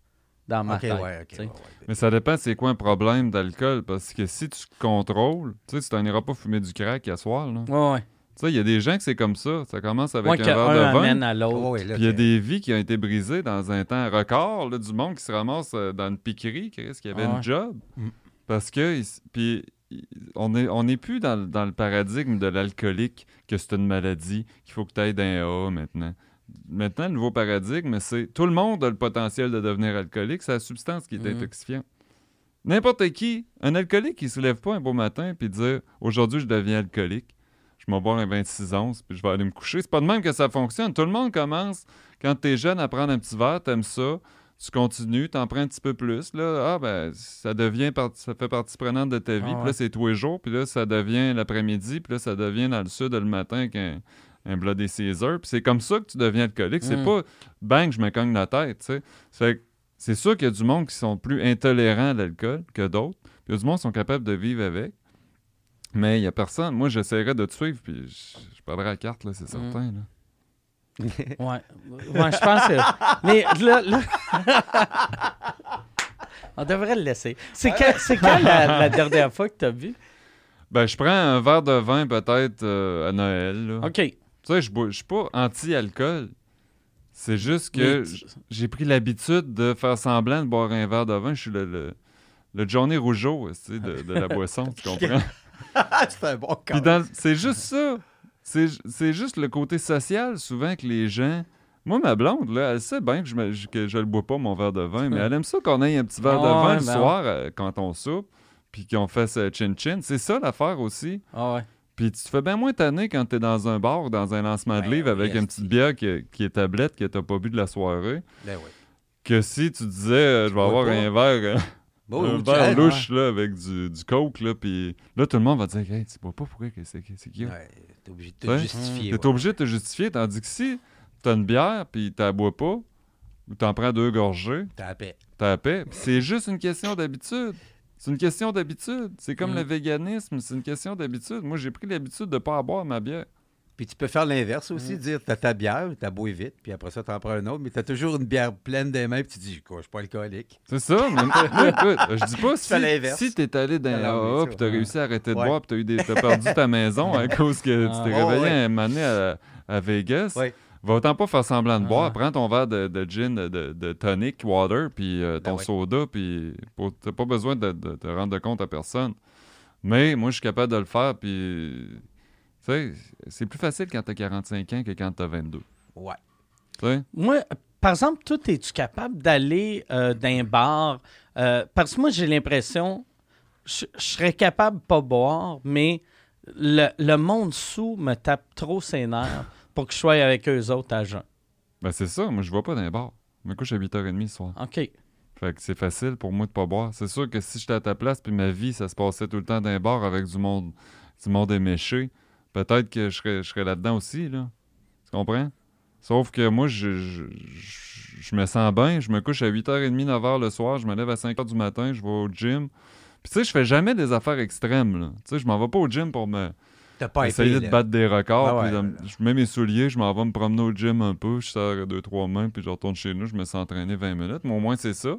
dans ma tête. ouais, ouais, ouais. Mais ça dépend c'est quoi un problème d'alcool, parce que si tu contrôles, tu sais, tu t'en iras pas fumer du crack à soir, là. Ouais, ouais. Tu sais, il y a des gens que c'est comme ça. Ça commence avec un verre de vin. amène à l'autre. Puis il y a des vies qui ont été brisées dans un temps record, là, du monde qui se ramasse euh, dans une piquerie, qu'est-ce qu'il y avait Ah ouais. une job. Mm. Parce que, puis, on n'est on est plus dans, le- dans le paradigme de l'alcoolique, que c'est une maladie, qu'il faut que tu ailles d'un A maintenant. Maintenant, le nouveau paradigme, c'est tout le monde a le potentiel de devenir alcoolique, c'est la substance qui est Mhm. intoxifiante. N'importe qui, un alcoolique qui se lève pas un beau matin puis dire aujourd'hui je deviens alcoolique, je vais boire un 26 onces puis je vais aller me coucher. C'est pas de même que ça fonctionne. Tout le monde commence quand tu es jeune à prendre un petit verre, t'aimes ça, tu continues, t'en prends un petit peu plus. Là, ah ben ça devient part- ça fait partie prenante de ta vie. Ah Puis là c'est tous les jours, puis là ça devient l'après-midi, puis là ça devient dans le sud le matin avec un, un Bloody Caesar. Puis c'est comme ça que tu deviens alcoolique. C'est Mm. pas bang je me cogne la tête. tu sais. C'est sûr qu'il y a du monde qui sont plus intolérants à l'alcool que d'autres. Puis il y a du monde qui sont capables de vivre avec. Mais il y a personne. Moi, j'essaierais de te suivre, puis je, je perdrais la carte, là, c'est Mm. certain. Là. Ouais. Ouais, je pense que. Mais là. là- On devrait le laisser. C'est quand, la, la dernière fois que tu as vu? Ben, je prends un verre de vin peut-être euh, à Noël. là. OK. Tu sais, je je suis pas anti-alcool. C'est juste que tu- j'ai pris l'habitude de faire semblant de boire un verre de vin. Je suis le, le, le Johnny Rougeau de, de la boisson, tu comprends? c'est un bon c'est juste ça. C'est c'est juste le côté social, souvent, que les gens. Moi, ma blonde, là, elle sait bien que je, me- que je le bois pas, mon verre de vin, mais elle aime ça qu'on ait un petit verre de vin ouais, le ben soir euh, quand on soupe, puis qu'on fasse euh, chin-chin. C'est ça l'affaire aussi. Ah ouais. Puis tu te fais bien moins tanner quand t'es dans un bar ou dans un lancement de Ben livre oui, avec une petite bière qui, qui est tablette que t'as pas bu de la soirée, Ben oui. que si tu disais euh, je vais avoir pas. un verre, euh, Bon, un ou verre louche là, avec du, du coke, là, puis là tout le monde va dire hey, tu bois pas, pourquoi c'est qui? Ouais, t'es obligé de te Ouais. justifier. T'es ouais. obligé de te justifier, tandis que si t'as une bière puis t'en bois pas, ou t'en prends deux gorgées, T'as la paix. t'as la paix. C'est juste une question d'habitude. C'est une question d'habitude. C'est comme Mm. le véganisme, c'est une question d'habitude. Moi, j'ai pris l'habitude de pas boire ma bière. Puis tu peux faire l'inverse aussi, Mm. dire t'as ta bière, t'as beau vite, puis après ça, t'en prends un autre, mais t'as toujours une bière pleine des mains, puis tu dis, quoi, je suis pas alcoolique. C'est ça. Mais, écoute, je dis pas si, si t'es allé dans AA ça, puis t'as réussi à arrêter de Ouais. boire puis t'as, eu des, t'as perdu ta maison à cause que Ah. tu t'es Oh, réveillé ouais. un moment donné à, à Vegas, Ouais. va autant pas faire semblant de Ah. boire. Prends ton verre de, de gin, de, de- de tonic water, puis euh, ton Ben ouais. soda, puis t'as pas besoin de, de te rendre compte à personne. Mais moi, je suis capable de le faire, puis... Tu sais, c'est plus facile quand t'as 45 ans que quand t'as 22. Ouais. Tu sais? Moi, par exemple, toi, es-tu capable d'aller euh, dans un bar? Euh, parce que moi, j'ai l'impression, je je serais capable de pas boire, mais le, le monde sous me tape trop ses nerfs pour que je sois avec eux autres à jeun. Ben c'est ça, moi je vais pas dans les bars. Je me couche à 8h30 le soir. OK. Fait que c'est facile pour moi de pas boire. C'est sûr que si j'étais à ta place puis ma vie, ça se passait tout le temps dans les bars avec du monde, du monde éméché, peut-être que je serais, je serais là-dedans aussi, là. Tu comprends? Sauf que moi, je, je, je- je me sens bien. Je me couche à 8h30, 9h le soir. Je me lève à 5h du matin. Je vais au gym. Puis tu sais, je fais jamais des affaires extrêmes. là. Tu sais, je m'en vais pas au gym pour me pas essayer de là. battre des records. Ah ouais, là. je mets mes souliers, je m'en vais me promener au gym un peu. Je sors deux, trois mains, puis je retourne chez nous. Je me sens entraîner 20 minutes. Mais au moins, c'est ça.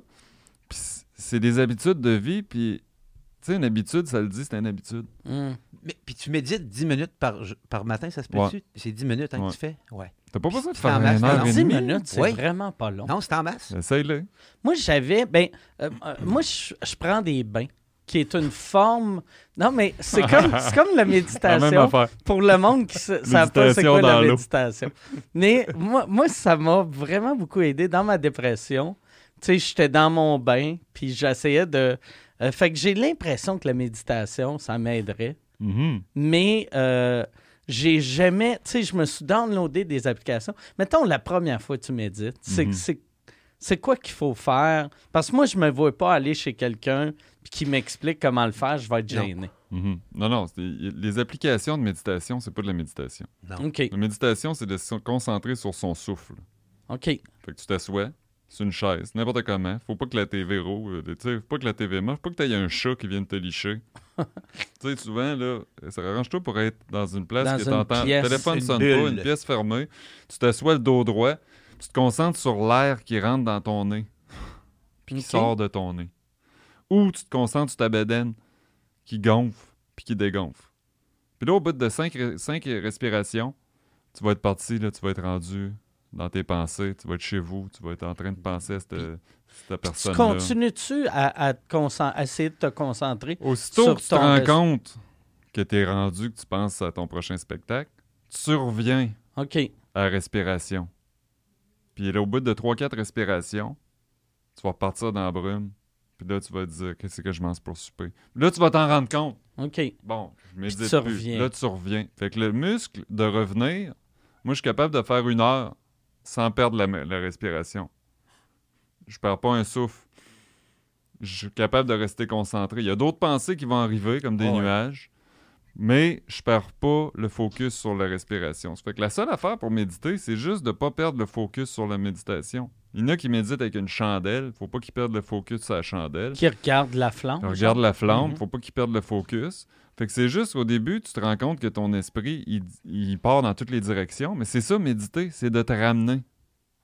Puis c'est des habitudes de vie. Puis, sais, une habitude, ça le dit, c'est une habitude. Hmm. Mais, puis tu médites 10 minutes par, par matin, ça se peut-tu? C'est 10 minutes hein, Ouais. que tu fais? Ouais. T'as pas besoin de C'est faire une heure non? et 10 demie. minutes, c'est Oui. vraiment pas long. Non, c'est en masse. Essaye-le. Moi, j'avais. Ben, euh, euh, moi, je, je prends des bains, qui est une forme. Non, mais c'est comme, c'est comme la méditation. Pour le monde qui ne savent pas c'est quoi la méditation. Mais moi, moi, ça m'a vraiment beaucoup aidé dans ma dépression. Tu sais, j'étais dans mon bain, puis j'essayais de. Euh, fait que j'ai l'impression que la méditation, ça m'aiderait. Mhm. Mais euh, j'ai jamais. Tu sais, je me suis downloadé des applications. Mettons la première fois que tu médites, c'est Mhm. c'est- c'est quoi qu'il faut faire? Parce que moi, je me vois pas aller chez quelqu'un puis qui m'explique comment le faire, je vais être Non. gêné. Mhm. Non, non, les applications de méditation, c'est pas de la méditation. Non. La méditation, c'est de se concentrer sur son souffle. OK. Fait que tu t'assois sur une chaise, n'importe comment. Faut pas que la TV roule, sais, faut pas que la TV marche, faut pas que t'aies un chat qui vienne te licher. tu sais, souvent, là, ça arrange-toi pour être dans une place Dans qui une t'entend. pièce, Le téléphone sonne bulle. pas, une pièce fermée. Tu t'assois le dos droit, tu te concentres sur l'air qui rentre dans ton nez, puis qui sort de ton nez. Ou tu te concentres sur ta bedaine qui gonfle, puis qui dégonfle. Puis là, au bout de cinq, cinq respirations, tu vas être parti, là, tu vas être rendu dans tes pensées, tu vas être chez vous, tu vas être en train de penser à cette, cette Tu personne-là. continues-tu à, essayer de te concentrer? Aussitôt sur que tu te rends compte que tu es rendu, que tu penses à ton prochain spectacle, tu reviens à la respiration. Puis là, au bout de 3-4 respirations, tu vas repartir dans la brume. Puis là, tu vas te dire, qu'est-ce que je mange pour souper? Là, tu vas t'en rendre compte. OK. Bon, je plus. reviens. Là, tu reviens. Fait que le muscle de revenir, moi, je suis capable de faire une heure sans perdre la, la respiration. Je perds pas un souffle. Je suis capable de rester concentré. Il y a d'autres pensées qui vont arriver, comme des Ah ouais. nuages, mais je perds pas le focus sur la respiration. Ça fait que la seule affaire pour méditer, c'est juste de pas perdre le focus sur la méditation. Il y en a qui méditent avec une chandelle. Faut pas qu'ils perdent le focus sur la chandelle. Qui regarde la flamme. Regarde la flamme, Mhm. faut pas qu'il perde le focus. Fait que c'est juste au début, tu te rends compte que ton esprit, il, il part dans toutes les directions. Mais c'est ça, méditer, c'est de te ramener.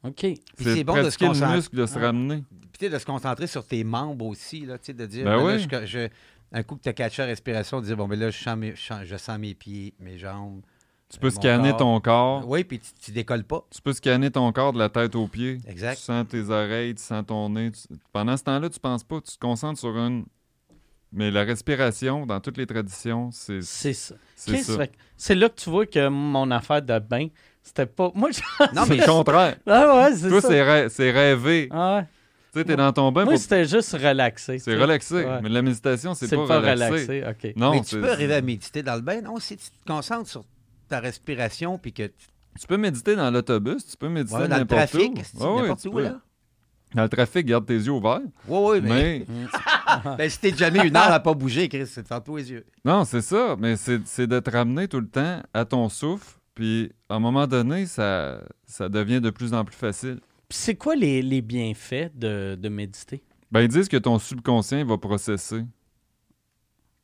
OK. Puis C'est c'est bon de se pratiquer le concentrer. muscle de se Ah. ramener. Puis tu sais, de se concentrer sur tes membres aussi, là, tu sais, de dire, Ben ben là, oui. je- je- un coup que tu as catché la respiration, de dire, bon, ben là, je sens mes, je sens, mes pieds, mes jambes. Tu peux Mon scanner corps. ton corps. Oui, puis tu, tu décolles pas. Tu peux scanner ton corps de la tête aux pieds. Exact. Tu sens tes oreilles, tu sens ton nez. tu- Pendant ce temps-là, tu penses pas, tu te concentres sur une. Mais la respiration, dans toutes les traditions, c'est C'est ça. c'est là que tu vois que mon affaire de bain, c'était pas. Moi, je... Non, C'est mais le contraire. Ah ouais, c'est Toi, ça. c'est rê- c'est rêver. Ah ouais. Tu sais, t'es dans ton bain Moi, pour c'était juste relaxé. C'est tu relaxé. Ouais. Mais la méditation, c'est C'est pas, pas, relaxé. relaxé. OK. Non, mais tu peux arriver à méditer dans le bain. Non, si tu te concentres sur ta respiration, puis que tu Tu peux méditer dans l'autobus, tu peux méditer ouais, dans le n'importe trafic, où. c'est Ouais, ouais, n'importe tu où, peux. là? Dans le trafic, garde tes yeux ouverts. Oui, oui, mais, Mais, ben, si t'es jamais une heure à pas bouger, Chris, c'est de toi les yeux. non, c'est ça. Mais c'est c'est de te ramener tout le temps à ton souffle. Puis, à un moment donné, ça, ça devient de plus en plus facile. Puis c'est quoi les, les bienfaits de, de méditer? Ben, ils disent que ton subconscient va processer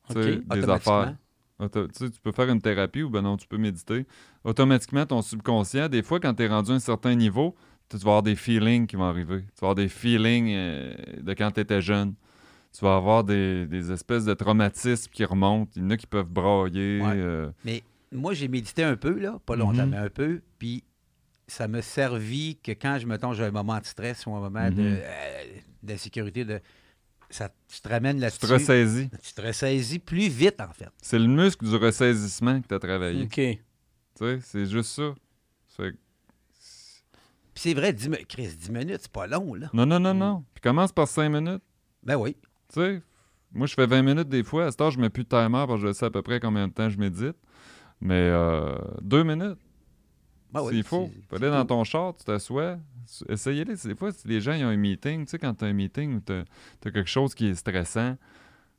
tu sais, OK. des affaires. Auto- tu peux faire une thérapie ou ben non, tu peux méditer. Automatiquement, ton subconscient, des fois, quand tu es rendu à un certain niveau, tu vas avoir des feelings qui vont arriver. Tu vas avoir des feelings euh, de quand tu étais jeune. Tu vas avoir des, des espèces de traumatismes qui remontent. Il y en a qui peuvent brailler. Ouais. euh, Mais moi, j'ai médité un peu, là, pas longtemps, Mhm. mais un peu, puis ça m'a servi que quand je me tombe, j'ai un moment de stress ou un moment de, Mhm. euh, d'insécurité, de, ça, tu te ramènes tu là-dessus. te ressaisis. Tu te ressaisis plus vite, en fait. C'est le muscle du ressaisissement que tu as travaillé. OK. Tu sais, c'est juste ça. Ça fait que- Puis c'est vrai, 10, mi- Chris, 10 minutes, c'est pas long, là. Non, non, non, non. Puis commence par 5 minutes. Ben oui. Tu sais, moi, je fais 20 minutes des fois. À cette heure, je mets plus de timer parce que je sais à peu près combien de temps je médite. Mais euh, deux minutes, Ben oui, s'il faut. Tu aller dans ton char, tu t'assois. Essayez-les. Des fois, si les gens ils ont un meeting, tu sais, quand tu as un meeting ou tu as, quelque chose qui est stressant,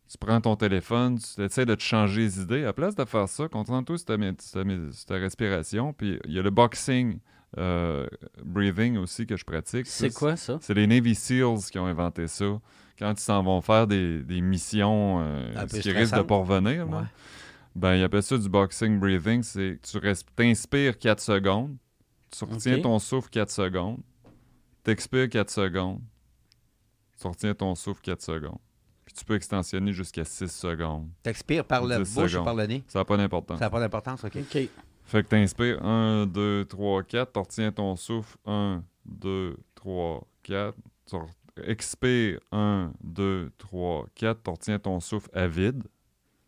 tu prends ton téléphone, tu essaies de te changer les idées. À place de faire ça, concentre-toi sur ta, sur ta respiration. Puis il y a le boxing euh, breathing aussi que je pratique. C'est quoi ça? C'est les Navy SEALs qui ont inventé ça. Quand ils s'en vont faire des, des missions euh, qui risquent de stressantes. pas revenir, Ouais. ben, ils appellent ça du boxing breathing. C'est que tu res- t'inspires 4 secondes, tu retiens ton souffle 4 secondes, t'expires 4 secondes, tu retiens ton souffle 4 secondes. Puis tu peux extensionner jusqu'à 6 secondes. T'expires par la 10 bouche ou par le nez? Ça n'a pas d'importance. Ça n'a pas d'importance, OK? OK. Fait que t'inspires 1, 2, 3, 4, tu retiens ton souffle 1, 2, 3, 4. Tu re- expires 1, 2, 3, 4, tu retiens ton souffle à vide.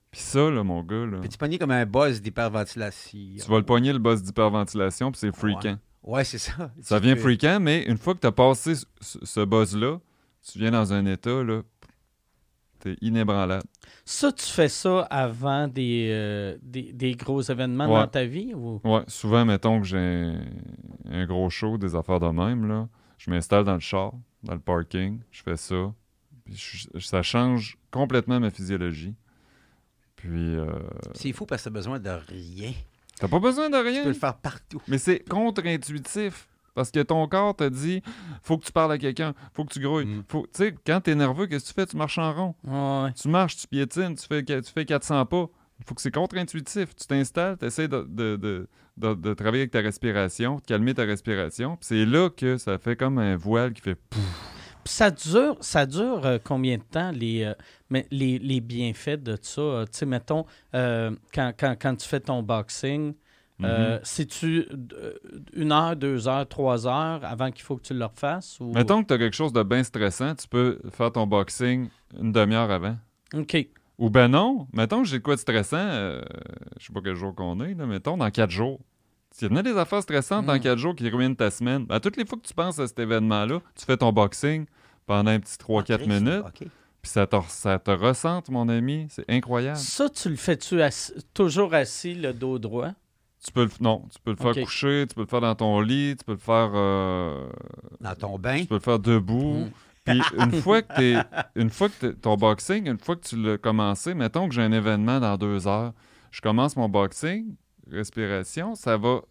Puis ça, là, mon gars, là, Puis tu pognes comme un buzz d'hyperventilation? tu vas le pogner le boss d'hyperventilation, puis c'est freakant. Ouais, c'est ça. Ça Tu vient peux- freakant, mais une fois que tu as passé ce, ce- ce buzz-là, tu viens dans un état, là, t'es inébranlable. Ça, tu fais ça avant des, euh, des, des gros événements Ouais. dans ta vie? Ou... Ouais, souvent, mettons que j'ai un, un gros show, des affaires de même, là, je m'installe dans le char, dans le parking, je fais ça, puis je- ça change complètement ma physiologie. Puis, euh, C'est fou parce que t'as besoin de rien. t'as pas besoin de Tu peux rien, le faire partout. mais c'est contre-intuitif. Parce que ton corps te dit, faut que tu parles à quelqu'un, faut que tu grouilles. Mm. Faut, tu sais, quand t'es nerveux, qu'est-ce que tu fais? Tu marches en rond. Ouais. Tu marches, tu piétines, tu fais, tu fais 400 pas. Il faut que c'est contre-intuitif. Tu t'installes, tu essaies de, de- de- de- de travailler avec ta respiration, de calmer ta respiration. Puis c'est là que ça fait comme un voile qui fait pouf. Puis ça dure, ça dure euh, combien de temps, les, euh, mais les, les bienfaits de ça? euh, tu sais, mettons, euh, quand, quand, quand tu fais ton boxing, euh, c'est-tu euh, une heure, deux heures, trois heures avant qu'il faut que tu le refasses? Ou... Mettons que tu as quelque chose de bien stressant, tu peux faire ton boxing une demi-heure avant. OK. Ou ben non, mettons que j'ai quoi de stressant, euh, je sais pas quel jour qu'on est, là, mettons dans quatre jours. S'il y en a des affaires stressantes dans Mm. quatre jours qui ruinent ta semaine, ben, toutes les fois que tu penses à cet événement-là, tu fais ton boxing pendant un petit 3-4 Ok, minutes, OK. puis ça te, ça te ressente, mon ami. C'est incroyable. Ça, tu le fais-tu assis- toujours assis, le dos droit? Tu peux le, non, tu peux le faire coucher, tu peux le faire dans ton lit, tu peux le faire, euh, Dans ton bain. tu peux le faire debout. Mm. Puis une fois que t'es, une fois que t'es- ton boxing, une fois que tu l'as commencé, mettons que j'ai un événement dans deux heures, je commence mon boxing, respiration, ça va,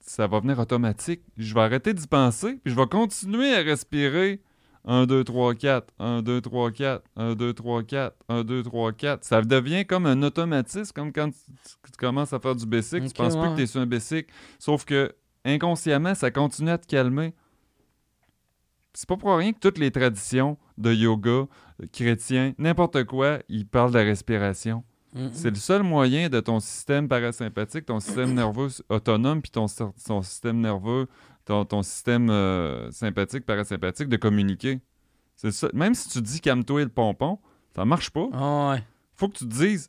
ça va venir automatique. Je vais arrêter d'y penser, puis je vais continuer à respirer. 1, 2, 3, 4, 1, 2, 3, 4, 1, 2, 3, 4, 1, 2, 3, 4. Ça devient comme un automatisme, comme quand tu, commences à faire du basic, Ok, tu penses plus que tu es sur un basic. Sauf que inconsciemment, ça continue à te calmer. C'est pas pour rien que toutes les traditions de yoga, euh, chrétiens, n'importe quoi, ils parlent de la respiration. C'est le seul moyen de ton système parasympathique, ton système nerveux autonome, puis ton système nerveux, ton, ton système euh, sympathique, parasympathique, de communiquer. C'est ça. Même si tu dis calme-toi le pompon, ça marche pas. Ah ouais. Faut que tu te dises,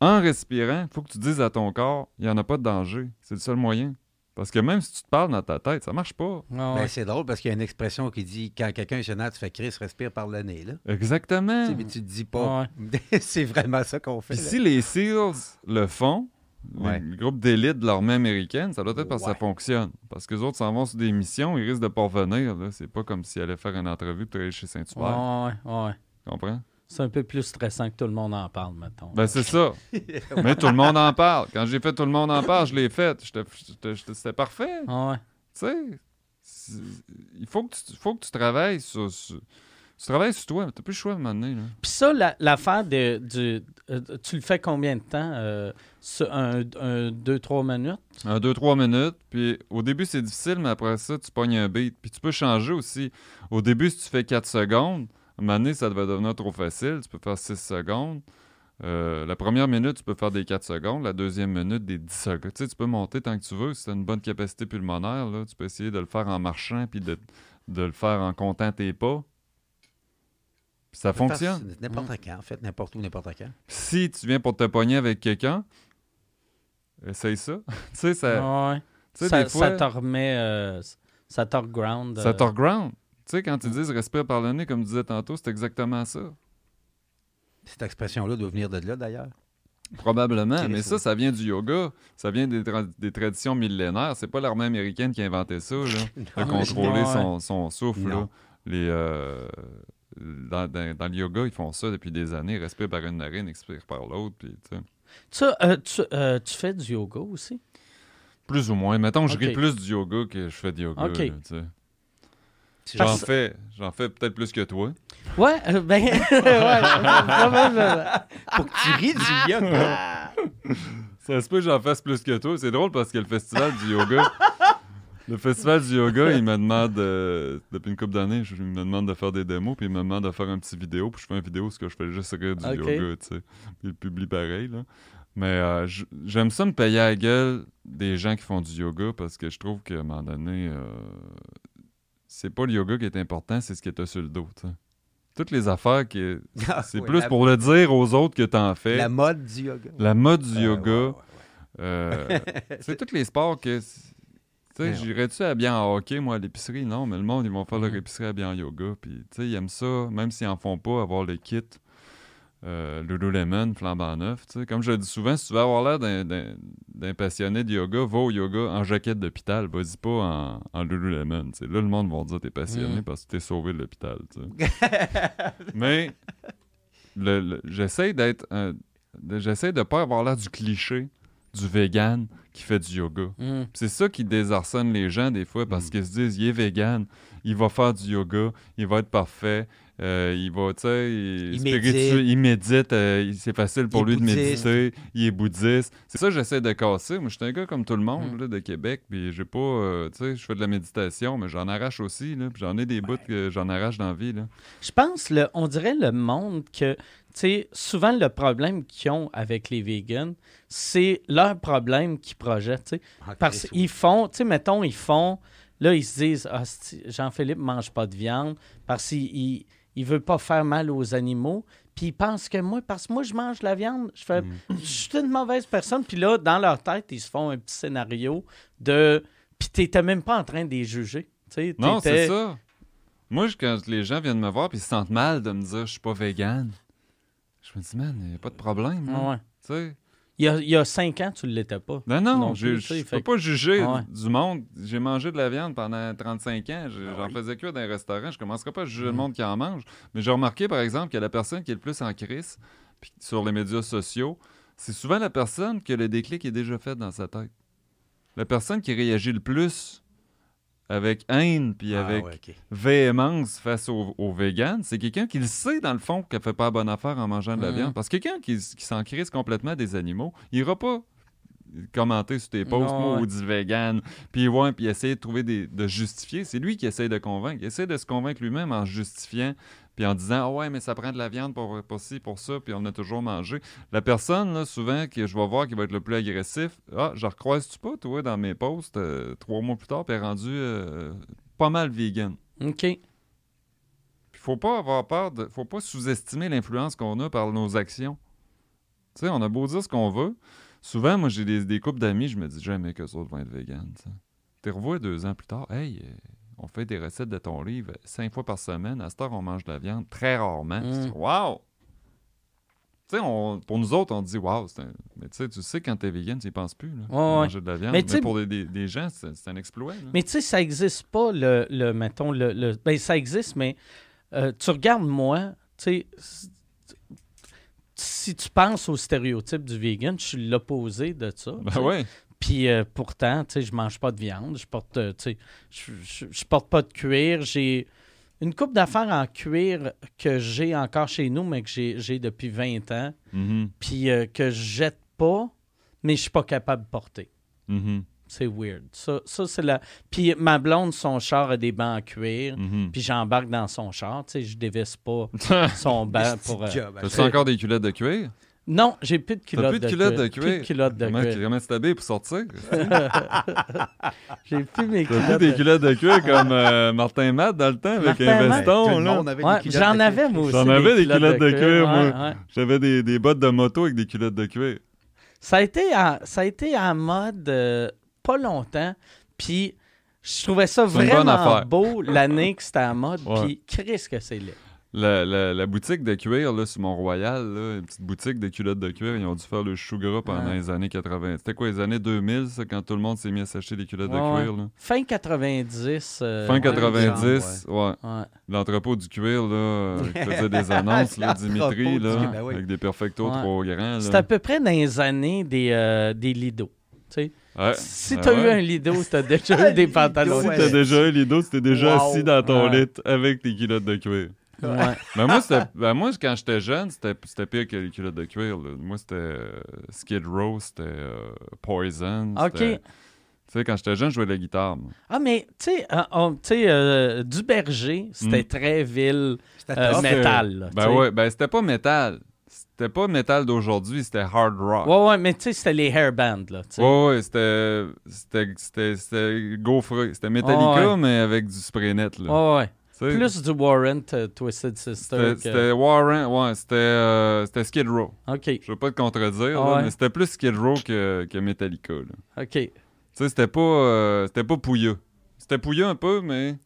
en respirant, faut que tu dises à ton corps, il n'y en a pas de danger. C'est le seul moyen. Parce que même si tu te parles dans ta tête, ça marche pas. Ah Ben, ouais. c'est drôle parce qu'il y a une expression qui dit quand quelqu'un est gênant, tu fais Chris, respire par le nez. Là. Exactement. Tu sais, Mais tu te dis pas. c'est vraiment ça qu'on fait. Puis si les SEALs le font, Ouais. le groupe d'élite de l'armée américaine, ça doit être parce que ça fonctionne. Parce que les autres s'en vont sur des missions, ils risquent de pas revenir. C'est pas comme s'ils allaient faire une entrevue pour aller chez Saint-Hubert. Ouais, ouais. Tu comprends? C'est un peu plus stressant que tout le monde en parle, mettons. Ben c'est ça. Mais tout le monde en parle. Quand j'ai fait tout le monde en parle, je l'ai fait. C'était parfait. Ouais. Tu sais, il faut que tu, faut que tu travailles sur, sur- Tu travailles sur toi. T'as plus le choix à un moment donné. là. Puis ça, la- l'affaire de, du. euh, tu le fais combien de temps? euh, un, un, deux, trois minutes? Un, deux, trois minutes. Puis au début, c'est difficile, mais après ça, tu pognes un beat. Puis tu peux changer aussi. Au début, si tu fais 4 secondes, à un moment donné, ça va devenir trop facile. Tu peux faire 6 secondes. Euh, la première minute, tu peux faire des 4 secondes. La deuxième minute, des 10 secondes. Tu sais, tu peux monter tant que tu veux. Si tu as une bonne capacité pulmonaire, là, tu peux essayer de le faire en marchant puis de, de le faire en comptant tes pas. Ça fonctionne. N'importe quand, en fait, n'importe où, n'importe quand. Si tu viens pour te pogner avec quelqu'un, essaye ça. tu sais, ça, ouais. tu sais, Ça, des fois... ça te remet. euh, ça te reground. Ça euh, te reground. Tu sais, quand ils disent respire par le nez, comme tu disais tantôt, c'est exactement ça. Cette expression-là doit venir de là, d'ailleurs. Probablement. Mais ça. ça, ça vient du yoga. Ça vient des, tra- des traditions millénaires. C'est pas l'armée américaine qui a inventé ça, là, de contrôler ouais. son, son souffle. là. Les, euh, dans, dans- dans le yoga, ils font ça depuis des années. Respire par une narine, expire par l'autre. puis, tu. Ça, euh, tu, euh, tu fais du yoga aussi? Plus ou moins. Mettons, je ris plus du yoga que je fais du yoga. J'en Parce- fais, j'en fais peut-être plus que toi. Ouais, euh, ben. ouais, probablement. Faut que tu ris du yoga. Ça se peut que j'en fasse plus que toi. C'est drôle parce que le festival du yoga. Le festival du yoga, il me demande, euh, depuis une couple d'années, je- il me demande de faire des démos, puis il me demande de faire un petit vidéo, puis je fais une vidéo ce que je fais juste rire du yoga, tu sais. Il publie pareil, là. Mais euh, j'aime ça me payer à la gueule des gens qui font du yoga parce que je trouve qu'à un moment donné, euh, c'est pas le yoga qui est important, c'est ce que t'as sur le dos, tu sais. Toutes les affaires, qui, Ah, c'est plus la- pour le dire aux autres que t'en fais. La mode du yoga. La mode du Euh, yoga. ouais, ouais, ouais. Euh, c'est tous les sports que. Tu sais, j'irais-tu à bien en hockey, moi, à l'épicerie? Non, mais le monde, ils vont faire leur Mhm. épicerie à bien en yoga. Puis, tu sais, ils aiment ça, même s'ils en font pas, avoir le kit euh, Lululemon, flambant neuf. Tu sais, comme je le dis souvent, si tu veux avoir l'air d'un- passionné de yoga, va au yoga en jaquette d'hôpital. Vas-y pas en, en Lululemon. Là, le monde va dire que t'es passionné Mhm. parce que t'es sauvé de l'hôpital. tu sais. mais le- le- j'essaie d'être. J'essaie de pas avoir l'air du cliché du vegan qui fait du yoga. Puis C'est ça qui désarçonne les gens des fois parce Mm. qu'ils se disent il est vegan, il va faire du yoga, il va être parfait, euh, il va, tu sais, il, médite. il médite, euh, c'est facile pour lui de méditer, il est bouddhiste. C'est ça que j'essaie de casser. Moi, je suis un gars comme tout le monde Mm. là, de Québec, puis j'ai pas, euh, tu sais, je fais de la méditation, mais j'en arrache aussi, là, puis j'en ai des bouts que j'en arrache dans la vie. Là. Je pense, le, on dirait le monde que, tu sais, souvent le problème qu'ils ont avec les vegans, c'est leur problème qu'ils projettent, tu sais. Ah, Parce qu'ils font, tu sais, mettons, ils font, là, ils se disent, ah, Jean-Philippe mange pas de viande parce qu'il il, veut pas faire mal aux animaux. Puis ils pensent que moi, parce que moi, je mange la viande, je fais, Mm. je suis une mauvaise personne. Puis là, dans leur tête, ils se font un petit scénario de. Puis t'étais même pas en train de les juger. Non, c'est ça. Moi, je- quand les gens viennent me voir puis ils se sentent mal de me dire je suis pas vegan, je me dis, man, il n'y a pas de problème. là. Ouais. Tu sais. Il y, a, il y a cinq ans, tu ne l'étais pas. Non, non, je fait peux pas juger Ah ouais. du monde. J'ai mangé de la viande pendant 35 ans. Ah J'en oui. faisais que dans un restaurant. Je commencerai pas à juger le Mhm. monde qui en mange. Mais j'ai remarqué, par exemple, que la personne qui est le plus en crise puis sur les médias sociaux, c'est souvent la personne que le déclic est déjà fait dans sa tête. La personne qui réagit le plus avec haine puis Ah, avec ouais, véhémence face aux au véganes, c'est quelqu'un qui le sait dans le fond qu'elle fait pas bonne affaire en mangeant de la Mhm. viande. Parce que quelqu'un qui, qui s'en crise complètement des animaux, il ira pas commenter sur tes posts, moi, ouais. ou du vegan, puis ouais, puis essayer de trouver des, de justifier. C'est lui qui essaie de convaincre. Il essaie de se convaincre lui-même en justifiant, puis en disant, ah ouais, mais ça prend de la viande pour, pour ci, pour ça, puis on a toujours mangé. La personne, là, souvent, que je vais voir qui va être le plus agressif, ah, je recroise-tu pas, toi, dans mes posts, euh, trois mois plus tard, puis rendu euh, pas mal vegan? OK. Puis faut pas avoir peur de. Faut pas sous-estimer l'influence qu'on a par nos actions. Tu sais, on a beau dire ce qu'on veut. Souvent, moi, j'ai des, des couples d'amis, je me dis jamais que autres vont être véganes. tu revois deux ans plus tard, hey, euh, on fait des recettes de ton livre cinq fois par semaine. À cette heure, on mange de la viande très rarement. Mm. Wow! Tu sais, pour nous autres, on dit wow, un- mais tu sais, tu sais, quand t'es vegan, tu y penses plus. Là, manger de la viande. Mais pour des, des- des gens, c'est un exploit. là. Mais tu sais, ça existe pas, le, le mettons, le, le- Ben, ça existe, mais euh, tu regardes moi, tu sais, si tu penses au stéréotype du vegan, je suis l'opposé de ça. Ben ouais. Puis euh, pourtant, tu sais, je mange pas de viande, je porte, euh, tu sais, je, je- je porte pas de cuir. J'ai une coupe d'affaires en cuir que j'ai encore chez nous, mais que j'ai j'ai depuis 20 ans, Mhm, puis euh, que je jette pas, mais je suis pas capable de porter. mhm, C'est weird. Ça, ça c'est la. Puis ma blonde, son char a des bancs en cuir. mhm. Puis j'embarque dans son char. Tu sais, je dévisse pas son banc pour. euh, Job, T'as-tu encore des culottes de cuir? Non, j'ai plus de culottes plus de de culottes cuir. de Plus de culottes de cuir. comment tu t'habilles pour sortir? J'ai plus mes T'as plus culottes. des de- culottes de cuir comme euh, Martin Matt dans le temps avec Martin un veston, là. avait Ouais, culottes J'en avais, moi aussi. J'en avais des culottes de cuir, moi. ouais, ouais. J'avais des, des bottes de moto avec des culottes de cuir. Ça a été en, ça a été en mode euh, pas longtemps. Puis je trouvais ça vraiment beau l'année que c'était en mode. Ouais. Puis Chris que c'est laid. La, la- la boutique de cuir, là, sur Mont-Royal, là, une petite boutique de culottes de cuir, ils ont dû faire le chou gras pendant Ouais. les années 80. C'était quoi, les années 2000, ça, quand tout le monde s'est mis à s'acheter des culottes Ouais, de cuir, là? Fin 90. euh, Fin ouais, 90, ouais. ouais. L'entrepôt du cuir, là, euh, qui faisait des annonces, là, Dimitri, du là, ben oui. avec des perfectos Ouais. trop grands. C'est là. à peu près dans les années des, euh, des Lido. tu sais. Ouais. Si Ah t'as eu un lido, t'as déjà eu des pantalons. Si t'as déjà eu Lido, c'était déjà Wow. assis dans ton Ouais. lit avec tes culottes de cuir. Ouais. Ben moi, c'était- ben moi, quand j'étais jeune, c'était c'était pire que les culottes de cuir. là. Moi, c'était euh, Skid Row, c'était euh, Poison. OK. Tu sais, quand j'étais jeune, je jouais de la guitare. moi. Ah, mais, tu sais, euh, on- tu sais, euh, du berger, c'était Mm. très ville euh, métal. là, Ben ouais, ben c'était pas métal. C'était pas métal d'aujourd'hui, c'était hard rock. Ouais, ouais, mais tu sais, c'était les hairbands, là, tu sais. Ouais, ouais, c'était. C'était. C'était. C'était gaufré. C'était Metallica, ouais. mais avec du spray net, là. Ouais, ouais. Plus du Warrant euh, Twisted Sister. C'était que- Warren, ouais, c'était euh, c'était Skid Row. OK, Je veux pas te contredire, Ah là, ouais. mais c'était plus Skid Row que, que Metallica. Là. OK. Tu sais, c'était pas, euh, c'était pas pouilleux. C'était pouilleux un peu, mais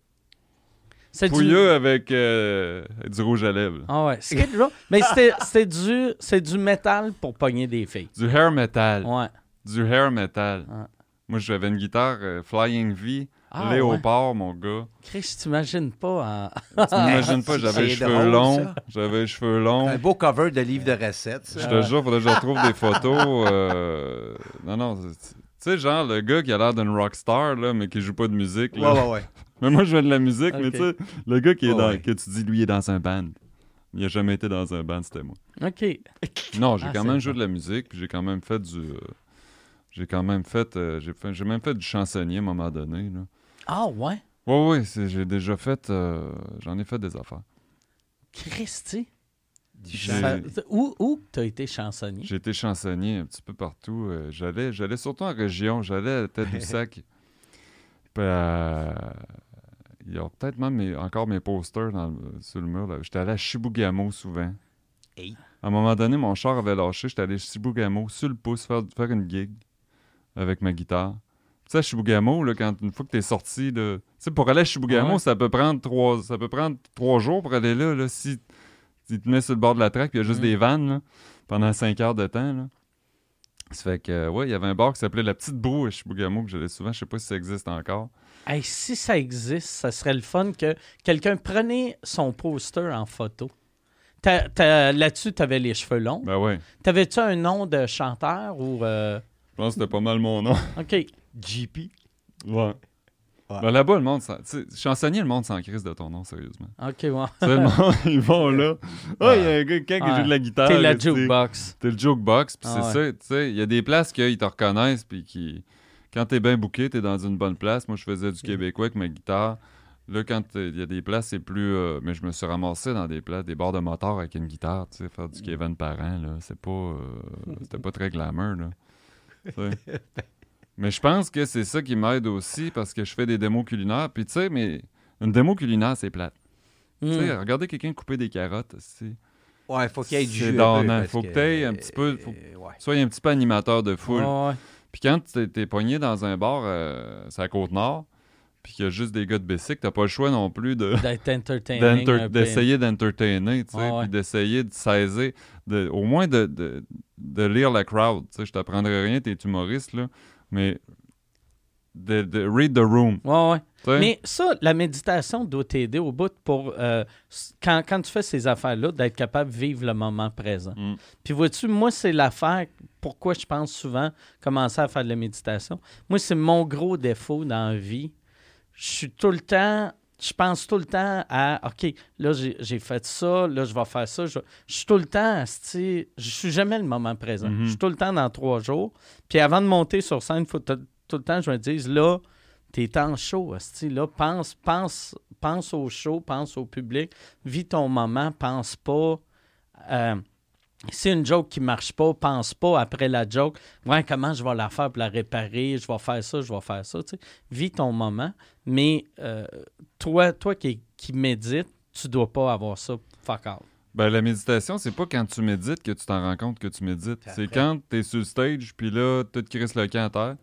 du... pouilleux avec euh, du rouge à lèvres. Ah ouais, Skid Row. mais c'était du, c'est du métal pour pogner des filles. Du hair metal. Ouais. Du hair metal. Ouais. Moi, j'avais une guitare Flying V, Ah, ouais. Léopard, mon gars. Chris, t'imagines pas en... Tu n'imagines pas, j'avais les cheveux drôle, longs. J'avais les cheveux longs. Un beau cover de livre de recettes, ça. Je te jure, faudrait que je retrouve des photos. euh, Non, non. c'est- Tu sais, genre, le gars qui a l'air d'une rockstar, là, mais qui joue pas de musique. Ouais, Là. ouais, ouais. Mais moi, je fais de la musique, mais tu sais, le gars qui est Ouais, dans, ouais. que tu dis, lui, il est dans un band. Il a jamais été dans un band, c'était moi. OK. Non, j'ai Ah, quand même joué de la musique, puis j'ai quand même fait du. euh, j'ai quand même fait. euh, j'ai fait- j'ai même fait du chansonnier à un moment donné. Là. Ah ouais? Ouais, ouais, c'est- j'ai déjà fait. euh, J'en ai fait des affaires. Christy? Ça- Où, où t'as été chansonnier? J'ai été chansonnier un petit peu partout. euh, j'allais, j'allais surtout en région. J'allais à la tête du sac. Puis, euh, il y a peut-être même mes- encore mes posters dans sur le mur. là. J'étais allé à Chibougamau souvent. Hey. À un moment donné, mon char avait lâché. J'étais allé à Chibougamau sur le pouce faire, faire une gig avec ma guitare. Tu sais, à Chibougamau, là, quand, une fois que t'es sorti, là, tu sais, pour aller à Chibougamau, Ouais. ça peut prendre trois, ça peut prendre trois jours pour aller là, là si tu te mets sur le bord de la traque, puis il y a juste Mm. des vannes là, pendant cinq heures de temps. Là. Ça fait que, ouais, il y avait un bar qui s'appelait La Petite Broue à Chibougamau, que j'allais souvent. Je sais pas si ça existe encore. Hey, si ça existe, ça serait le fun que quelqu'un prenait son poster en photo. Là-dessus, t'avais les cheveux longs. Ben ouais. T'avais-tu un nom de chanteur ou... euh, pense que c'était pas mal mon nom. OK. JP. Ouais. Ouais. Ben là-bas, le monde. Chansonnier, le monde s'en crise de ton nom, sérieusement. OK, ouais. Le monde, ils vont là. Ah, il y a un gars quelqu'un qui Ouais. joue de la guitare. T'es la jukebox. T'es le jukebox, puis Ah c'est ça, tu sais, il y a des places qu'ils te reconnaissent, puis qui... Quand t'es bien booké, t'es dans une bonne place. Moi, je faisais du québécois avec ma guitare. Là, quand t'es- il y a des places, c'est plus... euh, Mais je me suis ramassé dans des places, des bars de motards avec une guitare, tu sais, faire du Kevin Parent, là, c'est pas... euh, C'était pas très glamour, là. Tu mais je pense que c'est ça qui m'aide aussi, parce que je fais des démos culinaires, puis tu sais, mais... Une démo culinaire, c'est plate. Tu sais, Hmm. regardez quelqu'un couper des carottes, c'est... Ouais, faut qu'il y ait du jus. parce Faut que t'aies un petit peu- faut- euh, ouais. Sois un petit peu animateur de foule. Puis quand t'es, t'es pogné dans un bar, euh, c'est à Côte-Nord, puis qu'il y a juste des gars de Bessic, t'as pas le choix non plus de, d'essayer d'entertainer, tu sais, puis d'essayer de saisir, de, au moins de, de, de lire la crowd. Tu sais, je t'apprendrai rien, t'es humoriste, là, mais de, de read the room. Ouais, ouais. Mais ça, la méditation doit t'aider au bout pour, euh, quand, quand tu fais ces affaires-là, d'être capable de vivre le moment présent. Mm. Puis vois-tu, moi, c'est l'affaire, pourquoi je pense souvent commencer à faire de la méditation. Moi, c'est mon gros défaut dans la vie. Je suis tout le temps, je pense tout le temps à, OK, là, j'ai j'ai fait ça, là, je vais faire ça. Je, je suis tout le temps, je suis jamais le moment présent. Mhm. Je suis tout le temps dans trois jours. Puis avant de monter sur scène, il faut tout, le temps, je me dise, là, t'es en show, asti, là, pense, pense, pense au show, pense au public, vis ton moment, pense pas. euh, si une joke qui marche pas, pense pas après la joke, ouais, comment je vais la faire pour la réparer, je vais faire ça, je vais faire ça. tu sais. Vis ton moment, mais euh, toi, toi qui, qui médites, tu dois pas avoir ça fuck out. Ben, la méditation, c'est pas quand tu médites que tu t'en rends compte que tu médites. C'est quand t'es sur le stage, puis là, tu te crisses le camp à terre,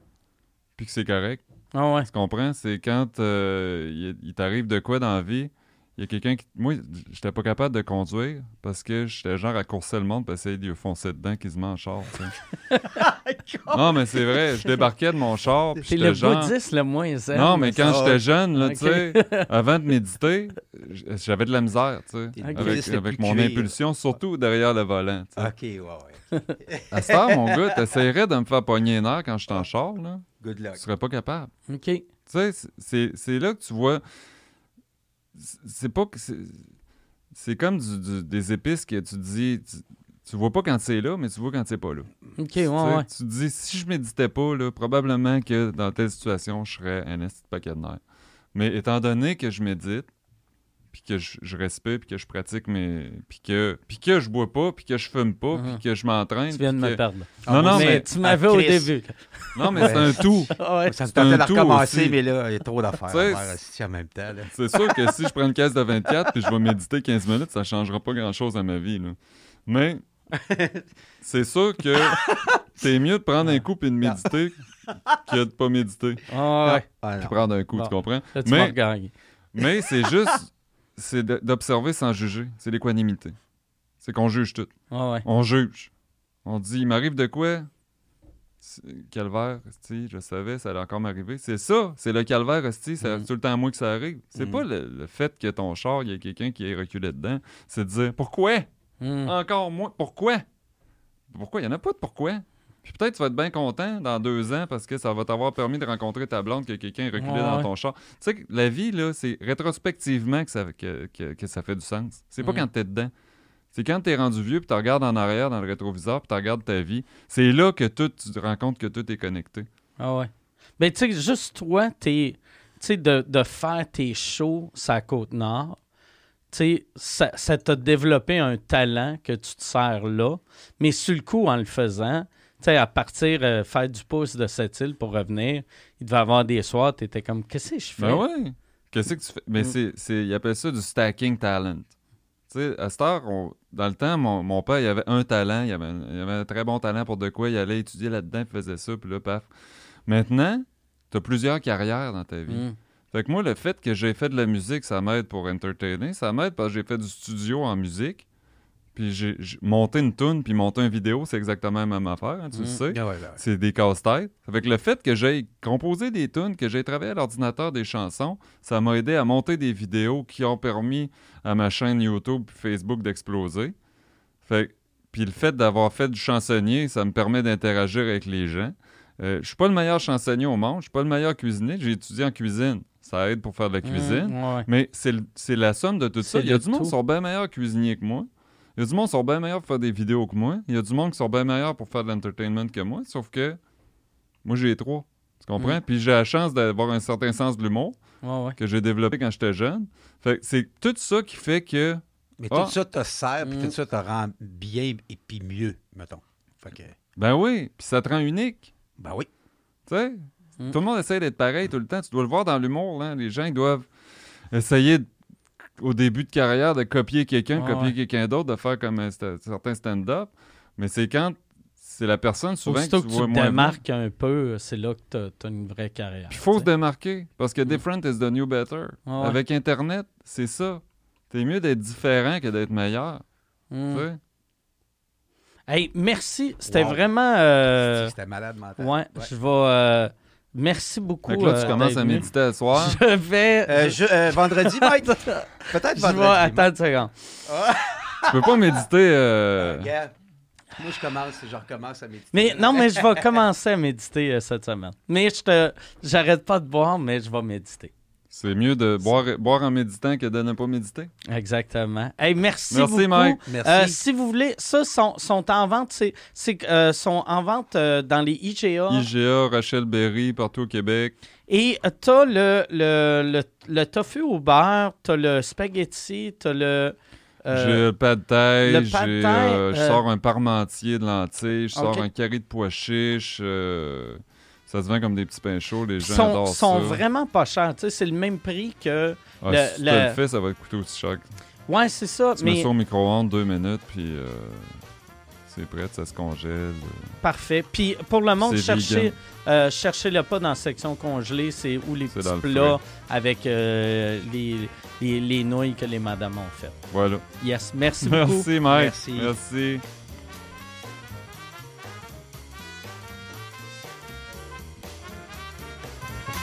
puis que c'est correct. Ah ouais. Tu comprends? C'est quand euh, il, il t'arrive de quoi dans la vie, il y a quelqu'un qui. Moi, j'étais pas capable de conduire parce que j'étais genre à courser le monde pour essayer de lui foncer dedans quasiment en char. tu sais. non, mais c'est vrai, je débarquais de mon char, puis C'est le genre. bouddhiste le moins zen. Non, mais quand j'étais jeune, là, tu sais, avant de méditer, j'avais de la misère, tu sais, avec, avec mon cuir. impulsion, surtout derrière le volant. tu. OK, ouais, ouais. À ce temps, mon gars, t'essayerais de me faire pogner les nerfs quand je suis en char, là? Good Tu luck. serais pas capable. OK. Tu sais, c'est là que tu vois. C'est- pas que. c'est- C'est comme du- du- des épices que tu dis. Tu, tu vois pas quand c'est là, mais tu vois quand c'est pas là. OK, Tu ouais. Tu te dis, si je méditais pas, là, probablement que dans telle situation, je serais un de paquet de nerfs. Mais étant donné que je médite, puis que je, je respire, puis que je pratique mes. Puis que, puis que je bois pas, puis que je fume pas, puis que je m'entraîne. Tu viens de me perdre. Non, non, mais, mais. tu m'avais Ah, au début. Non, mais c'est un tout. ouais. Ça me C'est un tentait de tout recommencer, aussi. mais là, il y a trop d'affaires en même temps. C'est sûr que si je prends une caisse de 24 puis je vais méditer 15 minutes, ça changera pas grand-chose à ma vie. là. Mais c'est sûr que c'est mieux de prendre un coup puis de méditer que de pas méditer. Ah, ouais. Ah, Puis prendre un coup, Bon. tu comprends? Là, tu Mais-. Mais c'est juste c'est d'observer sans juger. C'est l'équanimité. C'est qu'on juge tout. Ah, ouais. On juge. On dit, il m'arrive de quoi? Calvaire, esti, je savais, ça allait encore m'arriver. C'est ça, c'est le calvaire, c'est Mhm. tout le temps à moi que ça arrive. C'est Mhm. pas le, le fait que ton char, il y a quelqu'un qui est reculé dedans. C'est de dire, pourquoi? Hmm. Encore moi, pourquoi? Pourquoi? Il n'y en a pas de pourquoi. Puis peut-être tu vas être bien content dans deux ans parce que ça va t'avoir permis de rencontrer ta blonde que quelqu'un est reculé Ouais, dans ton char. Tu sais que la vie, là, c'est rétrospectivement que ça, que, que- que ça fait du sens. C'est pas Mhm. quand t'es dedans. C'est quand t'es rendu vieux, puis tu regardes en arrière dans le rétroviseur, puis tu regardes ta vie. C'est là que tout, tu te rends compte que tout est connecté. Ah ouais. Ben, tu sais, juste toi, t'es, tu sais, de, de faire tes shows sur la Côte-Nord, tu sais, ça, t'a développé un talent que tu te sers là. Mais sur le coup, en le faisant, sais, à partir, euh, faire du pouce de cette île pour revenir, il devait avoir des soirs, t'étais comme, qu'est-ce que je fais? Ben ouais. Qu'est-ce que tu fais? Mais Mm. c'est, ils appellent ça du stacking talent. Tu sais, à cette heure, on- dans le temps, mon, mon père, il avait un talent, il avait, il avait un très bon talent pour de quoi, il allait étudier là-dedans, il faisait ça, puis là, paf. Maintenant, tu as plusieurs carrières dans ta vie. Hmm. Fait que moi, le fait que j'ai fait de la musique, ça m'aide pour entertainer, ça m'aide parce que j'ai fait du studio en musique, puis j'ai, monté une tune, puis monté une vidéo, c'est exactement la même affaire, hein, tu le Mm. sais. Ah ouais, ben, C'est des casse-têtes. Avec le fait que j'ai composé des tunes, que j'ai travaillé à l'ordinateur des chansons, ça m'a aidé à monter des vidéos qui ont permis à ma chaîne YouTube et Facebook d'exploser. Fait que- puis le fait d'avoir fait du chansonnier, ça me permet d'interagir avec les gens. Euh, je suis pas le meilleur chansonnier au monde, je suis pas le meilleur cuisinier, j'ai étudié en cuisine. Ça aide pour faire de la cuisine. Hmm, ouais. Mais c'est la somme de tout ça. Il y a du monde qui sont bien meilleurs cuisiniers que moi. Il y a du monde qui sont bien meilleurs pour faire des vidéos que moi. Il y a du monde qui sont bien meilleurs pour faire de l'entertainment que moi. Sauf que moi, j'ai les trois. Tu comprends? Mm. Puis j'ai la chance d'avoir un certain sens de l'humour Ouais, ouais. que j'ai développé quand j'étais jeune. Fait que c'est tout ça qui fait que. Mais Ah. tout ça te sert, puis Mm. tout ça te rend bien et puis mieux, mettons. Fait que, Ben oui, puis ça te rend unique. ben oui. Tu sais? Mm. Tout le monde essaie d'être pareil tout le temps. Tu dois le voir dans l'humour. Là. Les gens, ils doivent essayer, de- au début de carrière, de copier quelqu'un, de Ah copier ouais. quelqu'un d'autre, de faire comme un sta- certain stand-up. Mais c'est quand c'est la personne souvent Aussitôt que que tu tu vois te moins bien. démarques un peu, c'est là que t'as, t'as une vraie carrière. Puis il faut tu se démarquer. Parce que Mm. different is the new better. Ah ouais. Avec Internet, c'est ça. T'es mieux d'être différent que d'être meilleur. Tu sais. Hey, merci. C'était Wow. vraiment. euh, C'était malade mental. ouais, je vais. euh, merci beaucoup. Que là, tu euh, commences à venu. méditer le soir. Je vais. Euh, je- euh, vendredi, Mike? Peut-être je vendredi. vais. Attends une seconde. tu peux pas méditer. euh, Regarde. Moi, je commence, je recommence à méditer. Mais non, mais je vais commencer à méditer euh, cette semaine. Mais je te. J'arrête pas de boire, mais je vais méditer. C'est mieux de boire, boire en méditant que de ne pas méditer. Exactement. Hey, merci, Merci, beaucoup. Mike. Merci. Euh, si vous voulez, ça sont, sont en vente, c'est, c'est, euh, sont en vente euh, dans les IGA. IGA, Rachel Berry, partout au Québec. Et euh, t'as le, le, le, le tofu au beurre, t'as le spaghetti, t'as le. euh, j'ai le pad thai, le j'ai, pad thai, euh, je sors un parmentier de lentilles, je sors un carré de pois chiches. euh, ça se vend comme des petits pains chauds, les gens sont, adorent sont ça. vraiment pas chers. Tu sais, c'est le même prix que. Ah, le- si tu le- le fais, ça va te coûter aussi cher. Ouais, c'est ça. Tu mets mais ça au micro-ondes deux minutes, puis euh, c'est prêt, ça se congèle. parfait. Puis pour le monde, cherchez, euh, cherchez-le pas dans la section congelée. C'est où les petits plats avec euh, les, les, les nouilles que les madames ont faites. Voilà. Yes. Merci beaucoup. Merci, Mike. Merci. Merci.